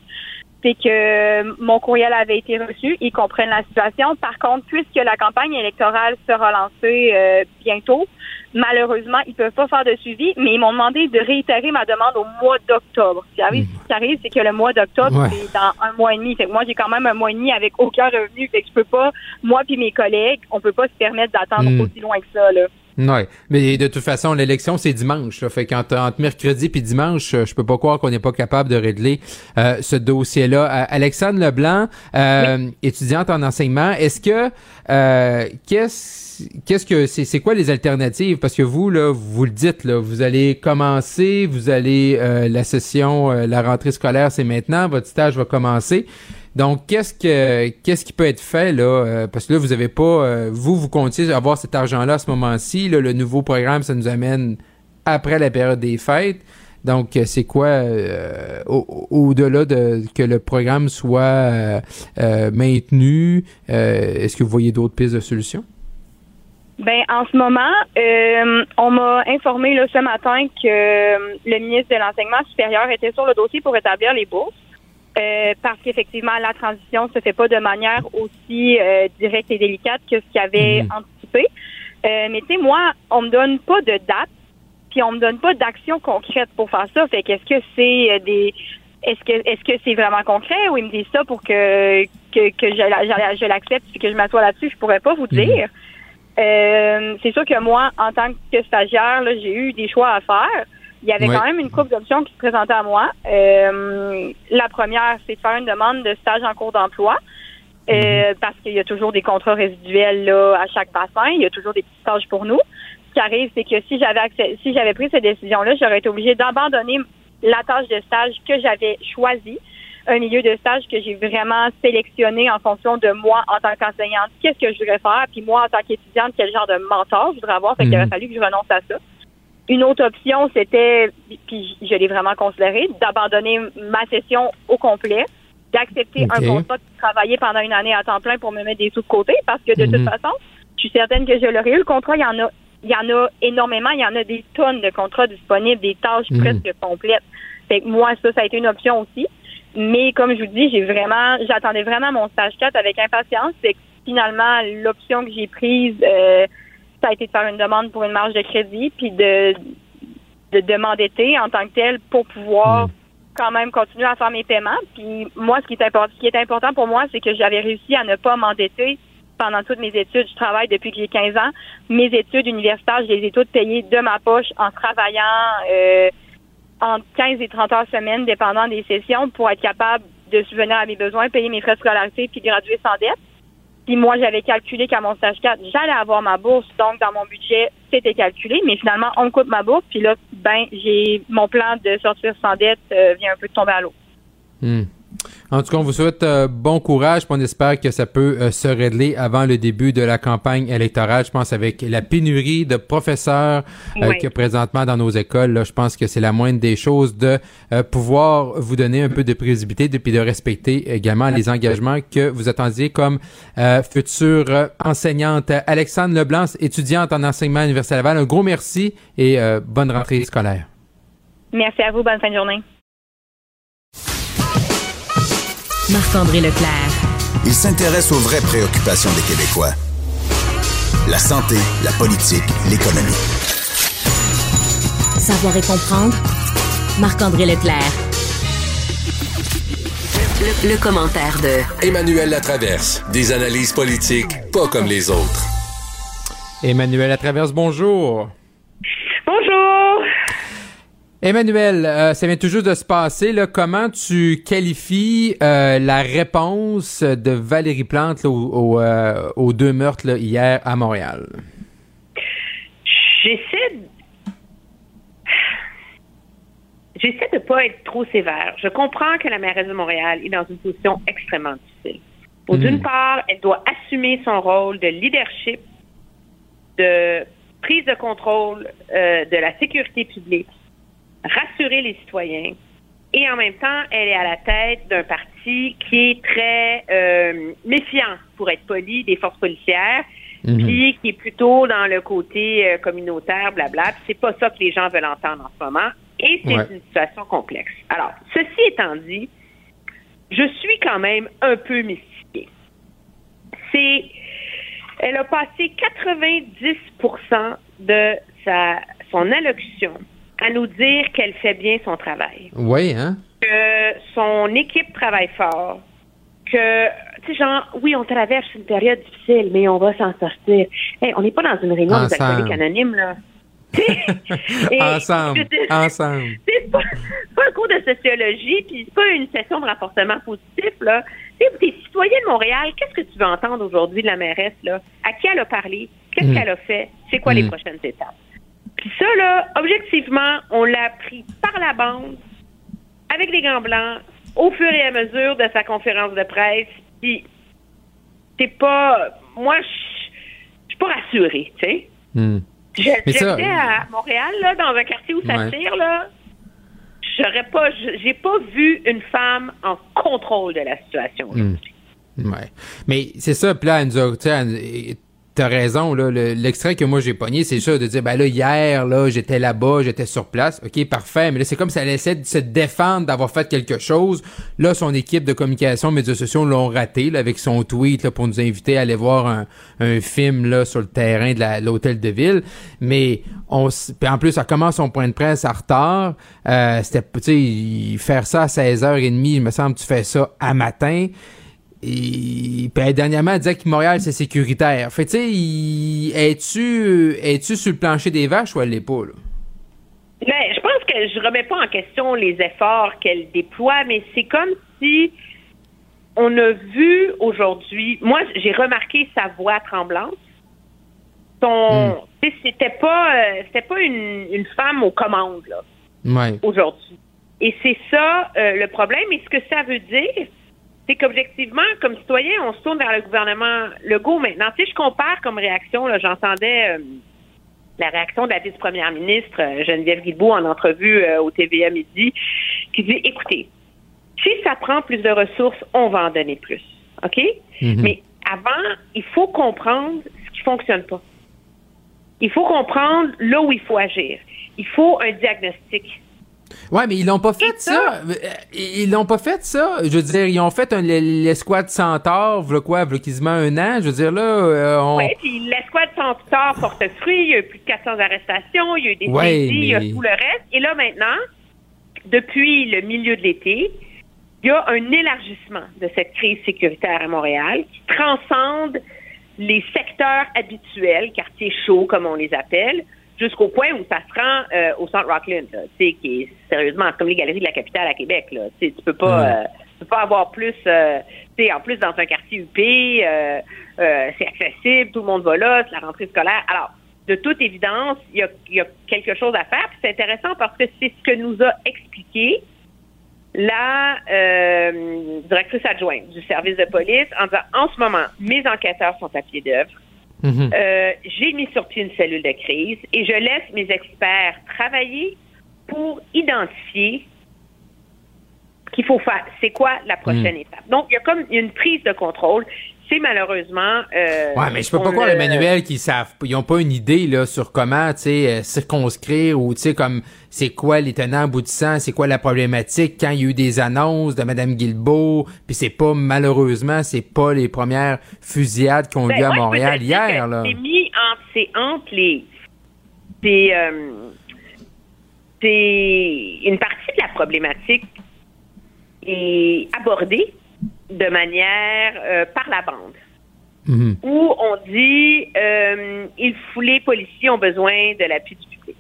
[SPEAKER 20] c'est que mon courriel avait été reçu, ils comprennent la situation. Par contre, puisque la campagne électorale sera lancée euh, bientôt, malheureusement, ils peuvent pas faire de suivi, mais ils m'ont demandé de réitérer ma demande au mois d'octobre. Ce qui arrive, ce qui arrive, c'est que le mois d'octobre,
[SPEAKER 5] Ouais.
[SPEAKER 20] c'est dans un mois et demi. Fait que moi, j'ai quand même un mois et demi avec aucun revenu. Fait que je peux pas, moi puis mes collègues, on peut pas se permettre d'attendre
[SPEAKER 5] Mm.
[SPEAKER 20] aussi loin que ça, là.
[SPEAKER 5] Ouais, mais de toute façon, l'élection c'est dimanche. Là, fait qu'entre entre mercredi puis dimanche, euh, je peux pas croire qu'on n'est pas capable de régler euh, ce dossier-là. Euh, Alexandre Leblanc, euh, étudiante en enseignement, est-ce que euh, qu'est-ce qu'est-ce que c'est c'est quoi les alternatives? Parce que vous là, vous le dites là, vous allez commencer, vous allez euh, la session, euh, la rentrée scolaire c'est maintenant, votre stage va commencer. Donc, qu'est-ce que qu'est-ce qui peut être fait là? Euh, Parce que là, vous avez pas, euh, vous, vous comptiez avoir cet argent-là à ce moment-ci. Le nouveau programme, ça nous amène après la période des fêtes. Donc, euh, c'est quoi euh, au- au-delà de que le programme soit euh, euh, maintenu Est-ce que vous voyez d'autres pistes de solutions?
[SPEAKER 20] Ben, en ce moment, euh, on m'a informé là, ce matin que le ministre de l'Enseignement supérieur était sur le dossier pour établir les bourses. Euh, parce qu'effectivement, la transition se fait pas de manière aussi euh, directe et délicate que ce qu'il avait
[SPEAKER 21] Mhm.
[SPEAKER 20] anticipé. Euh, mais tu sais, moi, on me donne pas de date, puis on me donne pas d'action concrète pour faire ça. Fait qu'est-ce que c'est euh, des est-ce que est-ce que c'est vraiment concret ou ils me disent ça pour que que, que je, la- je, je l'accepte puis que je m'assois là-dessus, je pourrais pas vous dire. Euh, c'est sûr que moi, en tant que stagiaire, là, j'ai eu des choix à faire. Il y avait
[SPEAKER 21] Ouais.
[SPEAKER 20] quand même une couple d'options qui se présentaient à moi. Euh, la première, c'est de faire une demande de stage en cours d'emploi. euh, Parce qu'il y a toujours des contrats résiduels là, à chaque bassin. Il y a toujours des petits stages pour nous. Ce qui arrive, c'est que si j'avais accès, si j'avais pris cette décision-là, j'aurais été obligée d'abandonner la tâche de stage que j'avais choisie un milieu de stage que j'ai vraiment sélectionné en fonction de moi en tant qu'enseignante, qu'est-ce que je voudrais faire, puis moi en tant qu'étudiante, quel genre de mentor je voudrais avoir, fait qu'il
[SPEAKER 21] Mhm.
[SPEAKER 20] aurait fallu que je renonce à ça. Une autre option, c'était, puis je l'ai vraiment considéré, d'abandonner ma session au complet, d'accepter un contrat de travailler pendant une année à temps plein pour me mettre des sous de côté, parce que de
[SPEAKER 21] Mhm.
[SPEAKER 20] toute façon, je suis certaine que je l'aurais eu. Le contrat, il y en a, il y en a énormément, il y en a des tonnes de contrats disponibles, des tâches
[SPEAKER 21] Mhm.
[SPEAKER 20] presque complètes. Fait que moi, ça, ça a été une option aussi. Mais comme je vous dis, j'ai vraiment, j'attendais vraiment mon stage 4 avec impatience. C'est que finalement, l'option que j'ai prise, euh, ça a été de faire une demande pour une marge de crédit, puis de, de, de m'endetter en tant que tel pour pouvoir quand même continuer à faire mes paiements. Puis moi, ce qui est important, ce qui est important pour moi, c'est que j'avais réussi à ne pas m'endetter pendant toutes mes études. Je travaille depuis que j'ai 15 ans. Mes études universitaires, je les ai toutes payées de ma poche en travaillant euh, entre 15 et 30 heures semaine, dépendant des sessions, pour être capable de subvenir à mes besoins, payer mes frais de scolarité puis graduer sans dette. Puis moi, j'avais calculé qu'à mon stage 4, j'allais avoir ma bourse. Donc, dans mon budget, c'était calculé. Mais finalement, on me coupe ma bourse. Puis là, ben, j'ai mon plan de sortir sans dette euh, vient un peu de tomber à l'eau.
[SPEAKER 5] Hmm. En tout cas, on vous souhaite euh, bon courage. puis On espère que ça peut euh, se régler avant le début de la campagne électorale. Je pense avec la pénurie de professeurs euh,
[SPEAKER 21] Oui.
[SPEAKER 5] qu'il y a présentement dans nos écoles, là, je pense que c'est la moindre des choses de pouvoir vous donner un peu de prévisibilité et puis de respecter également les engagements que vous attendiez comme future enseignante. Alexandre Leblanc, étudiante en enseignement à l'Université Laval, un gros merci et bonne rentrée scolaire.
[SPEAKER 20] Merci à vous. Bonne fin de journée.
[SPEAKER 3] Marc-André Leclerc.
[SPEAKER 4] Il s'intéresse aux vraies préoccupations des Québécois. La santé, la politique, l'économie.
[SPEAKER 3] Savoir et comprendre. Marc-André Leclerc.
[SPEAKER 2] Le, le commentaire de
[SPEAKER 21] Emmanuel Latraverse. Des analyses politiques pas comme les autres.
[SPEAKER 5] Emmanuel Latraverse, bonjour.
[SPEAKER 22] Bonjour.
[SPEAKER 5] Emmanuel, euh, ça vient toujours de se passer. Là. Comment tu qualifies euh, la réponse de Valérie Plante là, au- au, euh, aux deux meurtres là, hier à Montréal?
[SPEAKER 22] J'essaie de... J'essaie de pas être trop sévère. Je comprends que la mairesse de Montréal est dans une position extrêmement difficile.
[SPEAKER 23] Mhm.
[SPEAKER 22] D'une part, elle doit assumer son rôle de leadership, de prise de contrôle euh, de la sécurité publique, rassurer les citoyens, et en même temps, elle est à la tête d'un parti qui est très euh, méfiant, pour être poli, des forces policières,
[SPEAKER 23] Mhm.
[SPEAKER 22] puis qui est plutôt dans le côté euh, communautaire, blabla. C'est pas ça que les gens veulent entendre en ce moment. Et c'est
[SPEAKER 23] Ouais.
[SPEAKER 22] une situation complexe. Alors, ceci étant dit, je suis quand même un peu mystifiée. C'est, elle a passé 90% de sa, son allocution à nous dire qu'elle fait bien son travail
[SPEAKER 5] Oui, hein?
[SPEAKER 22] que son équipe travaille fort, que, tu sais, genre, oui, on traverse une période difficile, mais on va s'en sortir. Hey, on n'est pas dans une réunion des
[SPEAKER 5] Ensemble.
[SPEAKER 22] alcooliques anonymes, là. Et-
[SPEAKER 5] ensemble,
[SPEAKER 22] je
[SPEAKER 5] ensemble.
[SPEAKER 22] C'est pas, un cours de sociologie, puis c'est pas une session de rapportement positif, là. T'es citoyen de Montréal, qu'est-ce que tu veux entendre aujourd'hui de la mairesse, là? À qui elle a parlé? Qu'est-ce
[SPEAKER 23] Mm.
[SPEAKER 22] qu'elle a fait? C'est quoi les
[SPEAKER 23] Mm.
[SPEAKER 22] prochaines étapes? Puis ça, là, objectivement, on l'a pris par la bande, avec des gants blancs, au fur et à mesure de sa conférence de presse. Puis, c'est pas. Moi, je suis pas rassurée, tu sais.
[SPEAKER 5] Hmm. Ça-
[SPEAKER 22] J'étais à Montréal, là, dans un quartier où ça
[SPEAKER 5] Ouais.
[SPEAKER 22] tire, là. J'aurais pas. J'ai pas vu une femme en contrôle de la situation.
[SPEAKER 5] Hmm. Ouais. Mais c'est ça, puis là, elle nous a, tu sais, elle- t'as raison, là, le- l'extrait que moi j'ai pogné, c'est ça, de dire, ben là, hier, là, j'étais là-bas, j'étais sur place, ok, parfait, mais là, c'est comme si elle essaie de se défendre d'avoir fait quelque chose. Là, son équipe de communication, médias sociaux l'ont raté, là, avec son tweet, là, pour nous inviter à aller voir un, un film, là, sur le terrain de l'hôtel de ville. Mais, on, en plus, elle commence son point de presse en retard. Euh, c'était, tu sais, faire ça à 16h30, il me semble, tu fais ça à matin. Et dernièrement, elle disait que Montréal, c'est sécuritaire. Fait tu sais, il- es-tu es-tu sur le plancher des vaches ou elle l'est pas, là?
[SPEAKER 22] Mais je pense que je remets pas en question les efforts qu'elle déploie, mais c'est comme si on a vu aujourd'hui. Moi, j'ai remarqué sa voix tremblante. Son, sais, c'était pas, euh, c'était pas une, une femme aux commandes là
[SPEAKER 5] Ouais.
[SPEAKER 22] aujourd'hui. Et c'est ça euh, le problème. Et ce que ça veut dire, c'est qu'objectivement, comme citoyen, on se tourne vers le gouvernement Legault maintenant. Sais, je compare comme réaction. Là, j'entendais. euh, la réaction de la vice-première ministre euh, Geneviève Guilbeault en entrevue euh, au TVA Midi, qui dit écoutez, si ça prend plus de ressources, on va en donner plus. OK?
[SPEAKER 23] Mhm.
[SPEAKER 22] Mais avant, il faut comprendre ce qui fonctionne pas. Il faut comprendre là où il faut agir. Il faut un diagnostic.
[SPEAKER 5] Ouais, mais ils l'ont pas fait ça. Euh, Ils l'ont pas fait ça. Je veux dire, ils ont fait un, l'escouade Centaure, v'là quoi, v'là quasiment un an. Je veux dire, là, euh, on...
[SPEAKER 22] Oui, puis l'escouade Centaure porte fruit. Il y a eu plus de 400 arrestations. Il y a eu des
[SPEAKER 5] Ouais.
[SPEAKER 22] Il y a tout le reste. Et là, maintenant, depuis le milieu de l'été, il y a un élargissement de cette crise sécuritaire à Montréal qui transcende les secteurs habituels, quartiers chauds comme on les appelle, jusqu'au point où ça se rend euh, au centre Rockland, là, tu sais, qui est sérieusement comme les galeries de la capitale à Québec. Là, tu peux pas, euh, tu peux pas avoir plus, euh, tu sais, en plus dans un quartier UP, euh, euh, c'est accessible, tout le monde va là, c'est la rentrée scolaire. Alors, de toute évidence, il y a, y a quelque chose à faire. Puis c'est intéressant parce que c'est ce que nous a expliqué la euh, directrice adjointe du service de police en disant en ce moment, mes enquêteurs sont à pied d'œuvre. Euh, J'ai mis sur pied une cellule de crise et je laisse mes experts travailler pour identifier ce qu'il faut faire. C'est quoi la prochaine
[SPEAKER 23] Mm.
[SPEAKER 22] étape? Donc, il y a comme une prise de contrôle. C'est malheureusement. Euh,
[SPEAKER 5] ouais, mais je peux pas croire
[SPEAKER 22] ne-
[SPEAKER 5] les manuels qui savent, ils ont pas une idée là sur comment, tu sais, euh, circonscrire ou tu sais comme c'est quoi les tenants aboutissants, c'est quoi la problématique quand il y a eu des annonces de Madame Guilbeault, puis c'est pas malheureusement c'est pas les premières fusillades qui ont
[SPEAKER 22] Ben,
[SPEAKER 5] lieu à
[SPEAKER 22] ouais, je peux
[SPEAKER 5] Montréal hier là.
[SPEAKER 22] C'est mis entre, c'est entre les. C'est, euh, c'est une partie de la problématique est abordée de manière euh, par la bande.
[SPEAKER 5] Mhm.
[SPEAKER 22] Où on dit euh, il faut les policiers ont besoin de l'appui du public.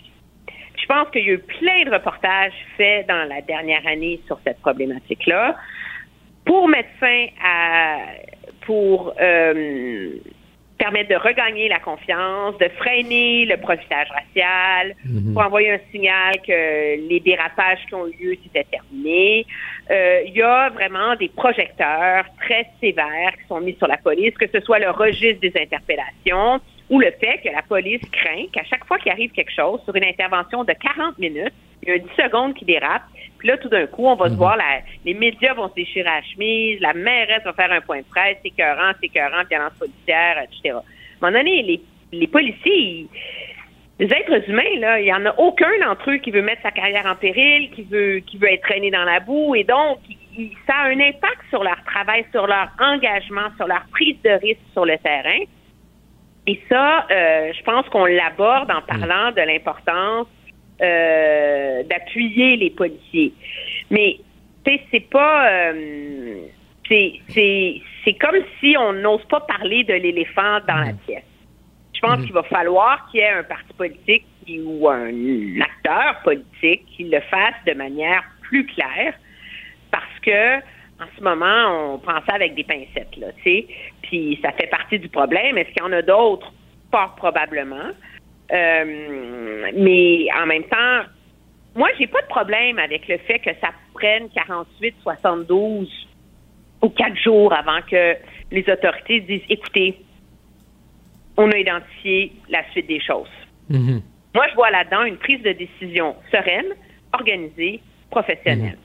[SPEAKER 22] Je pense qu'il y a eu plein de reportages faits dans la dernière année sur cette problématique-là. Pour mettre fin à pour euh, permettre de regagner la confiance, de freiner le profitage racial,
[SPEAKER 24] Mhm.
[SPEAKER 22] pour envoyer un signal que les dérapages qui ont eu lieu, c'était terminé. Euh, Il y a vraiment des projecteurs très sévères qui sont mis sur la police, que ce soit le registre des interpellations ou le fait que la police craint qu'à chaque fois qu'il arrive quelque chose, sur une intervention de 40 minutes, il y a 10 secondes qui dérape, puis là, tout d'un coup, on va se voir, la- les médias vont se déchirer la chemise, la mairesse va faire un point de presse, c'est écœurant, c'est écœurant, violence policière, etc. À un moment donné, les, les policiers, ils- les êtres humains, là, il y en a aucun d'entre eux qui veut mettre sa carrière en péril, qui veut, qui veut être traîné dans la boue, et donc, ça a un impact sur leur travail, sur leur engagement, sur leur prise de risque sur le terrain. Et ça, euh, je pense qu'on l'aborde en parlant de l'importance euh, d'appuyer les policiers. Mais tu sais, c'est pas euh, c'est c'est c'est comme si on n'ose pas parler de l'éléphant dans la pièce. Je pense qu'il va falloir qu'il y ait un parti politique qui- ou un acteur politique qui le fasse de manière plus claire parce que en ce moment, on prend ça avec des pincettes, là, tu sais. Puis ça fait partie du problème. Est-ce qu'il y en a d'autres? Fort probablement. Euh, mais en même temps, moi, j'ai pas de problème avec le fait que ça prenne 48, 72 ou quatre jours avant que les autorités disent, écoutez, on a identifié la suite des choses.
[SPEAKER 5] Mhm.
[SPEAKER 22] Moi, je vois là-dedans une prise de décision sereine, organisée, professionnelle.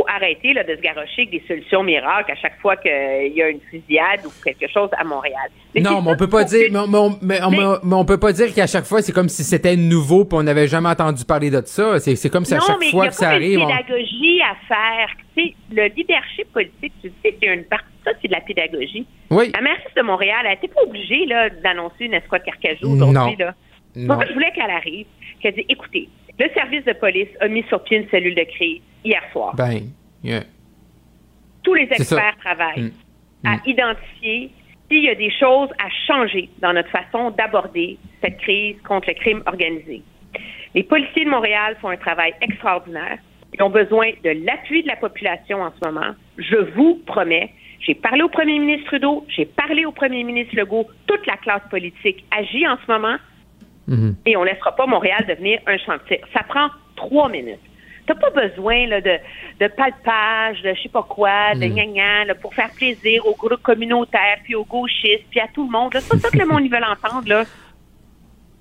[SPEAKER 22] Faut arrêter là, de se garrocher avec des solutions miracles à chaque fois qu'il y a une fusillade ou quelque chose à Montréal. Mais
[SPEAKER 5] non, mais on peut pas dire, mais on, mais on- mais on-
[SPEAKER 22] Mais-
[SPEAKER 5] mais on peut pas dire qu'à chaque fois c'est comme si c'était nouveau puis on n'avait jamais entendu parler de ça. C'est, c'est comme si à chaque
[SPEAKER 22] mais
[SPEAKER 5] fois
[SPEAKER 22] il y a
[SPEAKER 5] que ça arrive,
[SPEAKER 22] une
[SPEAKER 5] on-
[SPEAKER 22] pédagogie à faire. Le leadership politique, tu sais, c'est une partie de ça, c'est de la pédagogie.
[SPEAKER 5] Oui.
[SPEAKER 22] La mairesse de Montréal, elle n'était pas obligée là, d'annoncer une escouade carcajou
[SPEAKER 5] Non.
[SPEAKER 22] aujourd'hui. Là.
[SPEAKER 5] Non.
[SPEAKER 22] Moi, je voulais qu'elle arrive, qu'elle dise, écoutez, le service de police a mis sur pied une cellule de crise hier soir.
[SPEAKER 5] ben, yeah.
[SPEAKER 22] Tous les experts travaillent
[SPEAKER 5] Mm.
[SPEAKER 22] à identifier s'il y a des choses à changer dans notre façon d'aborder cette crise contre le crime organisé. Les policiers de Montréal font un travail extraordinaire. Ils ont besoin de l'appui de la population en ce moment. Je vous promets, j'ai parlé au premier ministre Trudeau, j'ai parlé au premier ministre Legault, toute la classe politique agit en ce moment
[SPEAKER 5] Mhm.
[SPEAKER 22] et on ne laissera pas Montréal devenir un tir. Ça prend trois minutes. T'as pas besoin là, de, de palpage, de je sais pas quoi, de
[SPEAKER 5] Mm.
[SPEAKER 22] gna gna, là, pour faire plaisir aux groupes communautaires, puis aux gauchistes, puis à tout le monde. C'est ça que le monde veulent entendre. Là.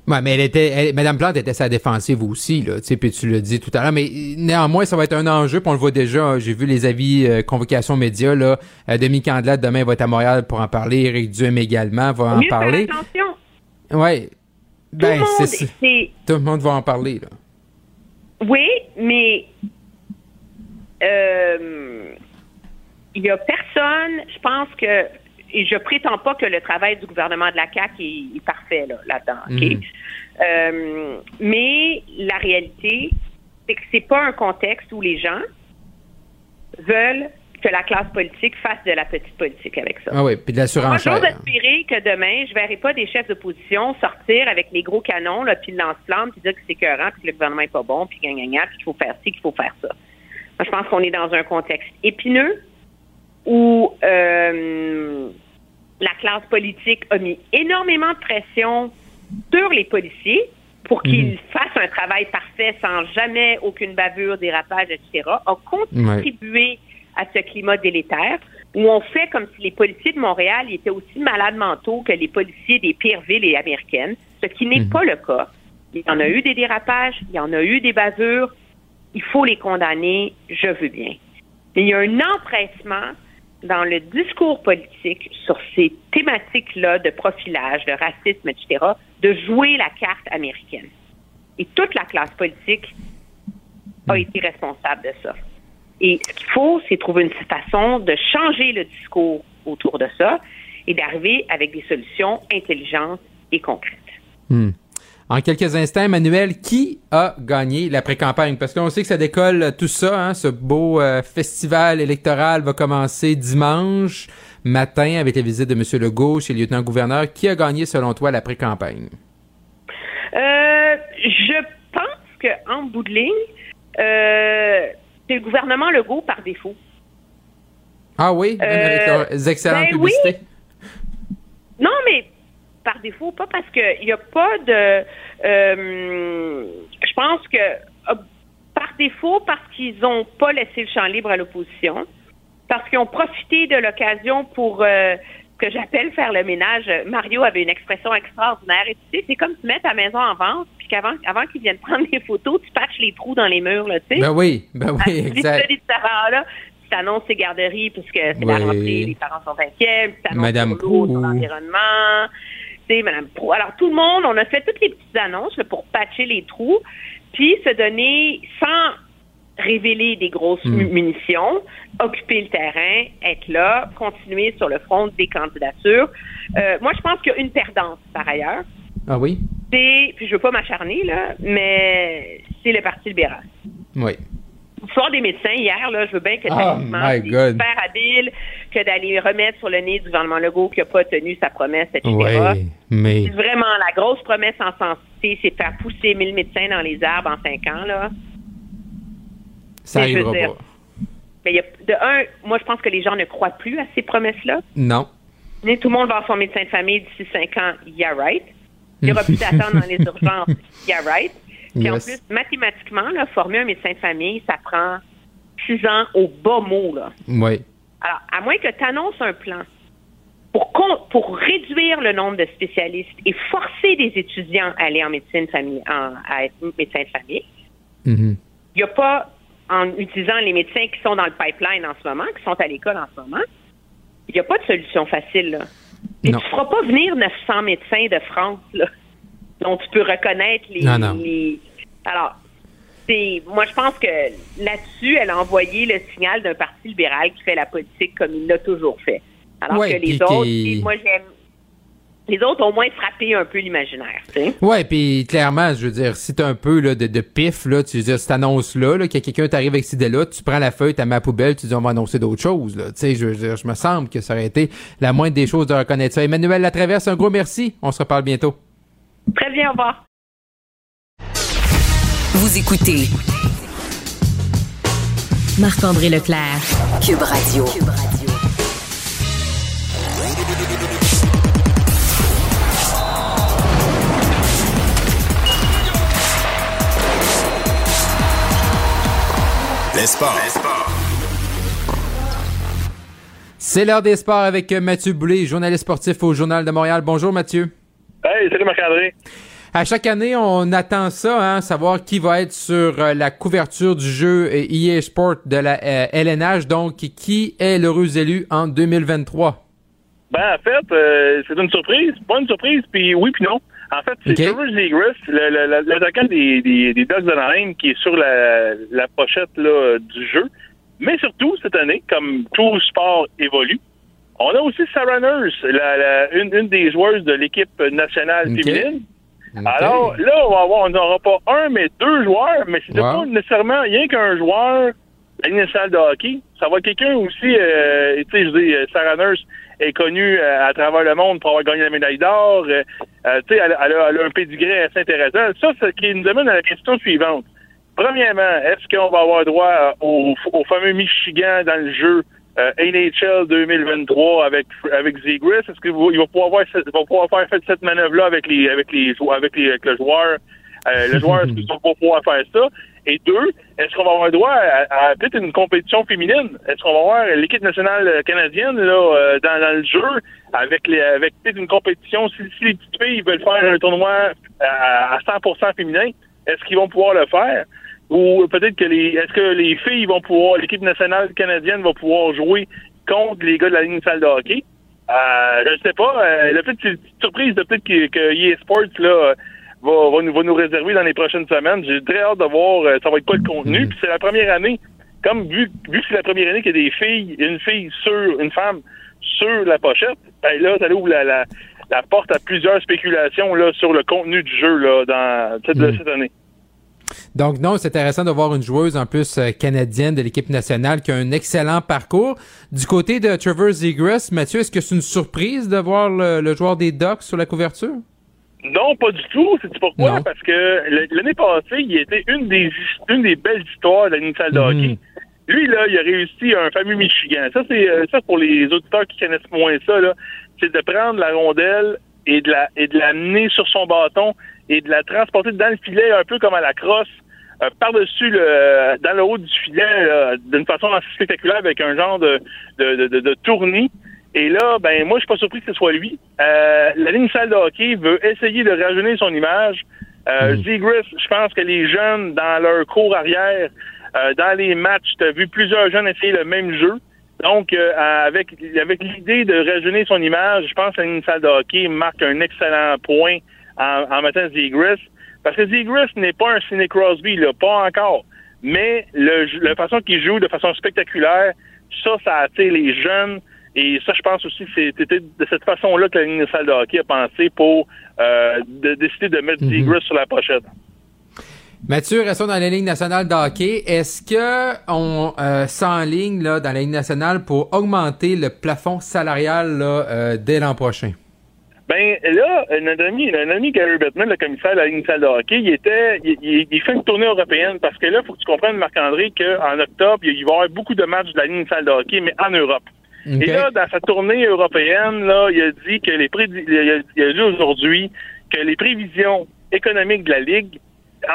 [SPEAKER 5] Ouais, mais elle était, elle- Madame Plante était sa défensive aussi, là, tu sais, puis tu le dis tout à l'heure, mais néanmoins, ça va être un enjeu, puis on le voit déjà, j'ai vu les avis euh, convocation médias, là, euh, Demi Candelade demain va être à Montréal pour en parler, Éric Duhem également va en
[SPEAKER 22] Mieux
[SPEAKER 5] parler.
[SPEAKER 22] faire attention.
[SPEAKER 5] Ouais. Ben, c'est Tout le monde va en parler, là.
[SPEAKER 22] Oui, mais euh, il y a personne, je pense que, et je prétends pas que le travail du gouvernement de la CAQ est, est parfait là, là-dedans.
[SPEAKER 24] Mhm.
[SPEAKER 22] Euh, mais la réalité, c'est que c'est pas un contexte où les gens veulent que la classe politique fasse de la petite politique avec ça.
[SPEAKER 5] Ah oui, puis de la
[SPEAKER 22] Moi,
[SPEAKER 5] surenchère.
[SPEAKER 22] j'ose espérer que demain, je verrai pas des chefs d'opposition sortir avec les gros canons, là, puis le lance-flamme, puis dire que c'est écœurant, puis que le gouvernement est pas bon, puis gna, gna, gna, puis qu'il faut faire ci, qu'il faut faire ça. Moi, je pense qu'on est dans un contexte épineux où euh, la classe politique a mis énormément de pression sur les policiers pour qu'ils fassent un travail parfait sans jamais aucune bavure, dérapage, etc., a contribué à ce climat délétère où on fait comme si les policiers de Montréal étaient aussi malades mentaux que les policiers des pires villes américaines, ce qui n'est pas le cas. Il y en a eu des dérapages, il y en a eu des bavures, il faut les condamner, je veux bien. Mais il y a un empressement dans le discours politique sur ces thématiques-là de profilage, de racisme, etc., de jouer la carte américaine. Et toute la classe politique a été responsable de ça. Et ce qu'il faut, c'est trouver une façon de changer le discours autour de ça et d'arriver avec des solutions intelligentes et concrètes.
[SPEAKER 5] Hmm. En quelques instants, Emmanuel, qui a gagné la pré-campagne? Parce qu'on sait que ça décolle tout ça, hein, ce beau euh, festival électoral va commencer dimanche matin avec la visite de M. Legault chez le lieutenant-gouverneur. Qui a gagné, selon toi, la pré-campagne?
[SPEAKER 22] Euh, je pense qu'en bout de ligne, euh, c'est le gouvernement Legault par défaut.
[SPEAKER 5] Ah oui? avec leurs excellentes
[SPEAKER 22] ben
[SPEAKER 5] publicités?
[SPEAKER 22] Non, mais par défaut, pas parce qu'il n'y a pas de. euh, je pense que euh, par défaut, parce qu'ils n'ont pas laissé le champ libre à l'opposition, parce qu'ils ont profité de l'occasion pour euh, ce que j'appelle faire le ménage. Mario avait une expression extraordinaire. Et tu sais, c'est comme tu mets ta maison en vente, qu'avant avant qu'ils viennent prendre des photos, tu patches les trous dans les murs, là, tu sais.
[SPEAKER 5] Ben oui, ben oui, exact.
[SPEAKER 22] Tu là tu t'annonces ces garderies puisque c'est la rentrée, les parents sont inquiets, tu t'annonces
[SPEAKER 5] Madame Prou.
[SPEAKER 22] l'environnement, tu sais, Madame Prou. Alors, tout le monde, on a fait toutes les petites annonces là, pour patcher les trous, puis se donner, sans révéler des grosses
[SPEAKER 5] Hmm.
[SPEAKER 22] mu- munitions, occuper le terrain, être là, continuer sur le front des candidatures. Euh, moi, je pense qu'il y a une perdante, par ailleurs.
[SPEAKER 5] Ah oui?
[SPEAKER 22] C'est, puis je veux pas m'acharner, là, mais c'est le Parti libéral.
[SPEAKER 5] Oui.
[SPEAKER 22] L'histoire des médecins hier, là, je veux bien que
[SPEAKER 5] Oh
[SPEAKER 22] c'est
[SPEAKER 5] God.
[SPEAKER 22] super habile que d'aller remettre sur le nez du gouvernement Legault qui n'a pas tenu sa promesse, etc.
[SPEAKER 5] Oui, mais.
[SPEAKER 22] C'est Vraiment, la grosse promesse en santé, c'est de faire pousser 1000 médecins dans les arbres en 5 ans, là.
[SPEAKER 5] Ça
[SPEAKER 22] Mais je veux
[SPEAKER 5] arrivera
[SPEAKER 22] dire,
[SPEAKER 5] pas.
[SPEAKER 22] Mais il y a, de un, moi, je pense que les gens ne croient plus à ces promesses-là.
[SPEAKER 5] Non.
[SPEAKER 22] Mais tout le monde va avoir son médecin de famille d'ici 5 ans, yeah right. Il n'y aura plus d'attente dans les urgences, yeah right? Puis en plus, mathématiquement, là, former un médecin de famille, ça prend 6 ans au bas mot, là.
[SPEAKER 5] Oui.
[SPEAKER 22] Alors, à moins que tu annonces un plan pour, pour réduire le nombre de spécialistes et forcer des étudiants à aller en médecine famille, en- à être médecin de famille, il n'y a pas, en utilisant les médecins qui sont dans le pipeline en ce moment, qui sont à l'école en ce moment, il n'y a pas de solution facile. Là. Et
[SPEAKER 5] Non.
[SPEAKER 22] tu ne feras pas venir 900 médecins de France là, dont tu peux reconnaître les...
[SPEAKER 5] Non, non.
[SPEAKER 22] les- Alors, moi, je pense que là-dessus, elle a envoyé le signal d'un parti libéral qui fait la politique comme il l'a toujours fait. Alors
[SPEAKER 5] Ouais,
[SPEAKER 22] que les autres, moi, j'aime... Les autres ont au moins frappé un peu l'imaginaire.
[SPEAKER 5] Ouais, puis clairement, je veux dire, si t'as un peu là, de, de pif, là, tu veux dire, cette annonce-là, là, que quelqu'un t'arrive avec cette idée-là, tu prends la feuille, tu la mets à la poubelle, tu dis on va annoncer d'autres choses. Là. Tu sais, je veux dire, je me semble que ça aurait été la moindre des choses de reconnaître ça. Emmanuel Latraverse, un gros merci. On se reparle bientôt.
[SPEAKER 22] Très bien, au revoir.
[SPEAKER 2] Vous écoutez
[SPEAKER 3] Marc-André Leclerc.
[SPEAKER 2] Cube Radio.
[SPEAKER 4] Les sports.
[SPEAKER 5] C'est l'heure des sports avec euh, Mathieu Boulay, journaliste sportif au Journal de Montréal. Bonjour Mathieu.
[SPEAKER 24] Hey, salut Marc-André.
[SPEAKER 5] À chaque année, on attend ça, hein, savoir qui va être sur euh, la couverture du jeu euh, EA Sport de la euh, LNH. Donc, qui est l'heureux élu en 2023?
[SPEAKER 24] Ben, en fait, euh, c'est une surprise. Pas une surprise, puis oui, puis non. En fait, c'est
[SPEAKER 5] Ok.
[SPEAKER 24] Trevor Zegras, le- le- le- l'attaquant des, des, des Ducks d'Anaheim, qui est sur la, la pochette là, du jeu. Mais surtout, cette année, comme tout sport évolue, on a aussi Sarah Nurse, la, la- une, une des joueuses de l'équipe nationale féminine. Alors là, on va avoir, on n'aura pas un, mais deux joueurs, mais c'est
[SPEAKER 5] Wow.
[SPEAKER 24] pas nécessairement rien qu'un joueur la nationale de hockey. Ça va être quelqu'un aussi, euh, tu sais, je dis, euh, Sarah Nurse est connue euh, à travers le monde pour avoir gagné la médaille d'or. Euh, euh, tu sais, elle, elle a, elle a un pédigré assez intéressant. Ça, ce qui nous amène à la question suivante. Premièrement, est-ce qu'on va avoir droit euh, au, au fameux Michigan dans le jeu euh, NHL 2023 avec avec Zegras? Est-ce qu'il va, pouvoir va pouvoir faire cette manœuvre-là avec les avec les avec les avec le joueur? Euh, le joueur, est-ce qu'il va pouvoir faire ça? Et deux, est-ce qu'on va avoir droit à, à peut-être une compétition féminine? Est-ce qu'on va avoir l'équipe nationale canadienne là euh, dans, dans le jeu avec les avec peut-être une compétition? Si, si les petites filles veulent faire un tournoi à, à 100% féminin, est-ce qu'ils vont pouvoir le faire? Ou peut-être que les est-ce que les filles vont pouvoir, l'équipe nationale canadienne va pouvoir jouer contre les gars de la ligne salle de hockey? Euh, je ne sais pas. Euh, une petite surprise de peut-être que, que EA Sports là, va, va, nous, va nous réserver dans les prochaines semaines. J'ai très hâte de voir euh, ça va être quoi le contenu. Puis c'est la première année. Comme vu, vu que c'est la première année qu'il y a des filles, une fille sur une femme sur la pochette, ben là, ça ouvre la, la, la porte à plusieurs spéculations là, sur le contenu du jeu là, dans cette,
[SPEAKER 5] Mm.
[SPEAKER 24] cette année.
[SPEAKER 5] Donc non, c'est intéressant de voir une joueuse en plus euh, canadienne de l'équipe nationale qui a un excellent parcours. Du côté de Trevor Zegras, Mathieu, est-ce que c'est une surprise de voir le, le joueur des Ducks sur la couverture?
[SPEAKER 24] Non, pas du tout. C'est pourquoi?
[SPEAKER 5] Non.
[SPEAKER 24] Parce que l'année passée, il était une des une des belles histoires de salle de hockey. Lui, là, il a réussi un fameux Michigan. Ça, c'est euh, ça pour les auditeurs qui connaissent moins ça, là. C'est de prendre la rondelle et de la et de l'amener sur son bâton et de la transporter dans le filet un peu comme à la crosse. euh, par-dessus le dans le haut du filet d'une façon assez spectaculaire avec un genre de, de, de, de- de tournis. Et là, ben moi, je suis pas surpris que ce soit lui. Euh, la ligne salle de hockey veut essayer de rajeunir son image. Euh, Zegras, je pense que les jeunes, dans leur cours arrière, euh, dans les matchs, tu as vu plusieurs jeunes essayer le même jeu. Donc, euh, avec, avec l'idée de rajeunir son image, je pense que la ligne salle de hockey marque un excellent point en, en mettant Zegras. Parce que Zegras n'est pas un Sidney Crosby, là, pas encore. Mais le, la façon qu'il joue de façon spectaculaire, ça, ça attire les jeunes. Et ça, je pense aussi que c'était de cette façon-là que la ligne de salle de hockey a pensé pour euh, de, décider de mettre Zegras sur la pochette.
[SPEAKER 5] Mathieu, restons dans la Ligue nationale de hockey. Est-ce que on euh, s'enligne là, dans la Ligue nationale pour augmenter le plafond salarial là, euh, dès l'an prochain?
[SPEAKER 24] Ben là, notre ami, notre ami Gary Bettman, le commissaire de la Ligue salle de hockey, il était, il, il- il fait une tournée européenne parce que là, il faut que tu comprennes, Marc-André, qu'en octobre, il va y avoir beaucoup de matchs de la Ligue salle de hockey, mais en Europe. Et là, dans sa tournée européenne, là, il a dit que les prédi- il a, dit aujourd'hui que les prévisions économiques de la Ligue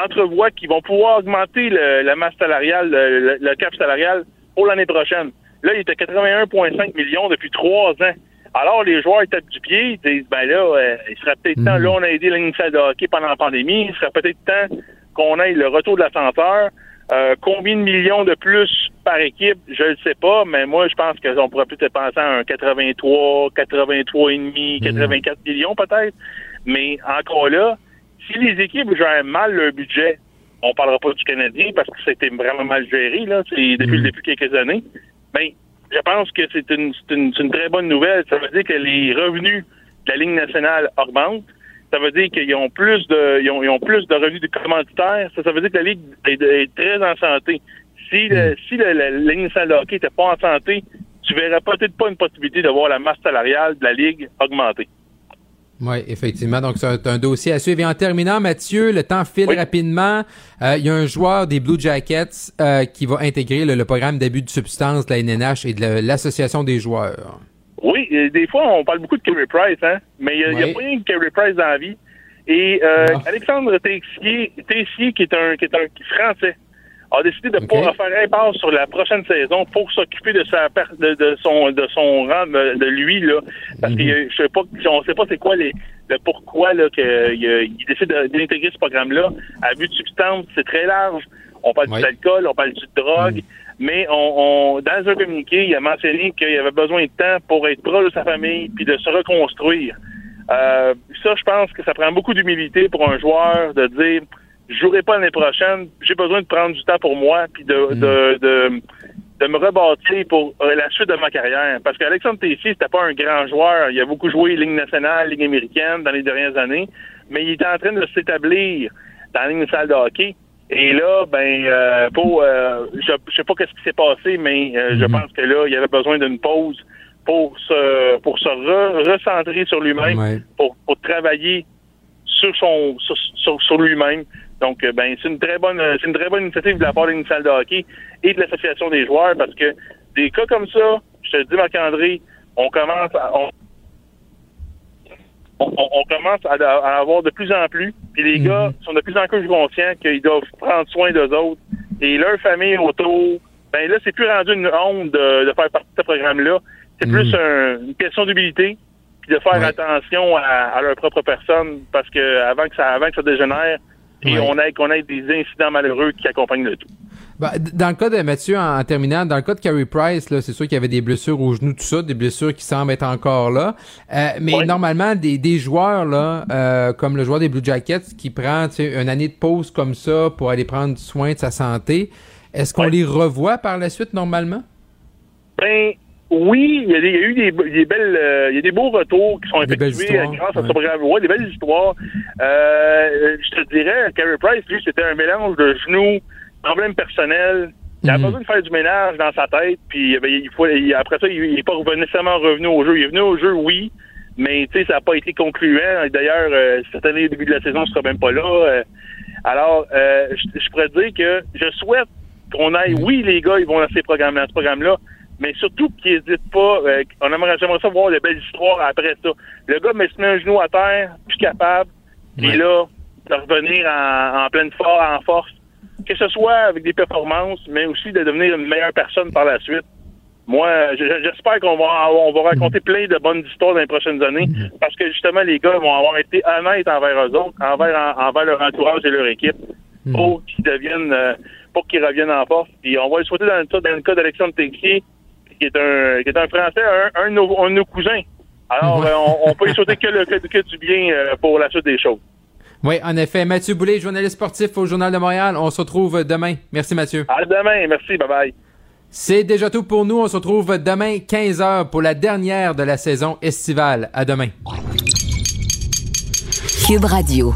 [SPEAKER 24] entrevoient qu'ils vont pouvoir augmenter le- la masse salariale, le, cap salarial pour l'année prochaine. Là, il était 81,5 millions depuis trois ans. Alors, les joueurs ils tapent du pied, ils disent, ben là, euh, il serait peut-être temps, là, on a aidé salle de hockey pendant la pandémie, il serait peut-être temps qu'on ait le retour de l'ascenseur. Euh, combien de millions de plus par équipe, je ne sais pas, mais moi, je pense qu'on pourrait peut-être penser à un 83, 83 et demi, 84 millions peut-être. Mais encore là, si les équipes gèrent mal leur budget, on parlera pas du Canadien parce que c'était vraiment mal géré, là, depuis, depuis quelques années. Ben, je pense que c'est une, une, c'est une très bonne nouvelle. Ça veut dire que les revenus de la Ligue nationale augmentent. Ça veut dire qu'ils ont plus de ils ont, ils ont plus de revenus de commanditaires. Ça, ça veut dire que la Ligue est, est très en santé. Si, le, si le- la, la Ligue nationale de hockey n'était pas en santé, tu verrais peut-être pas une possibilité de voir la masse salariale de la Ligue augmenter.
[SPEAKER 5] Oui, effectivement. Donc, c'est un, un dossier à suivre. Et en terminant, Mathieu, le temps file rapidement. Euh, Il y a un joueur des Blue Jackets euh, qui va intégrer le, le programme d'abus de substance de la NNH et de l'Association des joueurs.
[SPEAKER 24] Oui, des fois, on parle beaucoup de Kerry Price, hein, mais il n'y a,
[SPEAKER 5] Oui.
[SPEAKER 24] pas rien que Kerry Price dans la vie. Et euh, Alexandre Tessier, Tessier, qui est un, qui est un Français, a décidé de pas faire impasse sur la prochaine saison pour s'occuper de sa de, de son de son rang de, lui là parce
[SPEAKER 5] Mhm.
[SPEAKER 24] que euh, je sais pas on sait pas c'est quoi les le pourquoi là que il, décide de- d'intégrer ce programme là à but de substance c'est très large on parle
[SPEAKER 5] Oui.
[SPEAKER 24] d'alcool on parle du de drogue mais on, on dans un communiqué il a mentionné qu'il avait besoin de temps pour être proche de sa famille puis de se reconstruire euh, ça, je pense que ça prend beaucoup d'humilité pour un joueur de dire je jouerai pas l'année prochaine, j'ai besoin de prendre du temps pour moi puis de, de, de, de me rebâtir pour euh, la suite de ma carrière. Parce qu'Alexandre Tessier, c'était pas un grand joueur. Il a beaucoup joué Ligue nationale, Ligue américaine dans les dernières années, mais il était en train de s'établir dans la ligne de salle de hockey. Et là, ben, euh, pour, euh, je, je sais pas qu'est-ce qui s'est passé, mais euh, je pense que là, il avait besoin d'une pause pour se, pour se re- recentrer sur lui-même, pour, pour travailler sur son, sur, sur, sur lui-même. Donc, euh, ben, c'est une très bonne, c'est une très bonne initiative de la part d'une salle de hockey et de l'association des joueurs parce que des cas comme ça, je te dis, Marc-André, on commence à, on, on, on commence à, à avoir de plus en plus. Puis les gars sont de plus en plus conscients qu'ils doivent prendre soin d'eux autres et leur famille autour. Ben là, c'est plus rendu une honte de, de faire partie de ce programme-là. C'est plus un- une question d'humilité puis de faire attention à, à leur propre personne parce que avant que ça avant que ça dégénère et
[SPEAKER 5] Ouais.
[SPEAKER 24] on ait qu'on ait des incidents malheureux qui accompagnent le tout.
[SPEAKER 5] Bah, dans le cas de Mathieu, en, terminant, dans le cas de Carey Price, là, c'est sûr qu'il y avait des blessures au genou, tout ça, des blessures qui semblent être encore là. Euh, mais normalement, des, des joueurs là, euh, comme le joueur des Blue Jackets, qui prend une année de pause comme ça pour aller prendre soin de sa santé, est-ce qu'on les revoit par la suite normalement?
[SPEAKER 24] Ben, oui, il y, a eu des, belles, euh, il y a des beaux retours qui sont effectués grâce à ce programme. Ouais, des belles histoires. Euh, je te dirais, Carey Price, lui, c'était un mélange de genoux, problèmes personnels. Il a mhm. besoin de faire du ménage dans sa tête, puis ben, il faut, après ça, il n'est pas nécessairement revenu au jeu. Il est venu au jeu, oui, mais tu sais, ça n'a pas été concluant. D'ailleurs, euh, cette année, au début de la saison, ne sera même pas là. alors, je, je pourrais dire que je souhaite qu'on aille, mhm. oui, les gars, ils vont dans ces programmes, dans ce programme-là, mais surtout qu'ils n'hésitent pas. Euh, on aimerait, j'aimerais ça voir de belles histoires après ça. Le gars me se met un genou à terre, plus capable, puis là, de revenir en, pleine force, en force. Que ce soit avec des performances, mais aussi de devenir une meilleure personne par la suite. Moi, j'espère qu'on va, on va raconter plein de bonnes histoires dans les prochaines années, parce que justement, les gars vont avoir été honnêtes envers eux autres, envers, envers leur entourage et leur équipe, pour qu'ils deviennent, euh, pour qu'ils reviennent en force. Puis on va le souhaiter dans le, dans le cas d'Alexandre Texier, qui est un, qui est un Français, un, de nos, cousins. Alors, euh, on, peut y souhaiter que, le, que, du bien euh, pour la suite des choses.
[SPEAKER 5] Oui, en effet. Mathieu Boulay, journaliste sportif au Journal de Montréal. On se retrouve demain. Merci, Mathieu.
[SPEAKER 24] À demain. Merci. Bye-bye.
[SPEAKER 5] C'est déjà tout pour nous. On se retrouve demain, 15h, pour la dernière de la saison estivale. À demain.
[SPEAKER 2] Cube Radio.